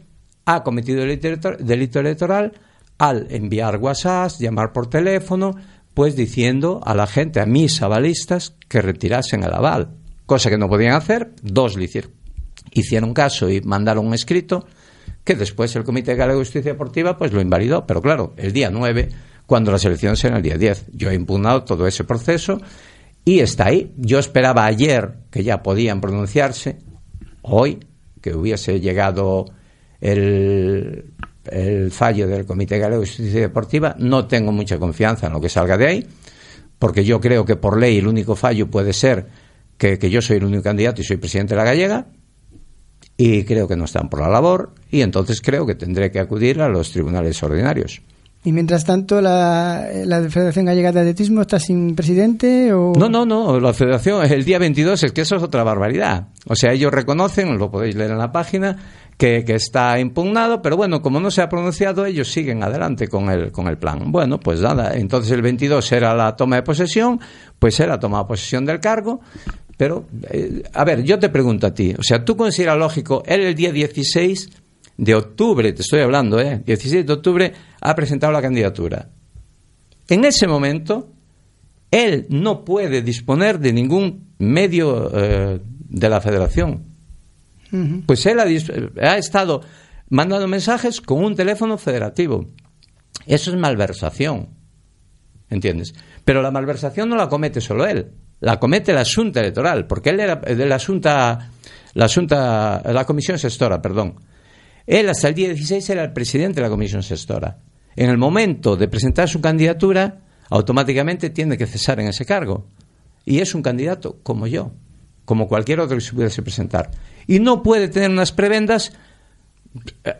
ha cometido delito electoral al enviar WhatsApp, llamar por teléfono, pues diciendo a la gente, a mis avalistas, que retirasen el aval. Cosa que no podían hacer, dos le hicieron, hicieron caso y mandaron un escrito que después el Comité Galego de Justicia Deportiva pues lo invalidó. Pero claro, el día 9, cuando las elecciones eran el día 10. Yo he impugnado todo ese proceso y está ahí. Yo esperaba ayer que ya podían pronunciarse, hoy que hubiese llegado el, el fallo del Comité Galego de Justicia Deportiva. No tengo mucha confianza en lo que salga de ahí, porque yo creo que por ley el único fallo puede ser que, que yo soy el único candidato y soy presidente de la gallega, y creo que no están por la labor, y entonces creo que tendré que acudir a los tribunales ordinarios. Y mientras tanto, la, la Federación Gallega de Atletismo está sin presidente o... No, no, no, la federación, el día 22 es que eso es otra barbaridad. O sea, ellos reconocen, lo podéis leer en la página, que, que está impugnado, pero bueno, como no se ha pronunciado, ellos siguen adelante con el, con el plan. Bueno, pues nada, entonces el 22 era la toma de posesión, pues era tomar posesión del cargo, pero, eh, a ver, yo te pregunto a ti, o sea, ¿tú consideras lógico, él el día 16 de octubre, te estoy hablando, ¿eh? 16 de octubre ha presentado la candidatura. En ese momento, él no puede disponer de ningún medio eh, de la federación. Pues él ha, estado mandando mensajes con un teléfono federativo. Eso es malversación. ¿Entiendes? Pero la malversación no la comete solo él, la comete la Junta Electoral, porque él era de la Junta, la Junta, la Comisión Sextora, perdón. Él hasta el día 16 era el presidente de la Comisión Sextora. En el momento de presentar su candidatura, automáticamente tiene que cesar en ese cargo. Y es un candidato como yo, como cualquier otro que se pudiese presentar. Y no puede tener unas prebendas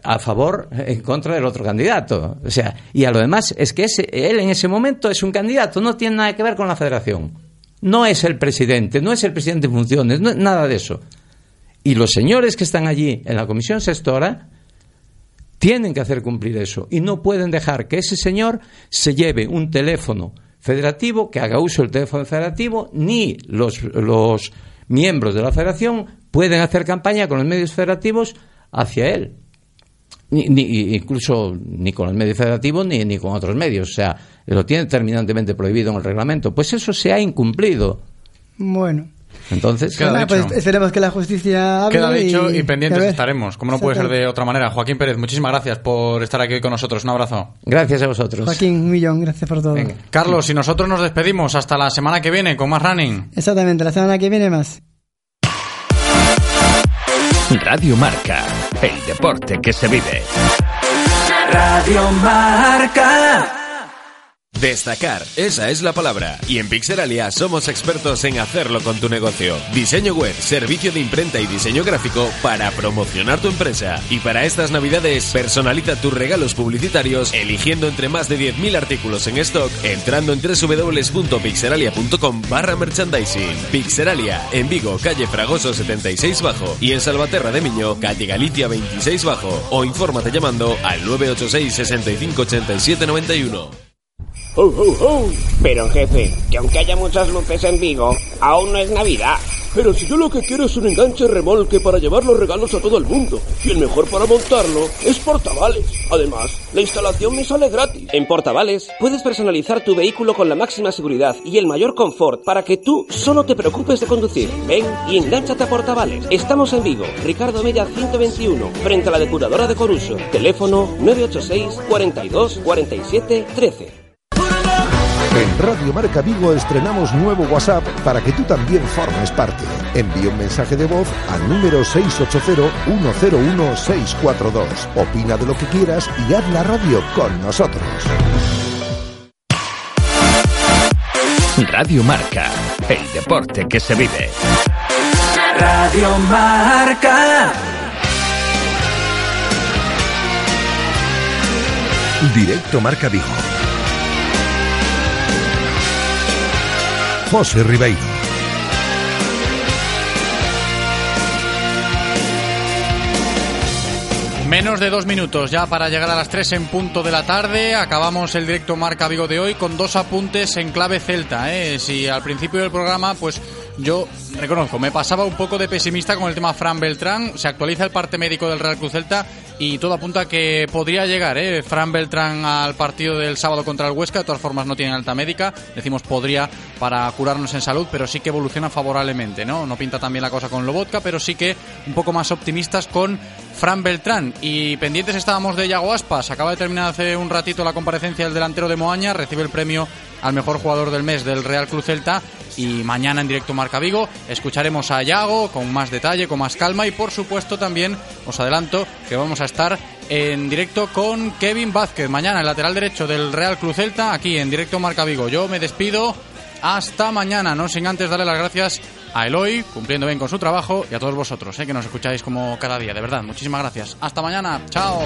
a favor, en contra del otro candidato. O sea, y a lo demás es que ese, él en ese momento es un candidato, no tiene nada que ver con la federación. No es el presidente, no es el presidente en funciones, no, nada de eso. Y los señores que están allí en la comisión sextora tienen que hacer cumplir eso y no pueden dejar que ese señor se lleve un teléfono federativo, que haga uso del teléfono federativo, ni los, los miembros de la federación pueden hacer campaña con los medios federativos hacia él. Ni, ni- incluso ni con los medios federativos ni, ni con otros medios. O sea, lo tiene terminantemente prohibido en el reglamento. Pues eso se ha incumplido. Bueno. Entonces, Queda Nada, dicho. pues esperemos que la justicia hable Queda dicho y, y pendientes estaremos, como no puede ser de otra manera. Joaquín Pérez, muchísimas gracias por estar aquí hoy con nosotros. Un abrazo. Gracias a vosotros. Joaquín, un millón, gracias por todo. Carlos, y nosotros nos despedimos hasta la semana que viene con más running. Exactamente, la semana que viene más. Radio Marca, el deporte que se vive. Radio Marca. Destacar, esa es la palabra. Y en Pixelalia somos expertos en hacerlo con tu negocio. Diseño web, servicio de imprenta y diseño gráfico para promocionar tu empresa. Y para estas navidades, personaliza tus regalos publicitarios eligiendo entre más de 10.000 artículos en stock, entrando en www.pixelalia.com barra merchandising. Pixelalia, en Vigo, calle Fragoso 76 bajo. Y en Salvaterra de Miño, calle Galicia 26 bajo. O infórmate llamando al 986 65 87 91. Pero jefe, que aunque haya muchas luces en Vigo, aún no es Navidad. Pero si yo lo que quiero es un enganche remolque para llevar los regalos a todo el mundo, y el mejor para montarlo es Portavales. Además, la instalación me sale gratis. En Portavales puedes personalizar tu vehículo con la máxima seguridad y el mayor confort para que tú solo te preocupes de conducir. Ven y engánchate a Portavales. Estamos en Vigo, Ricardo Mella 121, frente a la depuradora de Coruso. Teléfono 986 42 47 13. En Radio Marca Vigo estrenamos nuevo WhatsApp para que tú también formes parte. Envía un mensaje de voz al número 680-101-642. Opina de lo que quieras y haz la radio con nosotros. Radio Marca, el deporte que se vive. Radio Marca. Directo Marca Vigo. José Ribeiro. Menos de dos minutos ya para llegar a las 3 en punto de la tarde. Acabamos el directo Marca Vigo de hoy con dos apuntes en clave celta. ¿eh? Si al principio del programa, pues yo reconozco, me pasaba un poco de pesimista con el tema Fran Beltrán. Se actualiza el parte médico del Real Cruz Celta y todo apunta a que podría llegar ¿eh? Fran Beltrán al partido del sábado contra el Huesca. De todas formas, no tiene alta médica. Decimos podría para curarnos en salud, pero sí que evoluciona favorablemente. No, no pinta tan bien la cosa con Lobotka, pero sí que un poco más optimistas con Fran Beltrán. Y pendientes estábamos de Yago Aspas. Acaba de terminar hace un ratito la comparecencia del delantero de Moaña. Recibe el premio al mejor jugador del mes del Real Cruz Celta. Y mañana en directo Marca Vigo escucharemos a Yago con más detalle, con más calma. Y por supuesto también os adelanto que vamos a estar en directo con Kevin Vázquez. Mañana el lateral derecho del Real Cruz Celta, aquí en directo Marca Vigo. Yo me despido. Hasta mañana, no sin antes darle las gracias a Eloy, cumpliendo bien con su trabajo, y a todos vosotros, eh, que nos escucháis como cada día. De verdad, muchísimas gracias. Hasta mañana. Chao.